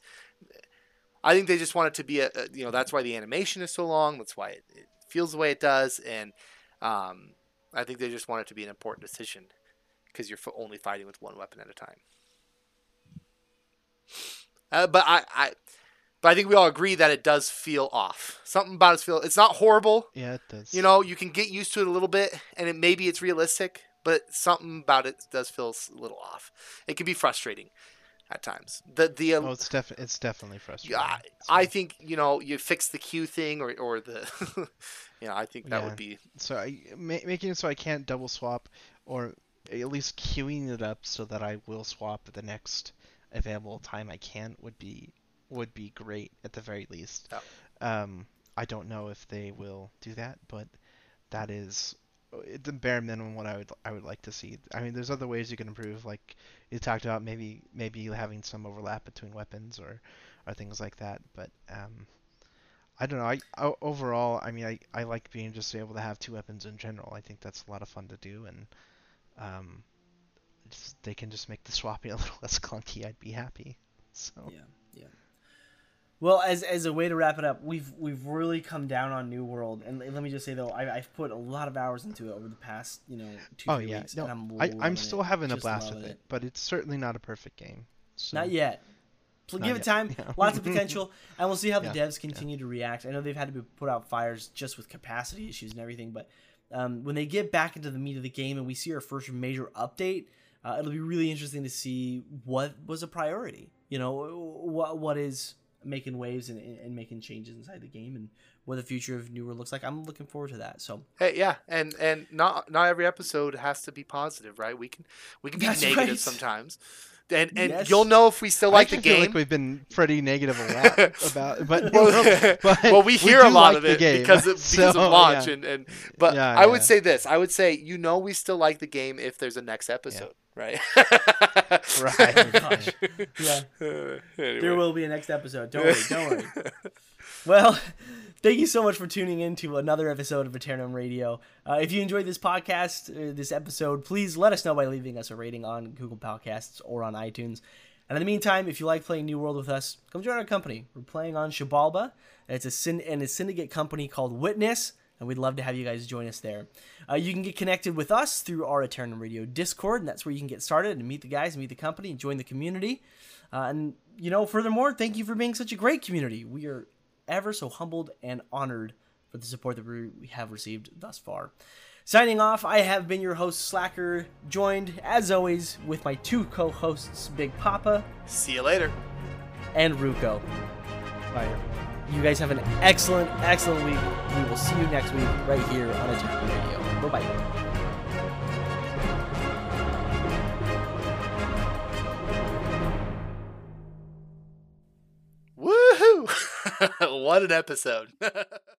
Speaker 3: I think they just want it to be a, a you know that's why the animation is so long. That's why it, it feels the way it does, and um, I think they just want it to be an important decision because you're only fighting with one weapon at a time. Uh, but I, I, but I think we all agree that it does feel off. Something about it feel. It's not horrible.
Speaker 4: yeah it does
Speaker 3: You know, you can get used to it a little bit, and it maybe it's realistic, but something about it does feel a little off. It can be frustrating at times. The the
Speaker 4: Oh, it's def- it's definitely frustrating.
Speaker 3: yeah,
Speaker 4: So-
Speaker 3: I think you know you fix the queue thing or or the, you know, I think that
Speaker 4: Yeah.
Speaker 3: would be
Speaker 4: so I, ma- making it so I can't double swap, or at least queuing it up so that I will swap at the next available time I can would be would be great at the very least. Um, I don't know if they will do that, but that is uh, the bare minimum what I would I would like to see. I mean, there's other ways you can improve, like you talked about, maybe maybe having some overlap between weapons or or things like that. But um, I don't know. I, o overall, I mean, I, I like being just able to have two weapons in general. I think that's a lot of fun to do, and um, just, they can just make the swapping a little less clunky. I'd be happy. So
Speaker 2: Yeah, yeah. Well, as as a way to wrap it up, we've we've really come down on New World, and let me just say though, I, I've put a lot of hours into it over the past you know two
Speaker 4: oh
Speaker 2: three
Speaker 4: yeah,
Speaker 2: weeks,
Speaker 4: no,
Speaker 2: and I'm
Speaker 4: I, I'm still
Speaker 2: it.
Speaker 4: having a blast with it, but it's certainly not a perfect game. So.
Speaker 2: Not yet. Pl-
Speaker 4: Not
Speaker 2: Give it time.
Speaker 4: yeah.
Speaker 2: Lots of potential, and we'll see how the
Speaker 4: Yeah,
Speaker 2: devs continue to react. I know they've had to be put out fires just with capacity issues and everything, but um, when they get back into the meat of the game and we see our first major update, uh, it'll be really interesting to see what was a priority. You know, what what is making waves and, and making changes inside the game, and what the future of New World looks like. I'm looking forward to that. So
Speaker 3: Hey, yeah, and and not not every episode has to be positive, right? We can we can be
Speaker 2: That's
Speaker 3: negative
Speaker 2: right.
Speaker 3: sometimes, and and
Speaker 2: Yes.
Speaker 3: you'll know if we still
Speaker 4: I
Speaker 3: like the
Speaker 4: actually feel
Speaker 3: game.
Speaker 4: like we've been pretty negative a lot about, but,
Speaker 3: well,
Speaker 4: but
Speaker 3: well, we hear a lot
Speaker 4: like
Speaker 3: of
Speaker 4: the
Speaker 3: it
Speaker 4: game,
Speaker 3: because of, because
Speaker 4: so,
Speaker 3: of launch,
Speaker 4: yeah.
Speaker 3: and, and but
Speaker 4: Yeah,
Speaker 3: I would say this: I would say you know we still like the game if there's a next episode, right?
Speaker 4: Right.
Speaker 2: Oh, gosh. yeah.
Speaker 3: Anyway.
Speaker 2: There will be a next episode. Don't worry. Don't worry. Well, thank you so much for tuning in to another episode of Aeternum Radio. Uh, if you enjoyed this podcast, uh, this episode, please let us know by leaving us a rating on Google Podcasts or on iTunes. And in the meantime, if you like playing New World with us, come join our company. We're playing on Xibalba. It's a syn- and a syndicate company called Witness, and we'd love to have you guys join us there. Uh, you can get connected with us through our Aeternum Radio Discord, and that's where you can get started and meet the guys, meet the company, and join the community. Uh, and you know, furthermore, thank you for being such a great community. We are ever so humbled and honored for the support that we we have received thus far. Signing off, I have been your host Slacker, joined as always with my two co-hosts Big Papa
Speaker 3: See you later.
Speaker 2: and Ruko.
Speaker 4: Bye.
Speaker 2: You guys have an excellent, excellent week. We will see you next week right here on Attack Radio. Bye bye.
Speaker 3: what an episode.